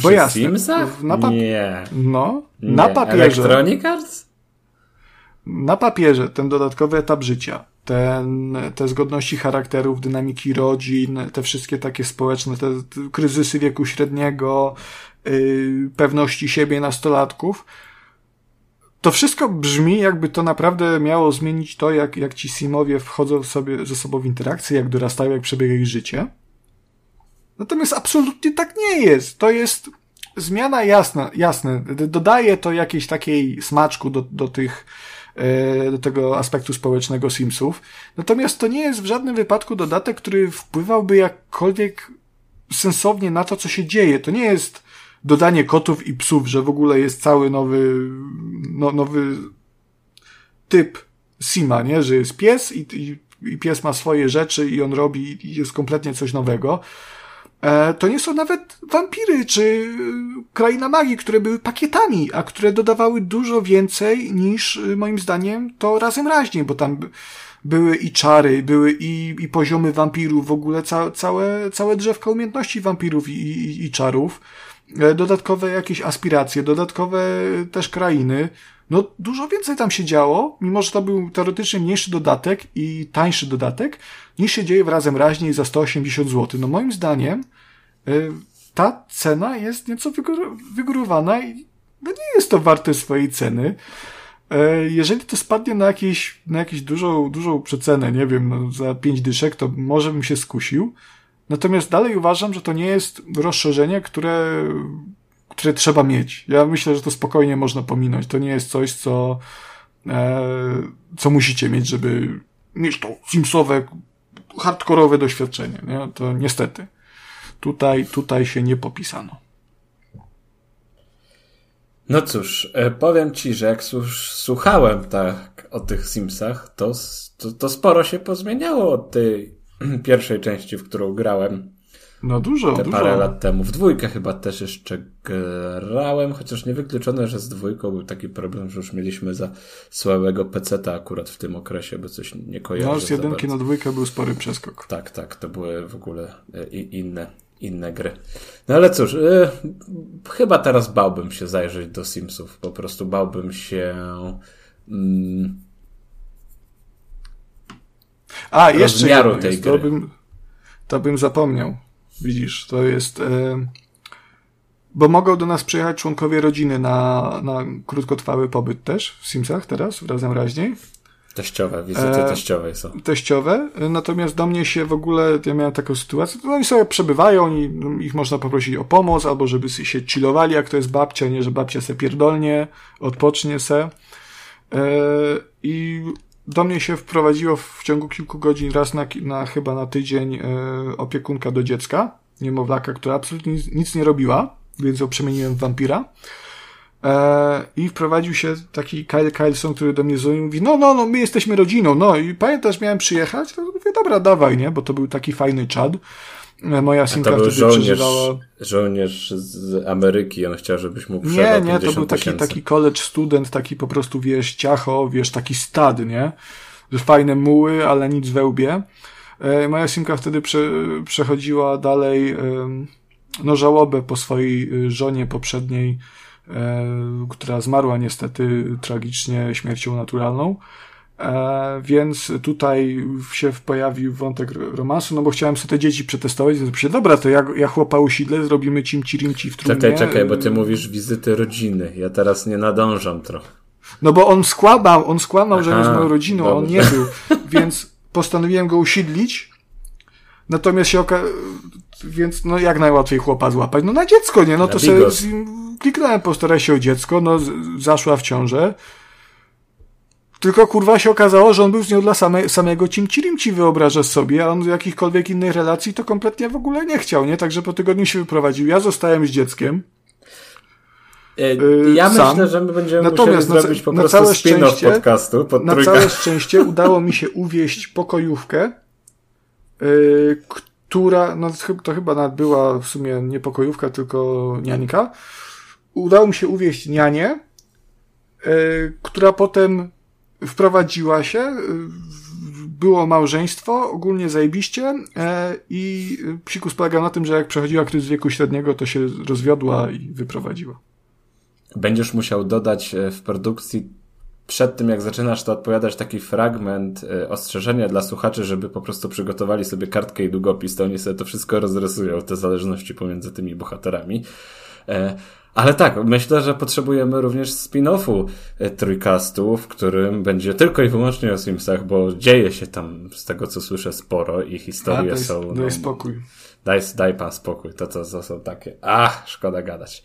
Bo ja Simsach? Na pap- nie. No, nie. na papierze. Electronic Arts? Na papierze ten dodatkowy etap życia, ten, te zgodności charakterów, dynamiki rodzin, te wszystkie takie społeczne, te, te kryzysy wieku średniego, yy, pewności siebie nastolatków, to wszystko brzmi, jakby to naprawdę miało zmienić to, jak, jak ci Simowie wchodzą sobie ze sobą w interakcję, jak dorastają, jak przebiega ich życie. Natomiast absolutnie tak nie jest. To jest zmiana jasna, jasne. Dodaje to jakiejś takiej smaczku do, do tych, do tego aspektu społecznego Simsów. Natomiast to nie jest w żadnym wypadku dodatek, który wpływałby jakkolwiek sensownie na to, co się dzieje. To nie jest dodanie kotów i psów, że w ogóle jest cały nowy, no, nowy typ Sima, nie? Że jest pies i, i, i pies ma swoje rzeczy i on robi i jest kompletnie coś nowego. E, to nie są nawet wampiry czy kraina magii, które były pakietami, a które dodawały dużo więcej niż y, moim zdaniem to razem raźniej, bo tam były i czary, były i, i poziomy wampirów, w ogóle ca, całe, całe drzewko umiejętności wampirów i, i, i czarów, e, dodatkowe jakieś aspiracje, dodatkowe też krainy. No, dużo więcej tam się działo, mimo że to był teoretycznie mniejszy dodatek i tańszy dodatek, niż się dzieje w razem raźniej za 180 zł. No, moim zdaniem, ta cena jest nieco wygórowana i no nie jest to warte swojej ceny. E, jeżeli to spadnie na jakieś, na jakieś dużą, dużą przecenę, nie wiem, no za 5 dyszek, to może bym się skusił. Natomiast dalej uważam, że to nie jest rozszerzenie, które które trzeba mieć. Ja myślę, że to spokojnie można pominąć. To nie jest coś, co, e, co musicie mieć, żeby mieć to simsowe, hardkorowe doświadczenie. Nie? To niestety. Tutaj, tutaj się nie popisano. No cóż, e, powiem ci, że jak słuchałem tak o tych Simsach, to, to, to sporo się pozmieniało od tej pierwszej części, w którą grałem. No dużo, te dużo. parę lat temu. W dwójkę chyba też jeszcze grałem, chociaż niewykluczone, że z dwójką był taki problem, że już mieliśmy za słabego peceta akurat w tym okresie, bo coś nie kojarzy. No z jedynki na dwójkę był spory przeskok. Tak, tak, to były w ogóle e, inne, inne gry. No ale cóż, yy, chyba teraz bałbym się zajrzeć do Simsów. Po prostu bałbym się... Mm, A, jeszcze jedno tej jest, gry. To bym, to bym zapomniał. Widzisz, to jest. E, bo mogą do nas przyjechać członkowie rodziny na, na krótkotrwały pobyt też w Simsach teraz, razem raźniej. Teściowe, wizyty e, teściowe są. Teściowe, natomiast do mnie się w ogóle, ja miałem taką sytuację, to oni sobie przebywają i ich można poprosić o pomoc, albo żeby się chillowali, jak to jest babcia, nie, że babcia se pierdolnie, odpocznie se. E, I do mnie się wprowadziło w ciągu kilku godzin raz na, na chyba na tydzień e, opiekunka do dziecka, niemowlaka, która absolutnie nic, nic nie robiła, więc ją przemieniłem w wampira. E, I wprowadził się taki Kyle Kyleson, który do mnie dzwonił i mówi, no, no, no, my jesteśmy rodziną, no i pamiętasz, miałem przyjechać? To mówię, dobra, dawaj, nie, bo to był taki fajny czad. E, moja był wtedy żołnierz, przeżywała... żołnierz z Ameryki, on chciał, żebyś mu Nie, nie, to był taki, taki college student, taki po prostu, wiesz, ciacho, wiesz, taki stad, nie? Fajne muły, ale nic we łbie. E, moja synka wtedy prze, przechodziła dalej, no, żałobę po swojej y, żonie poprzedniej, która zmarła niestety tragicznie śmiercią naturalną. E, więc tutaj się pojawił wątek romansu, no bo chciałem sobie te dzieci przetestować. Się, dobra, to ja, ja chłopa usidlę, zrobimy cimci rimci w trumnie. Czekaj, czekaj, bo ty mówisz wizyty rodziny. Ja teraz nie nadążam trochę. No bo on skłamał, on skłamał, Aha, że jest moją rodziną, dobrze. on nie był. Więc postanowiłem go usiedlić. Natomiast się oka... Więc no jak najłatwiej chłopa złapać? No na dziecko, nie? No to sobie kliknąłem, postaraj się o dziecko, no zaszła w ciążę. Tylko kurwa się okazało, że on był z nią dla same, samego cimcirimci, wyobrażasz sobie, a on jakichkolwiek innych relacji to kompletnie w ogóle nie chciał, nie? Także po tygodniu się wyprowadził. Ja zostałem z dzieckiem. E, ja Sam. myślę, że my będziemy Natomiast musieli zrobić po na prostu spin-off podcastu pod Na trójka. całe szczęście udało mi się uwieść pokojówkę, yy, która, no to chyba nawet była w sumie nie pokojówka, tylko niańka. Udało mi się uwieść nianię, yy, która potem wprowadziła się, było małżeństwo, ogólnie zajebiście i psikus polegał na tym, że jak przechodziła kryzys wieku średniego, to się rozwiodła i wyprowadziła. Będziesz musiał dodać w produkcji przed tym, jak zaczynasz to odpowiadać, taki fragment ostrzeżenia dla słuchaczy, żeby po prostu przygotowali sobie kartkę i długopis, to oni sobie to wszystko rozrysują, te zależności pomiędzy tymi bohaterami. Ale tak, myślę, że potrzebujemy również spin-offu e, trójkastu, w którym będzie tylko i wyłącznie o Simsach, bo dzieje się tam, z tego co słyszę, sporo i historie A, daj, są... Daj no, spokój. Daj, daj pan spokój, to, to, to są takie, ach, szkoda gadać.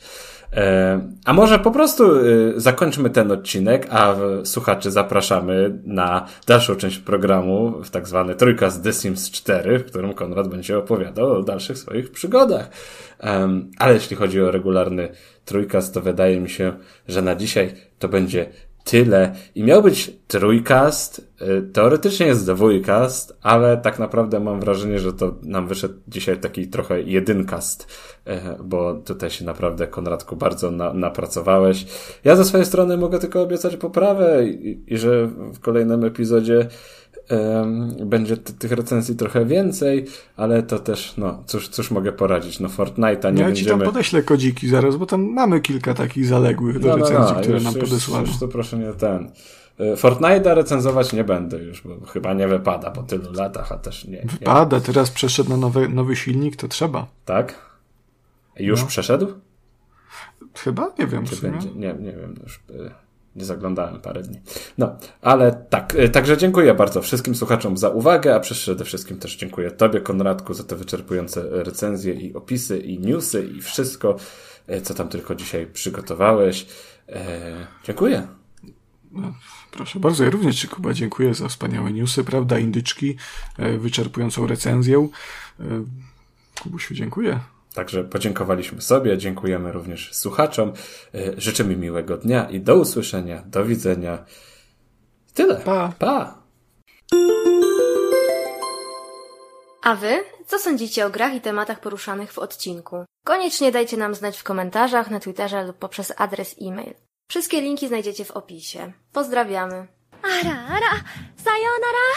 E, a może po prostu e, zakończmy ten odcinek, a słuchaczy zapraszamy na dalszą część programu, w tak zwany Trójkast The Sims 4, w którym Konrad będzie opowiadał o dalszych swoich przygodach. Ale jeśli chodzi o regularny Trójkast, to wydaje mi się, że na dzisiaj to będzie tyle. I miał być trójkast, y, teoretycznie jest dwójkast, ale tak naprawdę mam wrażenie, że to nam wyszedł dzisiaj taki trochę jedynkast, y, bo tutaj się naprawdę, Konradku, bardzo na, napracowałeś. Ja ze swojej strony mogę tylko obiecać poprawę i, i że w kolejnym epizodzie będzie tych recenzji trochę więcej, ale to też, no, cóż, cóż mogę poradzić, no Fortnite'a nie ja będziemy... ci tam podeślę kodziki zaraz, bo tam mamy kilka takich zaległych do no, no, recenzji, no, które już, nam podesłano. Już, to proszę nie ten... E, Fortnite'a recenzować nie będę już, bo chyba nie wypada po tylu latach, a też nie. Wypada, nie. teraz przeszedł na nowy, nowy silnik, to trzeba. Tak? Już no. przeszedł? Chyba? Nie wiem. Czy będzie? Nie, nie wiem. Już, e, nie zaglądałem parę dni. No, ale tak. Y, także dziękuję bardzo wszystkim słuchaczom za uwagę, a przede wszystkim też dziękuję Tobie, Konradku, za te wyczerpujące recenzje i opisy i newsy i wszystko, y, co tam tylko dzisiaj przygotowałeś. E, dziękuję. No, proszę bardzo, ja również Ci, Kuba, dziękuję za wspaniałe newsy, prawda, indyczki, e, wyczerpującą recenzję. E, Kubusiu, dziękuję. Także podziękowaliśmy sobie, dziękujemy również słuchaczom. E, życzymy miłego dnia i do usłyszenia, do widzenia. Tyle. Pa. pa. A wy? Co sądzicie o grach i tematach poruszanych w odcinku? Koniecznie dajcie nam znać w komentarzach, na Twitterze lub poprzez adres e-mail. Wszystkie linki znajdziecie w opisie. Pozdrawiamy. Ara, ara, sayonara!